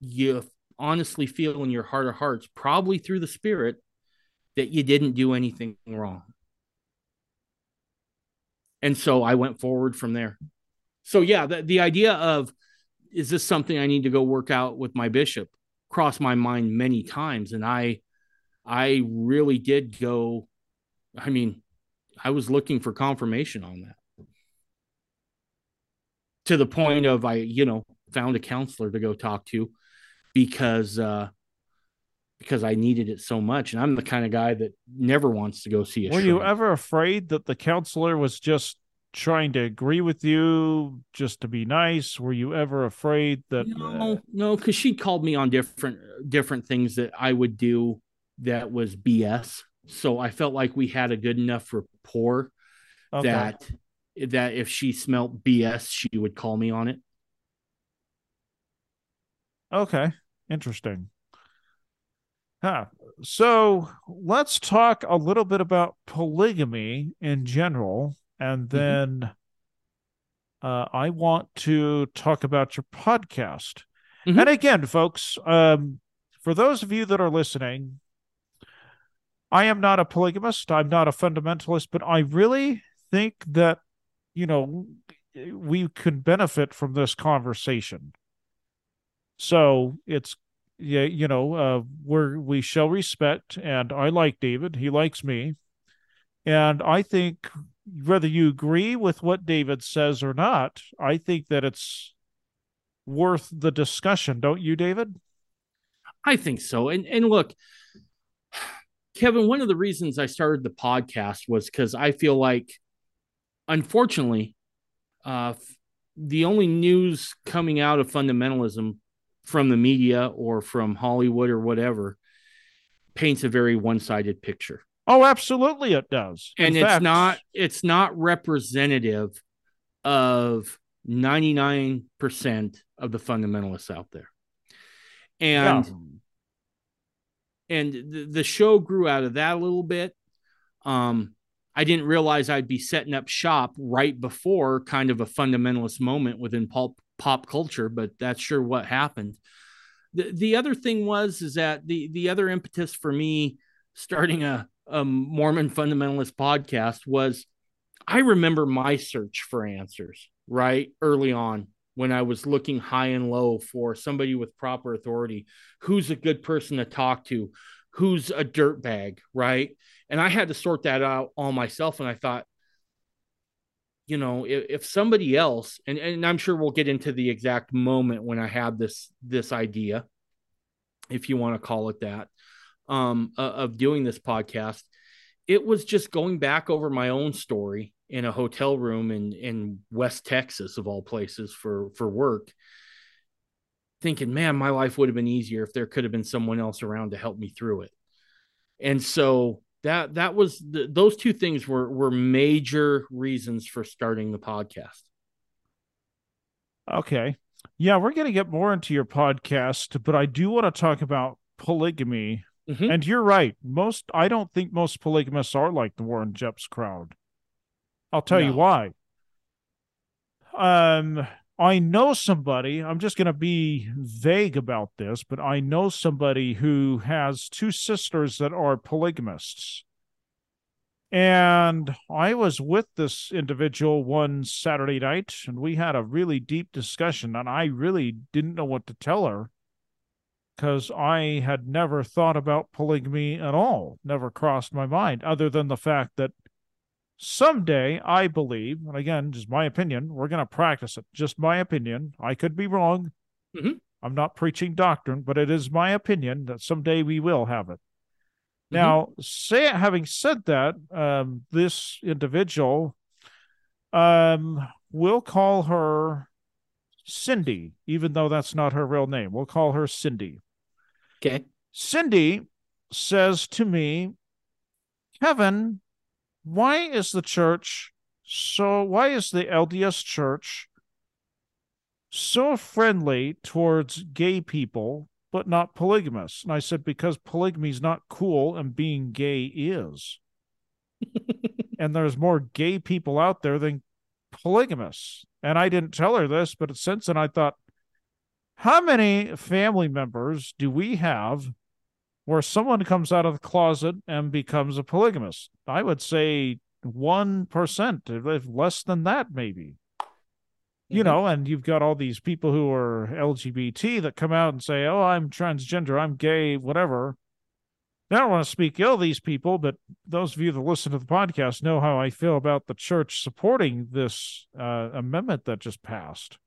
you honestly feel in your heart of hearts, probably through the spirit, that you didn't do anything wrong. And so I went forward from there. So, yeah, the, the idea of is this something I need to go work out with my bishop crossed my mind many times. And I, I really did go, I mean, I was looking for confirmation on that to the point of I, you know, found a counselor to go talk to because uh because I needed it so much. And I'm the kind of guy that never wants to go see a Were you ever afraid that the counselor was just trying to agree with you just to be nice? Were you ever afraid that No, uh... no, because she called me on different different things that I would do that was BS. So I felt like we had a good enough rapport okay. that that if she smelt BS, she would call me on it. Okay, interesting. Huh. So let's talk a little bit about polygamy in general, and mm-hmm. then mm-hmm. uh, I want to talk about your podcast. Mm-hmm. And again, folks, um, for those of you that are listening, I am not a polygamist. I'm not a fundamentalist, but I really think that you know, we could benefit from this conversation. So it's yeah, you know, uh, we're we shall respect, and I like David. He likes me, and I think whether you agree with what David says or not, I think that it's worth the discussion, don't you, David? I think so. And and look, Kevin, one of the reasons I started the podcast was because I feel like unfortunately, uh, the only news coming out of fundamentalism from the media or from Hollywood or whatever paints a very one-sided picture. Oh, absolutely, it does. And In it's not it's not representative of 99% of the fundamentalists out there. And yeah. and the, the show grew out of that a little bit. Um, I didn't realize I'd be setting up shop right before kind of a fundamentalist moment within pop pop culture, but that's sure what happened. The the other thing was is that the the other impetus for me starting a, a Mormon fundamentalist podcast was I remember my search for answers right early on when I was looking high and low for somebody with proper authority, who's a good person to talk to, who's a dirtbag, right? And I had to sort that out all myself. And I thought, you know, if, if somebody else, and, and I'm sure we'll get into the exact moment when I had this this idea, if you want to call it that, um, uh, of doing this podcast. It was just going back over my own story in a hotel room in in West Texas of all places for for work thinking man my life would have been easier if there could have been someone else around to help me through it and so that that was the, those two things were were major reasons for starting the podcast okay yeah we're going to get more into your podcast but i do want to talk about polygamy mm-hmm. and you're right most i don't think most polygamists are like the warren jeffs crowd I'll tell no. you why. Um, I know somebody, I'm just going to be vague about this, but I know somebody who has two sisters that are polygamists. And I was with this individual one Saturday night, and we had a really deep discussion, and I really didn't know what to tell her because I had never thought about polygamy at all, never crossed my mind, other than the fact that someday I believe, and again, just my opinion, we're going to practice it. Just my opinion. I could be wrong. Mm-hmm. I'm not preaching doctrine, but it is my opinion that someday we will have it. Mm-hmm. Now, say having said that, um, this individual, um, we'll call her Cindy, even though that's not her real name. We'll call her Cindy. Okay. Cindy says to me, Kevin, why is the church so why is the LDS church so friendly towards gay people but not polygamous? And I said because polygamy is not cool and being gay is. and there's more gay people out there than polygamous. And I didn't tell her this, but since then I thought how many family members do we have where someone comes out of the closet and becomes a polygamist. I would say 1%, if less than that, maybe. Mm-hmm. You know, and you've got all these people who are LGBT that come out and say, oh, I'm transgender, I'm gay, whatever. I don't want to speak ill of these people, but those of you that listen to the podcast know how I feel about the church supporting this uh, amendment that just passed.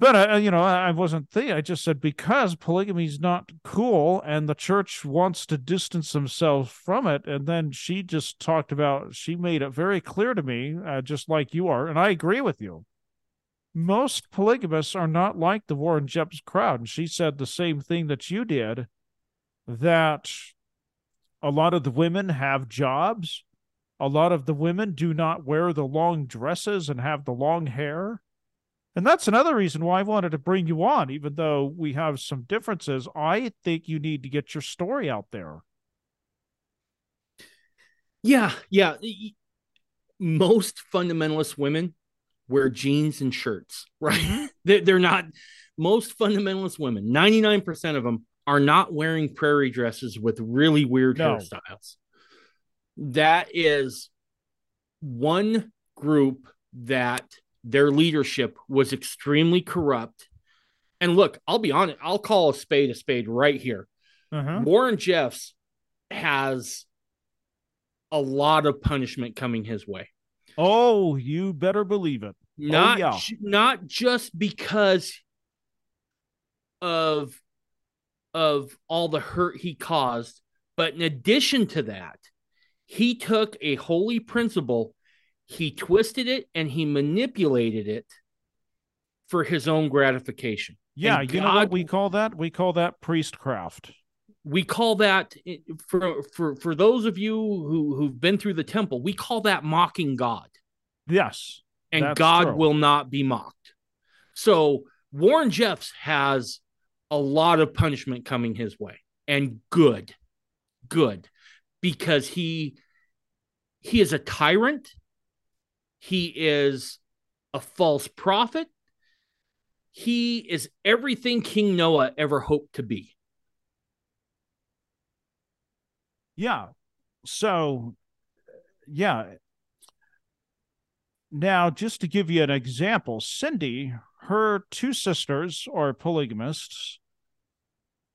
But uh, you know, I wasn't the. I just said because polygamy is not cool, and the church wants to distance themselves from it. And then she just talked about. She made it very clear to me, uh, just like you are, and I agree with you. Most polygamists are not like the Warren Jeffs crowd, and she said the same thing that you did. That a lot of the women have jobs. A lot of the women do not wear the long dresses and have the long hair and that's another reason why I wanted to bring you on, even though we have some differences. I think you need to get your story out there. Yeah, yeah. Most fundamentalist women wear jeans and shirts, right? Mm-hmm. They're not, most fundamentalist women, 99% of them are not wearing prairie dresses with really weird no. hairstyles. That is one group that their leadership was extremely corrupt. And look, I'll be honest, I'll call a spade a spade right here. Uh-huh. Warren Jeffs has a lot of punishment coming his way. Oh, you better believe it. Oh, not oh, yeah. not just because of of all the hurt he caused, but in addition to that, he took a holy principle he twisted it and he manipulated it for his own gratification. Yeah, and you God, know what we call that? We call that priestcraft. We call that for for for those of you who who've been through the temple, we call that mocking God. Yes. And God true. will not be mocked. So Warren Jeffs has a lot of punishment coming his way and good good because he he is a tyrant he is a false prophet. He is everything King Noah ever hoped to be. Yeah. So, yeah. Now, just to give you an example, Cindy, her two sisters are polygamists.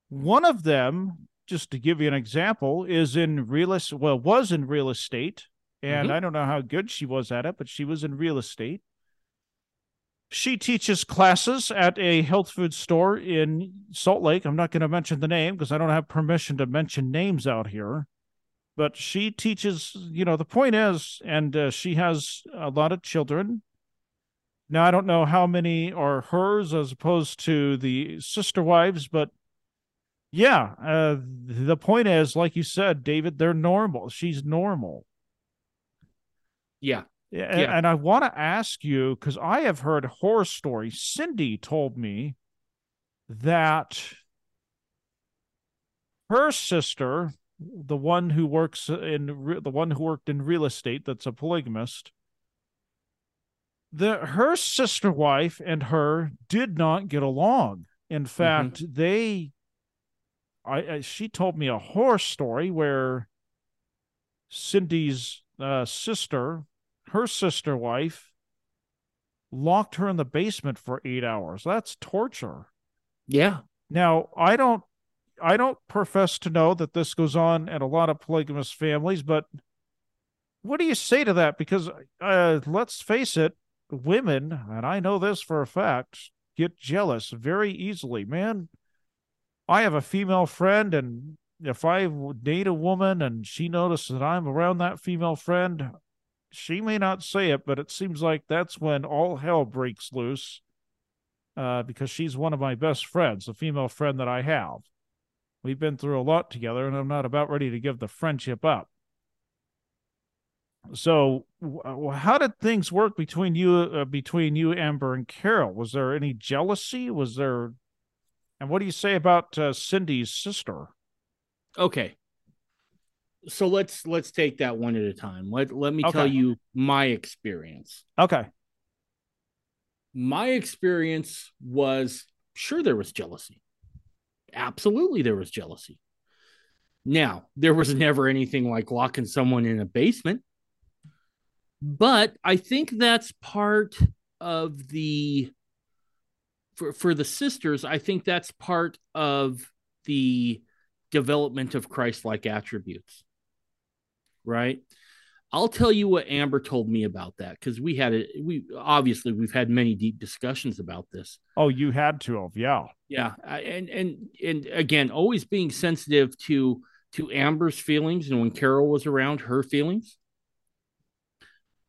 One of them, just to give you an example, is in real well, was in real estate and mm-hmm. I don't know how good she was at it, but she was in real estate. she teaches classes at a health food store in Salt Lake. I'm not going to mention the name because I don't have permission to mention names out here. But she teaches, you know, the point is, and uh, she has a lot of children. Now, I don't know how many are hers as opposed to the sister wives, but yeah, uh, the point is, like you said, David, they're normal. She's normal. Yeah. And, Yeah. and I want to ask you because I have heard horror stories. Cindy told me that her sister, the one who works in the one who worked in real estate, that's a polygamist, the her sister wife and her did not get along. In fact, they, I, I she told me a horror story where Cindy's uh, sister, her sister wife, locked her in the basement for eight hours. That's torture. Yeah. Now, I don't I don't profess to know that this goes on in a lot of polygamous families, but what do you say to that? Because uh, let's face it, women, and I know this for a fact, get jealous very easily. Man, I have a female friend, and if I date a woman and she notices that I'm around that female friend, she may not say it, but it seems like that's when all hell breaks loose. Uh, because she's one of my best friends, a female friend that I have. We've been through a lot together, and I'm not about ready to give the friendship up. So, w- how did things work between you, uh, between you, Amber, and Carol? Was there any jealousy? Was there, and what do you say about uh, Cindy's sister? Okay. So let's let's take that one at a time. Let let me tell you my experience. Okay, My experience was sure there was jealousy. Absolutely there was jealousy. Now, there was never anything like locking someone in a basement. But I think that's part of the for for the sisters, I think that's part of the development of Christ-like attributes. Right? I'll tell you what Amber told me about that because we had it. We obviously we've had many deep discussions about this. Oh, you had to have, yeah. Yeah, and and and again, always being sensitive to to Amber's feelings, and when Carol was around, her feelings.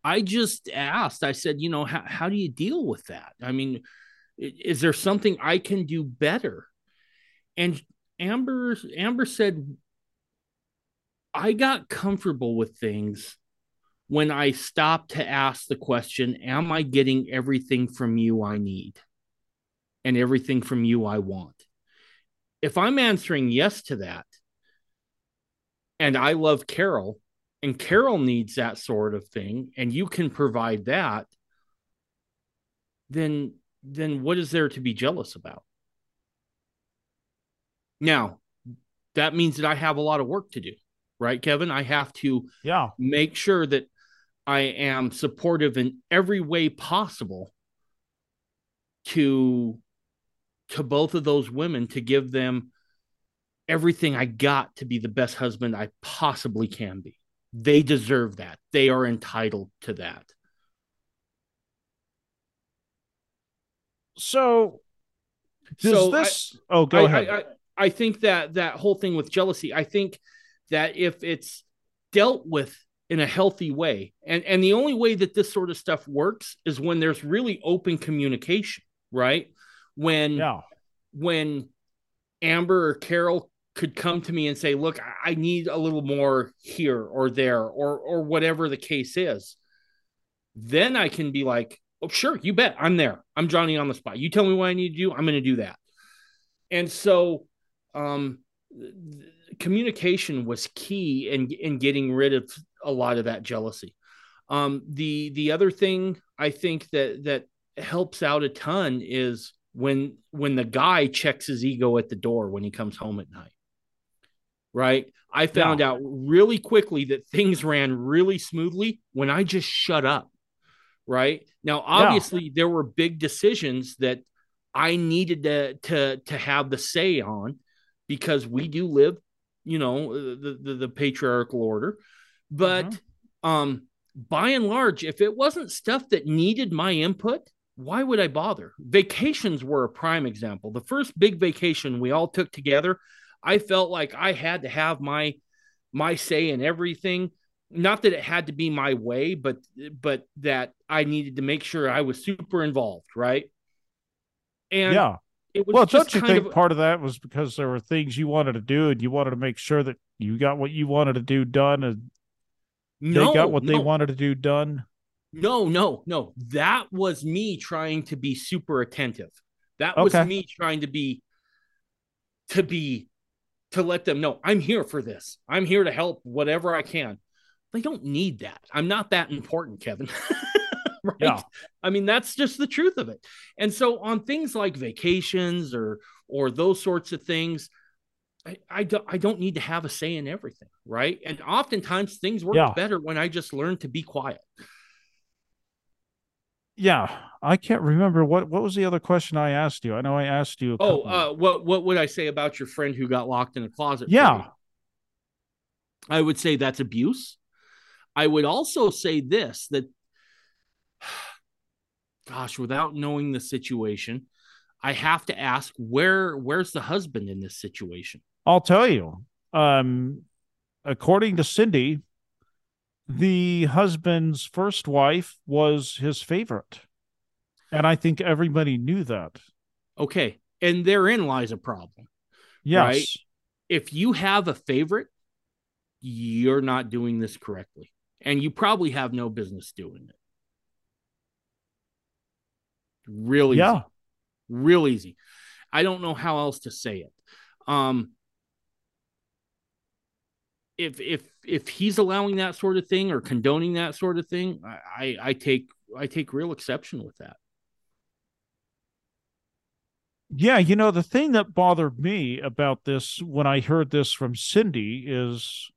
I just asked. I said, you know, how how do you deal with that? I mean, is there something I can do better? And Amber Amber said, I got comfortable with things when I stopped to ask the question, Am I getting everything from you I need and everything from you I want? If I'm answering yes to that, and I love Carol, and Carol needs that sort of thing, and you can provide that, then then what is there to be jealous about? Now, that means that I have a lot of work to do, right, Kevin? I have to Yeah. make sure that I am supportive in every way possible to to both of those women to give them everything I got to be the best husband I possibly can be. They deserve that. They are entitled to that. So, does So I- this? oh, go I, ahead. I, I, I think that that whole thing with jealousy, I think that if it's dealt with in a healthy way, and and the only way that this sort of stuff works is when there's really open communication, right? When yeah. when Amber or Carol could come to me and say, "Look, I- need a little more here or there or or whatever the case is," then I can be like, "Oh, sure, you bet, I'm there. I'm Johnny on the spot. You tell me what I need to do, I'm going to do that." And so, um, th- communication was key in in getting rid of a lot of that jealousy. Um, the the other thing I think that that helps out a ton is when when the guy checks his ego at the door when he comes home at night. Right? I found out really quickly that things ran really smoothly when I just shut up. Right? Now obviously there were big decisions that I needed to to to have the say on because we do live, you know, the the, the patriarchal order. But um by and large, if it wasn't stuff that needed my input, why would I bother? Vacations were a prime example. The first big vacation we all took together, I felt like I had to have my my say in everything. Not that it had to be my way, but but that I needed to make sure I was super involved, right? And yeah, well, don't you think of, part of that was because there were things you wanted to do and you wanted to make sure that you got what you wanted to do done and no, they got what no. they wanted to do done? No, no, no. That was me trying to be super attentive. That was okay. me trying to be to be to let them know I'm here for this. I'm here to help whatever I can. They don't need that. I'm not that important, Kevin. right? Yeah. I mean, that's just the truth of it. And so on things like vacations or or those sorts of things, I, I don't I don't need to have a say in everything, right? And oftentimes things work yeah. better when I just learn to be quiet. Yeah, I can't remember what what was the other question I asked you. I know I asked you. oh, uh, what what would I say about your friend who got locked in a closet? Yeah, I would say that's abuse. I would also say this that, gosh, without knowing the situation, I have to ask where where's the husband in this situation? I'll tell you. Um, according to Cindy, the husband's first wife was his favorite. And I think everybody knew that. Okay. And therein lies a problem. Yes. Right? If you have a favorite, you're not doing this correctly. And you probably have no business doing it. Really yeah. Real easy. I don't know how else to say it. Um, if if if he's allowing that sort of thing or condoning that sort of thing, I I take I take real exception with that. Yeah, you know, the thing that bothered me about this when I heard this from Cindy is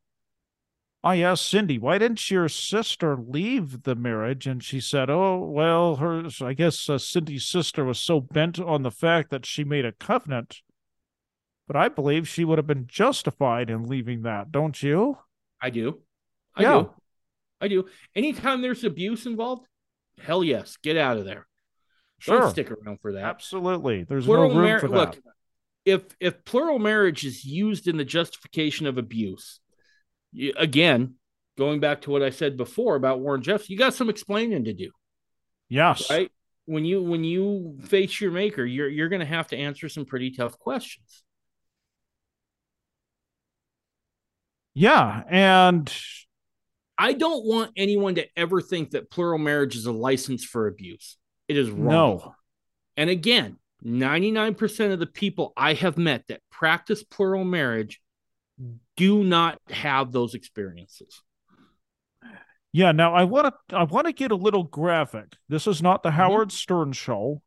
I asked Cindy, why didn't your sister leave the marriage? And she said, oh, well, her, I guess uh, Cindy's sister was so bent on the fact that she made a covenant but I believe she would have been justified in leaving that, don't you? I do. I yeah. do. I do. Anytime there's abuse involved, hell yes, get out of there. Sure. Don't stick around for that. Absolutely. There's plural no room mar- for that. Look, if if plural marriage is used in the justification of abuse, you, again, going back to what I said before about Warren Jeffs, you got some explaining to do. Yes. Right? When you when you face your maker, you're you're going to have to answer some pretty tough questions. Yeah. And I don't want anyone to ever think that plural marriage is a license for abuse. It is wrong. No. And again, 99% of the people I have met that practice plural marriage do not have those experiences. Yeah, now I want to I want to get a little graphic. This is not the mm-hmm. Howard Stern show,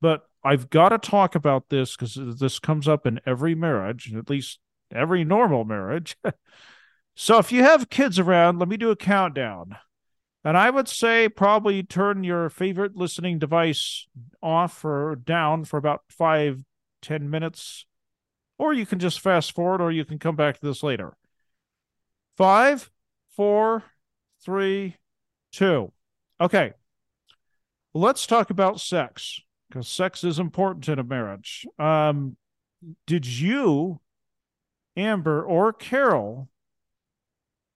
but I've got to talk about this cuz this comes up in every marriage, at least every normal marriage. So if you have kids around, let me do a countdown. And I would say probably turn your favorite listening device off or down for about five, ten minutes. Or you can just fast forward or you can come back to this later. Five, four, three, two. Okay. Let's talk about sex because sex is important in a marriage. Um, did you, Amber or Carol,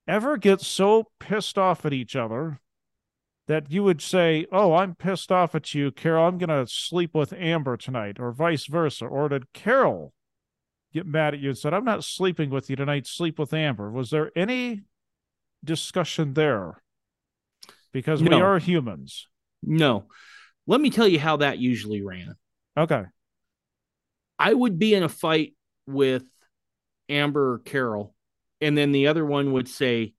ever get so pissed off at each other that you would say, Oh, I'm pissed off at you, Carol. I'm going to sleep with Amber tonight, or vice versa? Or did Carol get mad at you and said, I'm not sleeping with you tonight, sleep with Amber? Was there any discussion there? Because no. we are humans. No. Let me tell you how that usually ran. Okay. I would be in a fight with Amber or Carol and then the other one would say,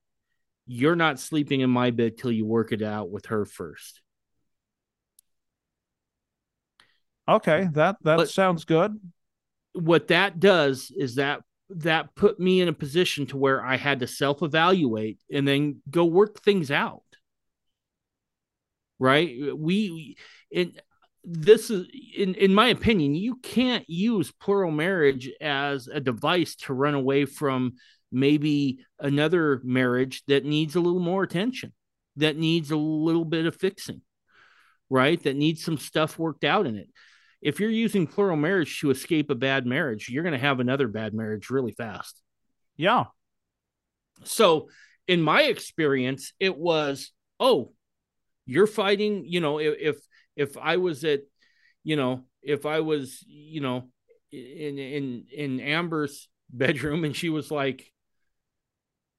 You're not sleeping in my bed till you work it out with her first. Okay, that that but sounds good. What that does is that that put me in a position to where I had to self-evaluate and then go work things out. Right? We in this is in in my opinion, you can't use plural marriage as a device to run away from maybe another marriage that needs a little more attention, that needs a little bit of fixing. right? That needs some stuff worked out in it. If you're using plural marriage to escape a bad marriage, you're going to have another bad marriage really fast. Yeah. So, in my experience, it was, oh, you're fighting, you know, if if, if I was at, you know, if I was, you know, in in in Amber's bedroom and she was like,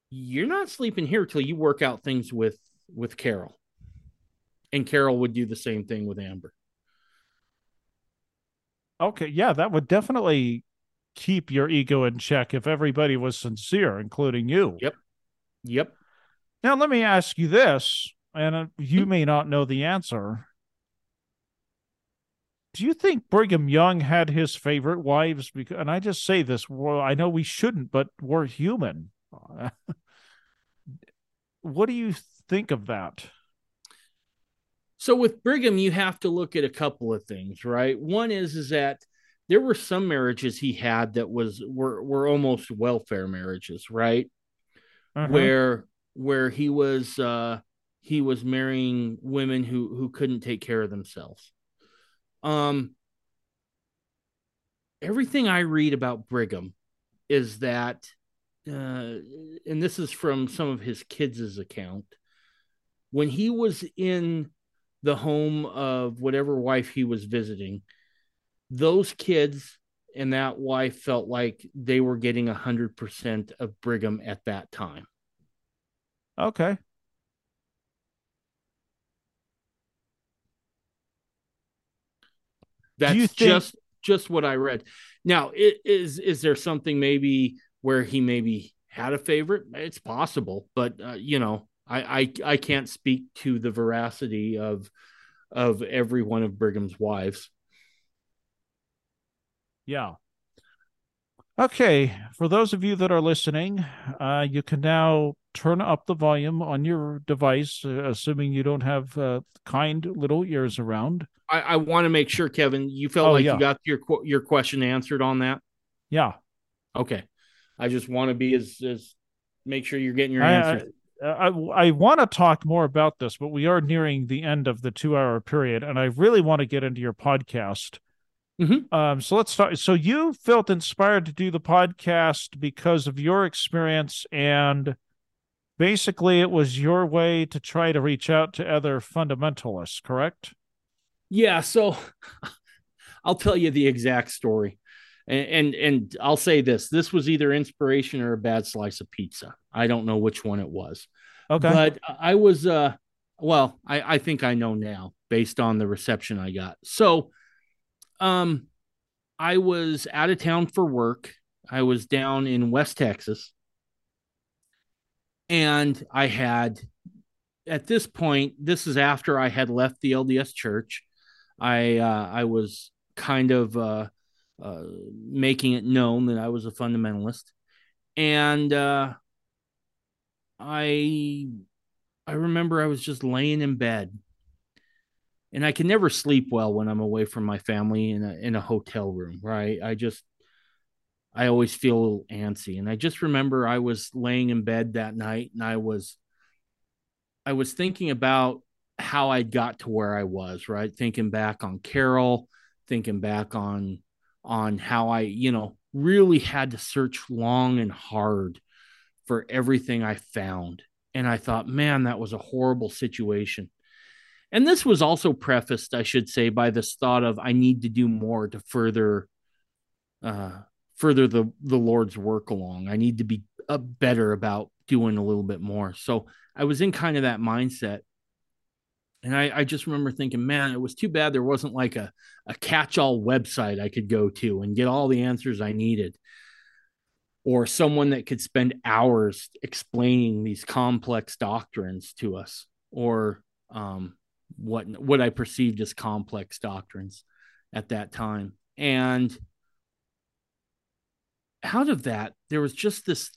"You're not sleeping here till you work out things with with Carol." And Carol would do the same thing with Amber. Okay, yeah, that would definitely keep your ego in check if everybody was sincere, including you. Yep. Yep. Now, let me ask you this, and uh, you may not know the answer. Do you think Brigham Young had his favorite wives? Because, and I just say this, well, I know we shouldn't, but we're human. what do you think of that? So with Brigham, you have to look at a couple of things, right? One is is that there were some marriages he had that was were were almost welfare marriages, right? Uh-huh. Where where he was uh he was marrying women who who couldn't take care of themselves. Um everything I read about Brigham is that uh and this is from some of his kids' account when he was in the home of whatever wife he was visiting, those kids and that wife felt like they were getting a hundred percent of Brigham at that time. Okay. That's think... just just what I read. Now, it, is is there something maybe where he maybe had a favorite? It's possible, but uh, you know, I, I I can't speak to the veracity of of every one of Brigham's wives. Yeah. Okay, for those of you that are listening, uh, you can now turn up the volume on your device, uh, assuming you don't have uh, kind little ears around. I, I want to make sure, Kevin, you felt oh, like yeah. you got your your question answered on that. Yeah. Okay. I just want to be as as make sure you're getting your answer. I, I want to talk more about this, but we are nearing the end of the two hour period, and I really want to get into your podcast. Mm-hmm. Um, so let's start. So you felt inspired to do the podcast because of your experience, and basically, it was your way to try to reach out to other fundamentalists, correct? Yeah. So I'll tell you the exact story and, and and I'll say this: this was either inspiration or a bad slice of pizza. I don't know which one it was. Okay, but I was uh, well, I I think I know now based on the reception I got. So, um, I was out of town for work. I was down in West Texas, and I had at this point. This is after I had left the LDS Church. I uh, I was kind of uh, uh, making it known that I was a fundamentalist, and uh, I I remember I was just laying in bed, and I can never sleep well when I'm away from my family in a in a hotel room. Right? I just I always feel a little antsy, and I just remember I was laying in bed that night, and I was I was thinking about how I got to where I was. Right? Thinking back on Carol, thinking back on on how I, you know, really had to search long and hard for everything I found. And I thought, man, that was a horrible situation. And this was also prefaced, I should say, by this thought of I need to do more to further uh further the the Lord's work along. I need to be uh, better about doing a little bit more. So I was in kind of that mindset and I, I, just remember thinking, man, it was too bad there wasn't like a, a catch all website I could go to and get all the answers I needed, or someone that could spend hours explaining these complex doctrines to us, or um, what what I perceived as complex doctrines at that time. And out of that, there was just this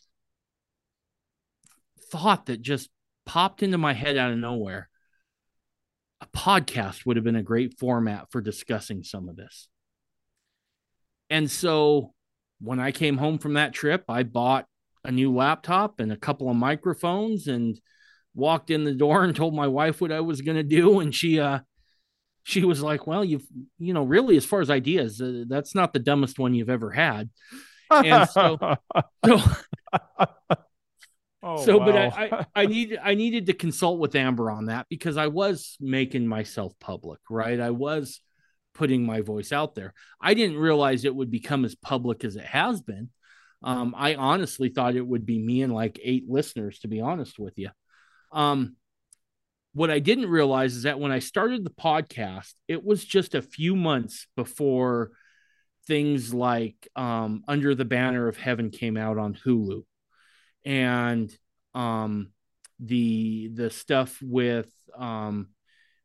thought that just popped into my head out of nowhere a podcast would have been a great format for discussing some of this. And so when I came home from that trip, I bought a new laptop and a couple of microphones and walked in the door and told my wife what I was going to do and she uh she was like, "Well, you've you know, really, as far as ideas, uh, that's not the dumbest one you've ever had." And so, so, oh, so but wow. I, I I needed I needed to consult with Amber on that because I was making myself public, right? I was putting my voice out there. I didn't realize it would become as public as it has been. Um, I honestly thought it would be me and like eight listeners, to be honest with you. Um, what I didn't realize is that when I started the podcast, it was just a few months before things like um, Under the Banner of Heaven came out on Hulu, and um, the the stuff with um,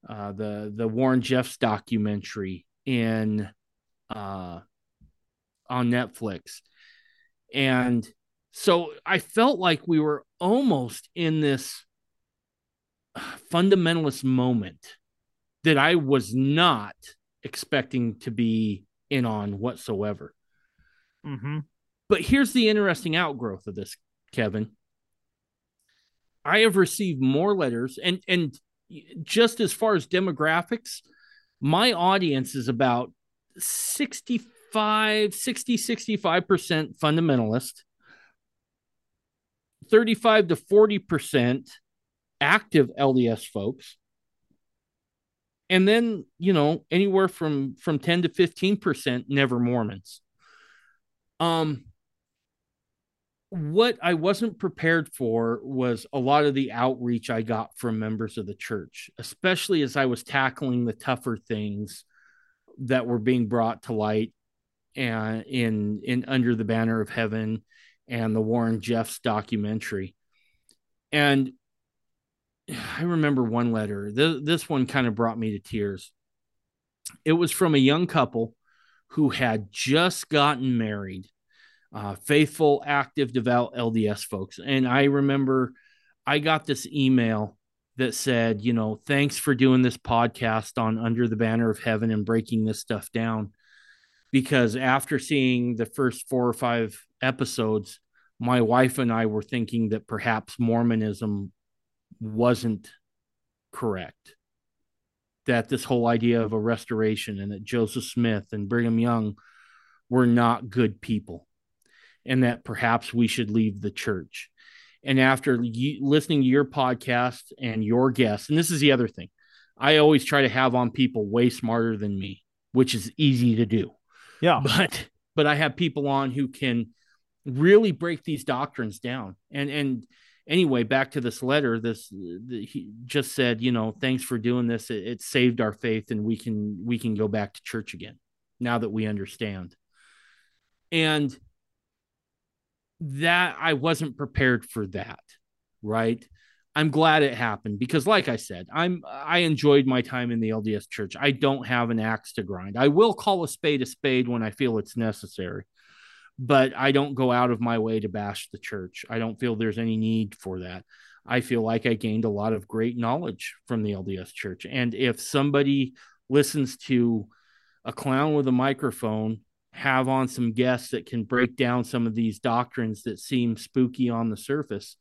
uh, the the Warren Jeffs documentary in uh, on Netflix, and so I felt like we were almost in this fundamentalist moment that I was not expecting to be in on whatsoever. mm-hmm. But here's the interesting outgrowth of this, Kevin. I have received more letters and and just as far as demographics, my audience is about 65, 60, 65% fundamentalist, 35 to 40% active LDS folks. And then, you know, anywhere from from 10 to 15% never Mormons. Um what I wasn't prepared for was a lot of the outreach I got from members of the church, especially as I was tackling the tougher things that were being brought to light and in in under the banner of heaven and the Warren Jeffs documentary. And I remember one letter. This, this one kind of brought me to tears. It was from a young couple who had just gotten married uh, faithful, active, devout LDS folks. And I remember I got this email that said, you know, thanks for doing this podcast on Under the Banner of Heaven and breaking this stuff down. Because after seeing the first four or five episodes, my wife and I were thinking that perhaps Mormonism wasn't correct. That this whole idea of a restoration and that Joseph Smith and Brigham Young were not good people and that perhaps we should leave the church. And after listening to your podcast and your guests, and this is the other thing, I always try to have on people way smarter than me, which is easy to do. Yeah. But but I have people on who can really break these doctrines down. And and anyway, back to this letter, this the, he just said, you know, thanks for doing this. It, it saved our faith, and we can we can go back to church again now that we understand. And that I wasn't prepared for that, right? I'm glad it happened because like I said, I'm I enjoyed my time in the LDS church. I don't have an axe to grind. I will call a spade a spade when I feel it's necessary. But I don't go out of my way to bash the church. I don't feel there's any need for that. I feel like I gained a lot of great knowledge from the LDS church. And if somebody listens to a clown with a microphone have on some guests that can break down some of these doctrines that seem spooky on the surface.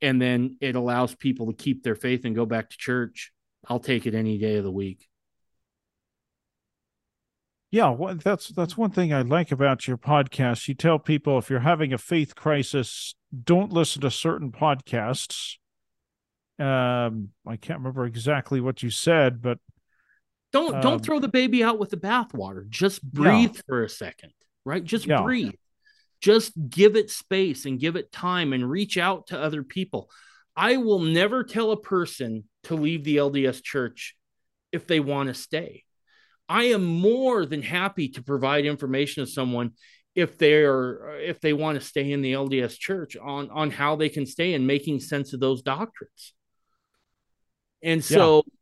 And then it allows people to keep their faith and go back to church. I'll take it any day of the week. Yeah well, that's that's one thing i like about your podcast. You tell people if you're having a faith crisis don't listen to certain podcasts. Um i can't remember exactly what you said but don't Um, don't throw the baby out with the bathwater. Just breathe Yeah. for a second, right? Just Yeah. breathe. Just give it space and give it time and reach out to other people. I will never tell a person to leave the LDS church if they want to stay. I am more than happy to provide information to someone if they're if they want to stay in the LDS church on on how they can stay and making sense of those doctrines. And so yeah,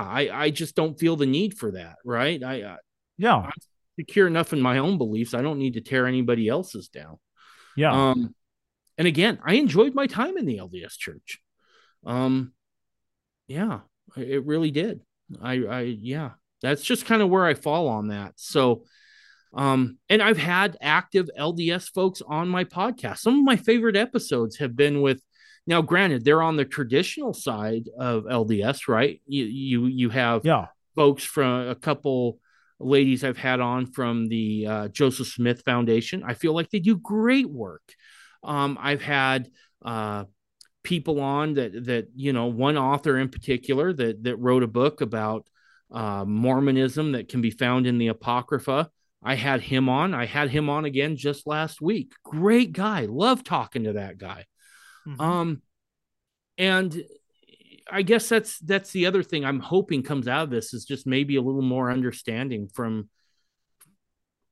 I I just don't feel the need for that, right? I, I yeah secure enough in my own beliefs. I don't need to tear anybody else's down. yeah Um, and again, I enjoyed my time in the LDS church. Um, yeah, it really did. I, I, yeah, that's just kind of where I fall on that. So, um, and I've had active LDS folks on my podcast. Some of my favorite episodes have been with. Now, granted, they're on the traditional side of LDS, right? You, you, you have yeah folks from a couple ladies I've had on from the uh, Joseph Smith Foundation. I feel like they do great work. Um, I've had uh, people on that that you know one author in particular that that wrote a book about uh, Mormonism that can be found in the Apocrypha. I had him on. I had him on again just last week. Great guy. Love talking to that guy. Mm-hmm. Um, and I guess that's that's the other thing I'm hoping comes out of this is just maybe a little more understanding from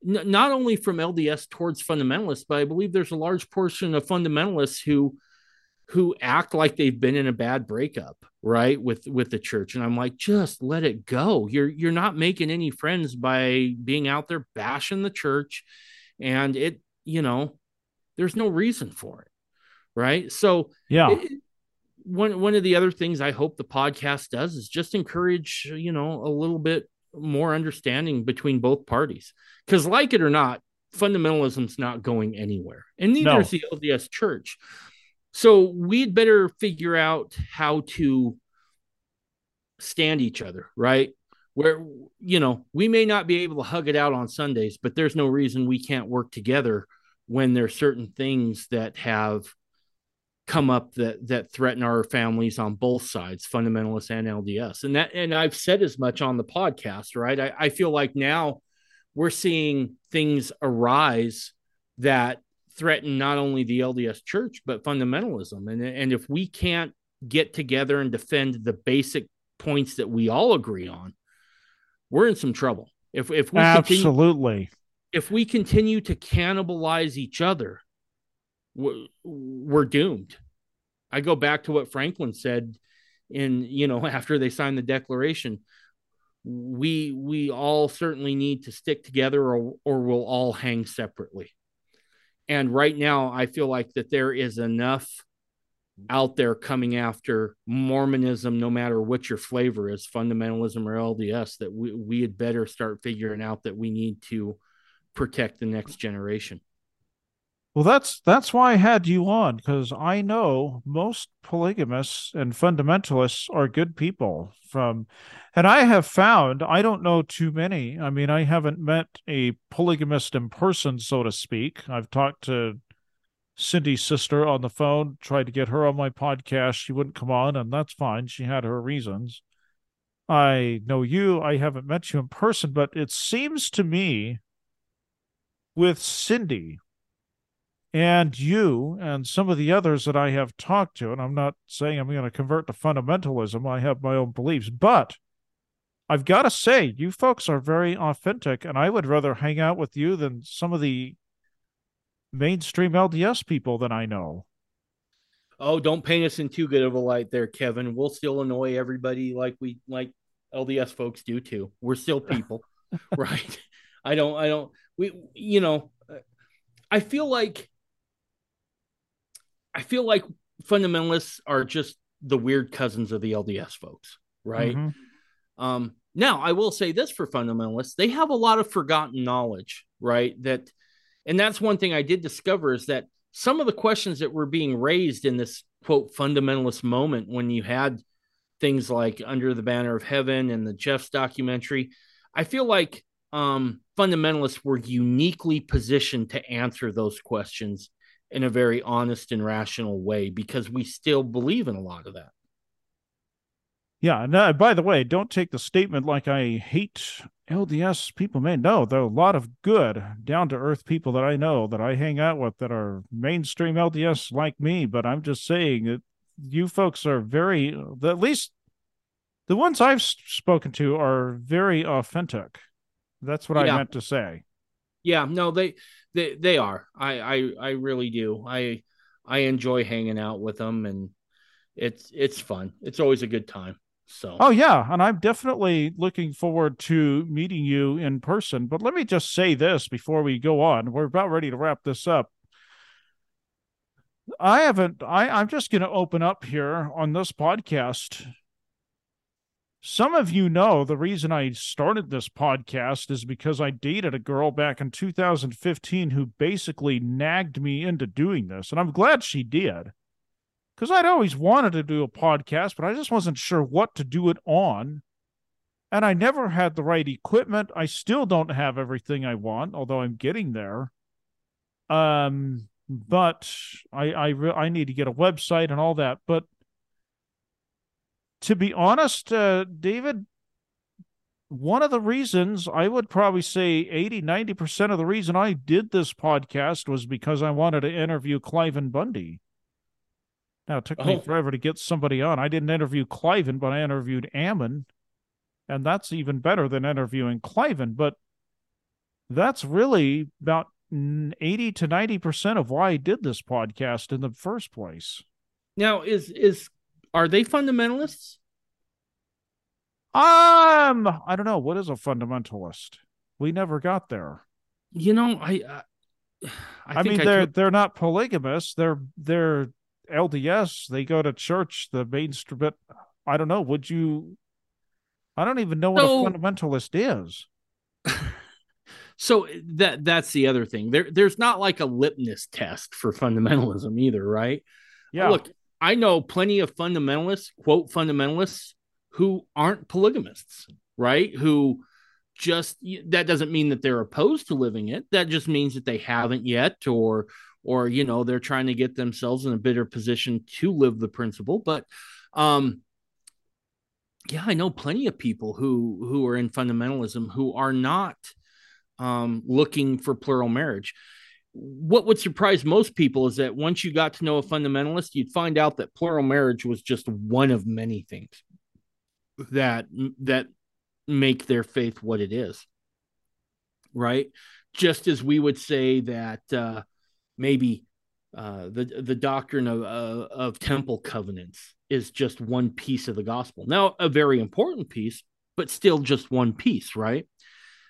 n- not only from LDS towards fundamentalists, but I believe there's a large portion of fundamentalists who who act like they've been in a bad breakup right with with the church. And i'm like just let it go. You're you're not making any friends by being out there bashing the church. And it you know there's no reason for it right so yeah it, one one of the other things i hope the podcast does is just encourage you know a little bit more understanding between both parties because like it or not fundamentalism's not going anywhere and neither no. is the lds church so we'd better figure out how to stand each other, right? Where, you know, we may not be able to hug it out on Sundays, but there's no reason we can't work together when there's certain things that have come up that that threaten our families on both sides fundamentalists and lds and that and i've said as much on the podcast right i, I feel like now we're seeing things arise that threaten not only the LDS church, but fundamentalism. And, and if we can't get together and defend the basic points that we all agree on, we're in some trouble. If, if we absolutely, continue, if we continue to cannibalize each other, we're, doomed. I go back to what Franklin said in, you know, after they signed the declaration, we, we all certainly need to stick together or, or we'll all hang separately and right now, I feel like that there is enough out there coming after Mormonism, no matter what your flavor is, fundamentalism or LDS, that we, we had better start figuring out that we need to protect the next generation. Well, that's that's why I had you on because I know most polygamists and fundamentalists are good people. From, and I have found I don't know too many. I mean, I haven't met a polygamist in person, so to speak. I've talked to Cindy's sister on the phone, tried to get her on my podcast. She wouldn't come on, and that's fine. She had her reasons. I know you. I haven't met you in person, but it seems to me with Cindy and you and some of the others that I have talked to, and I'm not saying I'm going to convert to fundamentalism, I have my own beliefs, but I've got to say, you folks are very authentic, and I would rather hang out with you than some of the mainstream LDS people that I know. Oh, don't paint us in too good of a light there, Kevin. We'll still annoy everybody like we like LDS folks do too. We're still people, right? I don't, I don't, we, you know, I feel like I feel like fundamentalists are just the weird cousins of the LDS folks, right? Mm-hmm. Um, now, I will say this for fundamentalists, they have a lot of forgotten knowledge, right? That, and that's one thing I did discover is that some of the questions that were being raised in this quote fundamentalist moment when you had things like Under the Banner of Heaven and the Jeffs documentary, I feel like um, fundamentalists were uniquely positioned to answer those questions in a very honest and rational way because we still believe in a lot of that. Yeah. No, uh, by the way, don't take the statement like I hate LDS people. Man, no, there are a lot of good, down to earth people that I know that I hang out with that are mainstream LDS like me. But I'm just saying that you folks are very, at least the ones I've spoken to are very authentic. That's what yeah. I meant to say. Yeah, no, they they they are. I I I really do. I I enjoy hanging out with them, and it's it's fun. It's always a good time. So. Oh yeah, and I'm definitely looking forward to meeting you in person. But let me just say this before we go on. We're about ready to wrap this up. I haven't I I'm just going to open up here on this podcast some of you know the reason I started this podcast is because I dated a girl back in 2015 who basically nagged me into doing this. And I'm glad she did because I'd always wanted to do a podcast, but I just wasn't sure what to do it on. and I never had the right equipment. I still don't have everything I want, although I'm getting there. Um, but I I re- I need to get a website and all that. But to be honest, uh, David, one of the reasons I would probably say 80, 90% of the reason I did this podcast was because I wanted to interview Cliven Bundy. Now, it took me Oh. forever to get somebody on. I didn't interview Cliven, but I interviewed Ammon. And that's even better than interviewing Cliven. But that's really about mm, 80 to 90% of why I did this podcast in the first place. Now, is is are they fundamentalists? Um, I don't know. What is a fundamentalist? We never got there. You know, I I, I, I, mean, I they're took- they're not polygamous. They're they're LDS. They go to church. The mainstream. But I don't know. Would you? I don't even know what So- a fundamentalist is. so that that's the other thing. There there's not like a litmus test for fundamentalism either, right? Yeah. Look, I know plenty of fundamentalists, quote fundamentalists, who aren't polygamists, right? Who just that doesn't mean that they're opposed to living it. That just means that they haven't yet, or or you know they're trying to get themselves in a better position to live the principle. But um, yeah, I know plenty of people who who are in fundamentalism who are not um, looking for plural marriage what would surprise most people is that once you got to know a fundamentalist, you'd find out that plural marriage was just one of many things that that make their faith what it is. Right? Just as we would say that uh, maybe uh, the the doctrine of uh, of temple covenants is just one piece of the gospel. Now, a very important piece, but still just one piece, right?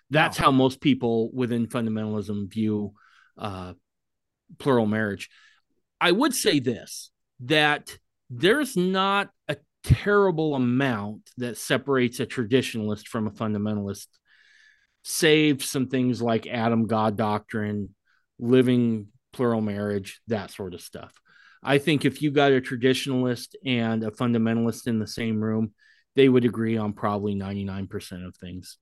That's Yeah. how most people within fundamentalism view uh, plural marriage. I would say this that there's not a terrible amount that separates a traditionalist from a fundamentalist, save some things like Adam God doctrine, living plural marriage, that sort of stuff. I think if you got a traditionalist and a fundamentalist in the same room, they would agree on probably 99% of things.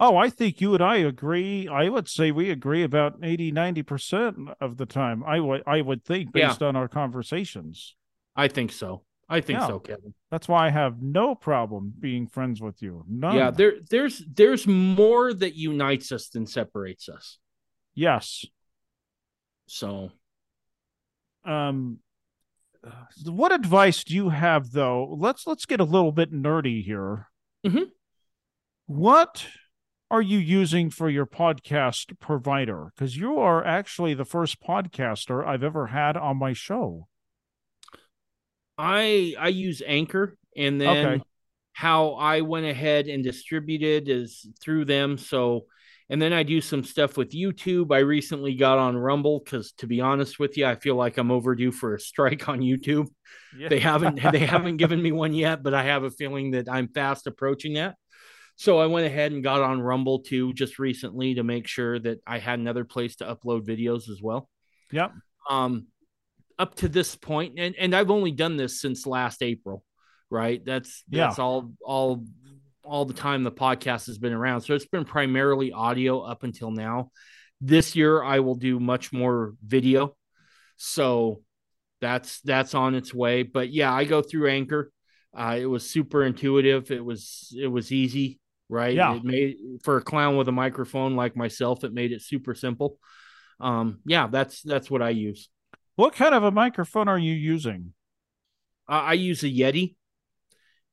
Oh, I think you and I agree. I would say we agree about 80, 90% of the time. I would I would think Yeah. based on our conversations. I think so. I think Yeah. so, Kevin. That's why I have no problem being friends with you. None. Yeah, there there's there's more that unites us than separates us. yes. So Um what advice do you have though? Let's let's get a little bit nerdy here. Mm-hmm. What are you using for your podcast provider? Because you are actually the first podcaster I've ever had on my show. I I use Anchor and then Okay. how I went ahead and distributed is through them. So and then I do some stuff with YouTube. I recently got on Rumble because to be honest with you, I feel like I'm overdue for a strike on YouTube. Yeah. They haven't they haven't given me one yet, but I have a feeling that I'm fast approaching that. So I went ahead and got on Rumble too just recently to make sure that I had another place to upload videos as well. Yep. Um up to this point and and I've only done this since last April, right? That's Yeah. all all all the time the podcast has been around. So it's been primarily audio up until now. This year I will do much more video. So that's that's on its way. But yeah, I go through Anchor. Uh, it was super intuitive. It was it was easy, right? Yeah. It made for a clown with a microphone like myself, it made it super simple. Um, yeah, that's that's what I use. What kind of a microphone are you using? Uh, I use a Yeti,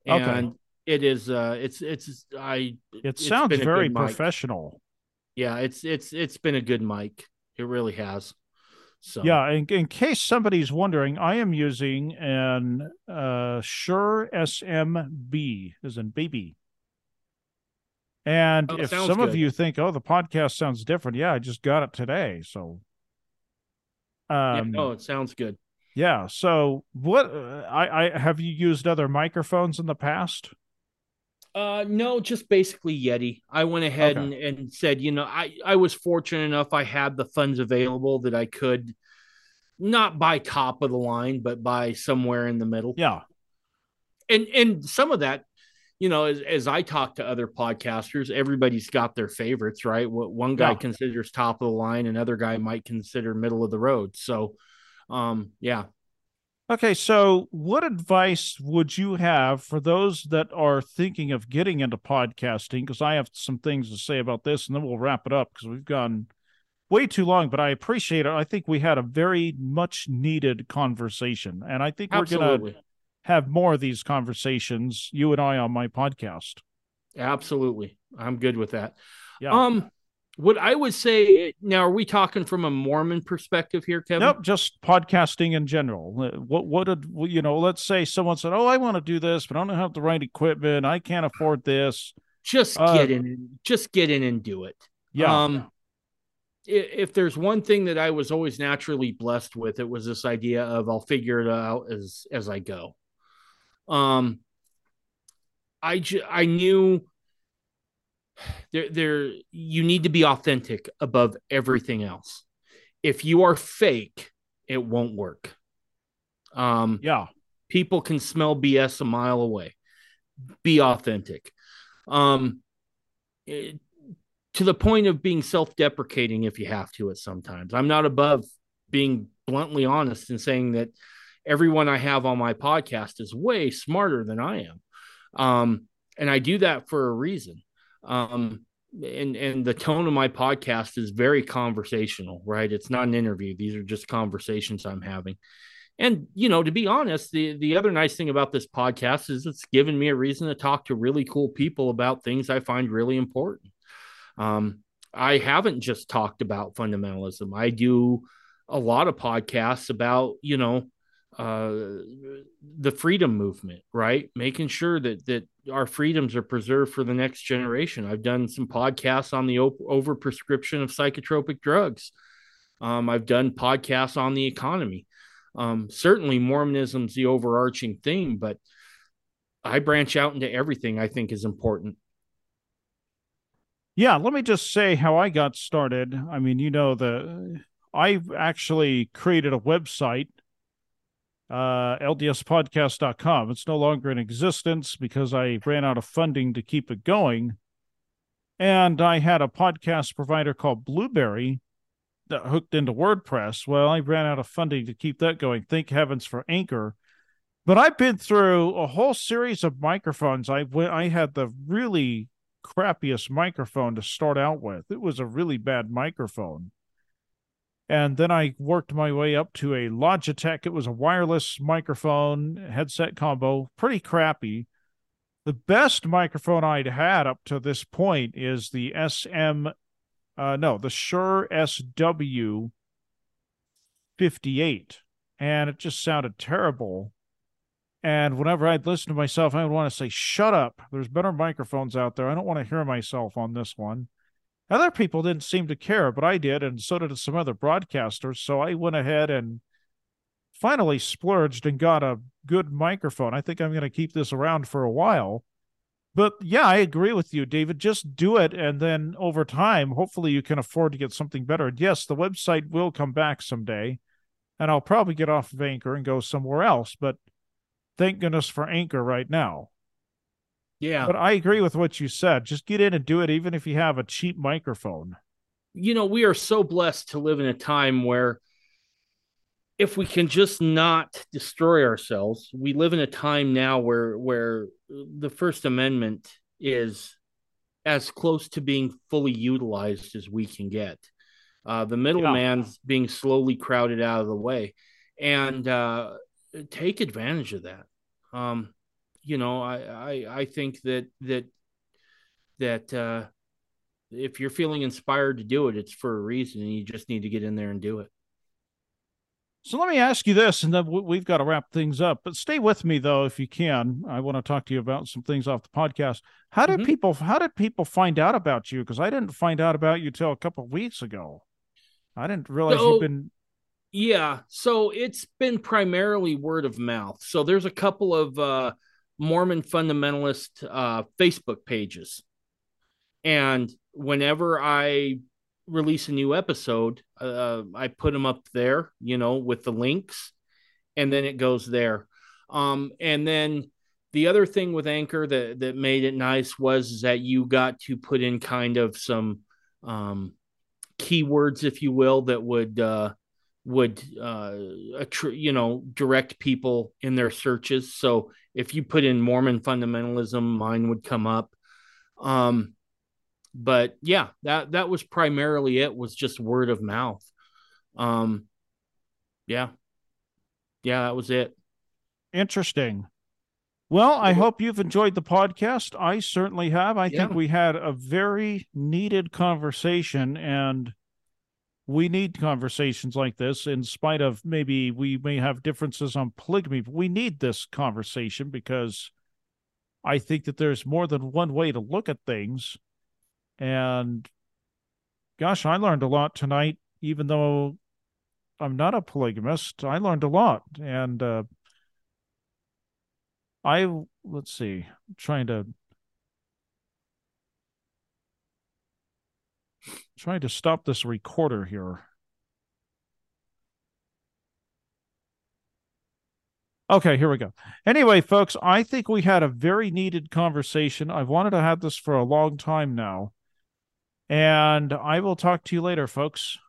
Okay. and it is uh, it's it's I It It's sounds very professional. yeah, it's it's it's been a good mic. It really has. So Yeah, in, in case somebody's wondering, I am using an uh Shure SMB, as in baby. And Oh, if some of you think, "Oh, the podcast sounds different," yeah, I just got it today. So, yeah, um, no, it sounds good. yeah. So, what uh, I I have you used other microphones in the past? Uh, no, just basically Yeti. I went ahead Okay. and, and said, you know, I, I was fortunate enough I had the funds available that I could not buy top of the line, but buy somewhere in the middle. Yeah, And and some of that, you know, as, as I talk to other podcasters, everybody's got their favorites, right? What one guy Yeah. considers top of the line, another guy might consider middle of the road. So, um, yeah, Okay, so what advice would you have for those that are thinking of getting into podcasting? Because I have some things to say about this, and then we'll wrap it up because we've gone way too long. But I appreciate it. I think we had a very much needed conversation, and I think we're gonna absolutely, have more of these conversations, you and I, on my podcast. absolutely, I'm good with that. Yeah. Um, what I would say now, are we talking from a Mormon perspective here, Kevin? Nope, just podcasting in general. Uh, What what did you know? Let's say someone said, "Oh, I want to do this, but I don't have the right equipment. I can't afford this." Just Uh, get in, and, just get in and do it. Yeah, Um, if there's one thing that I was always naturally blessed with, it was this idea of I'll figure it out as as I go. Um, I ju- I knew there there you need to be authentic above everything else. If you are fake, it won't work. Um, yeah, people can smell BS a mile away. Be authentic. Um, it- to the point of being self-deprecating if you have to at sometimes. I'm not above being bluntly honest and saying that everyone I have on my podcast is way smarter than I am. Um, and I do that for a reason. Um, and and the tone of my podcast is very conversational, right? It's not an interview. These are just conversations I'm having. And you know, to be honest, the the other nice thing about this podcast is it's given me a reason to talk to really cool people about things I find really important. Um, I haven't just talked about fundamentalism. I do a lot of podcasts about, you know, uh, the freedom movement, right? Making sure that that our freedoms are preserved for the next generation. I've done some podcasts on the op- overprescription of psychotropic drugs. Um, I've done podcasts on the economy. Um, certainly, Mormonism's the overarching theme, but I branch out into everything I think is important. yeah. Let me just say how I got started. I mean, you know, the I've actually created a website, uh, ldspodcast.com. It's no longer in existence because I ran out of funding to keep it going. And I had a podcast provider called Blubrry that hooked into WordPress. Well, I ran out of funding to keep that going. Thank heavens for Anchor. But I've been through a whole series of microphones. I went, I had the really crappiest microphone to start out with. It was a really bad microphone. And then I worked my way up to a Logitech. It was a wireless microphone, headset combo, pretty crappy. The best microphone I'd had up to this point is the SM, uh, no, the Shure SW 58. And it just sounded terrible. And whenever I'd listen to myself, I would want to say, shut up. There's better microphones out there. I don't want to hear myself on this one. Other people didn't seem to care, but I did, and so did some other broadcasters. So I went ahead and finally splurged and got a good microphone. I think I'm going to keep this around for a while. But yeah, I agree with you, David. Just do it. And then over time, hopefully you can afford to get something better. And yes, the website will come back someday. And I'll probably get off of Anchor and go somewhere else. But thank goodness for Anchor right now. Yeah. But I agree with what you said. Just get in and do it, even if you have a cheap microphone. you know, we are so blessed to live in a time where if we can just not destroy ourselves, we live in a time now where where the First Amendment is as close to being fully utilized as we can get. Uh, the middleman's being slowly crowded out of the way, and uh, take advantage of that. Um, you know, I, I I think that that that uh, if you're feeling inspired to do it, it's for a reason, and you just need to get in there and do it. So let me ask you this, and then we- we've got to wrap things up. But stay with me though, if you can. I want to talk to you about some things off the podcast. How did Mhm. people? How did people find out about you? Because I didn't find out about you till a couple of weeks ago. I didn't realize So- you've been. Yeah, so it's been primarily word of mouth. So there's a couple of uh, Mormon fundamentalist uh, Facebook pages, and whenever I release a new episode, uh, I put them up there, you know, with the links, and then it goes there. Um, and then the other thing with Anchor that that made it nice was that you got to put in kind of some um, keywords, if you will, that would uh, would uh, attr- you know direct people in their searches. So if you put in Mormon fundamentalism, mine would come up. Um, but yeah, that that was primarily it. Was just word of mouth. Um, yeah, yeah, that was it. Interesting. Well, I hope you've enjoyed the podcast. I certainly have. I yeah. think we had a very needed conversation, and we need conversations like this, in spite of maybe we may have differences on polygamy. We need this conversation because I think that there's more than one way to look at things. And gosh, I learned a lot tonight, even though I'm not a polygamist. I learned a lot. And, uh, I let's see, I'm trying to trying to stop this recorder here. Okay, here we go. Anyway, folks, I think we had a very needed conversation. I've wanted to have this for a long time now. And I will talk to you later, folks.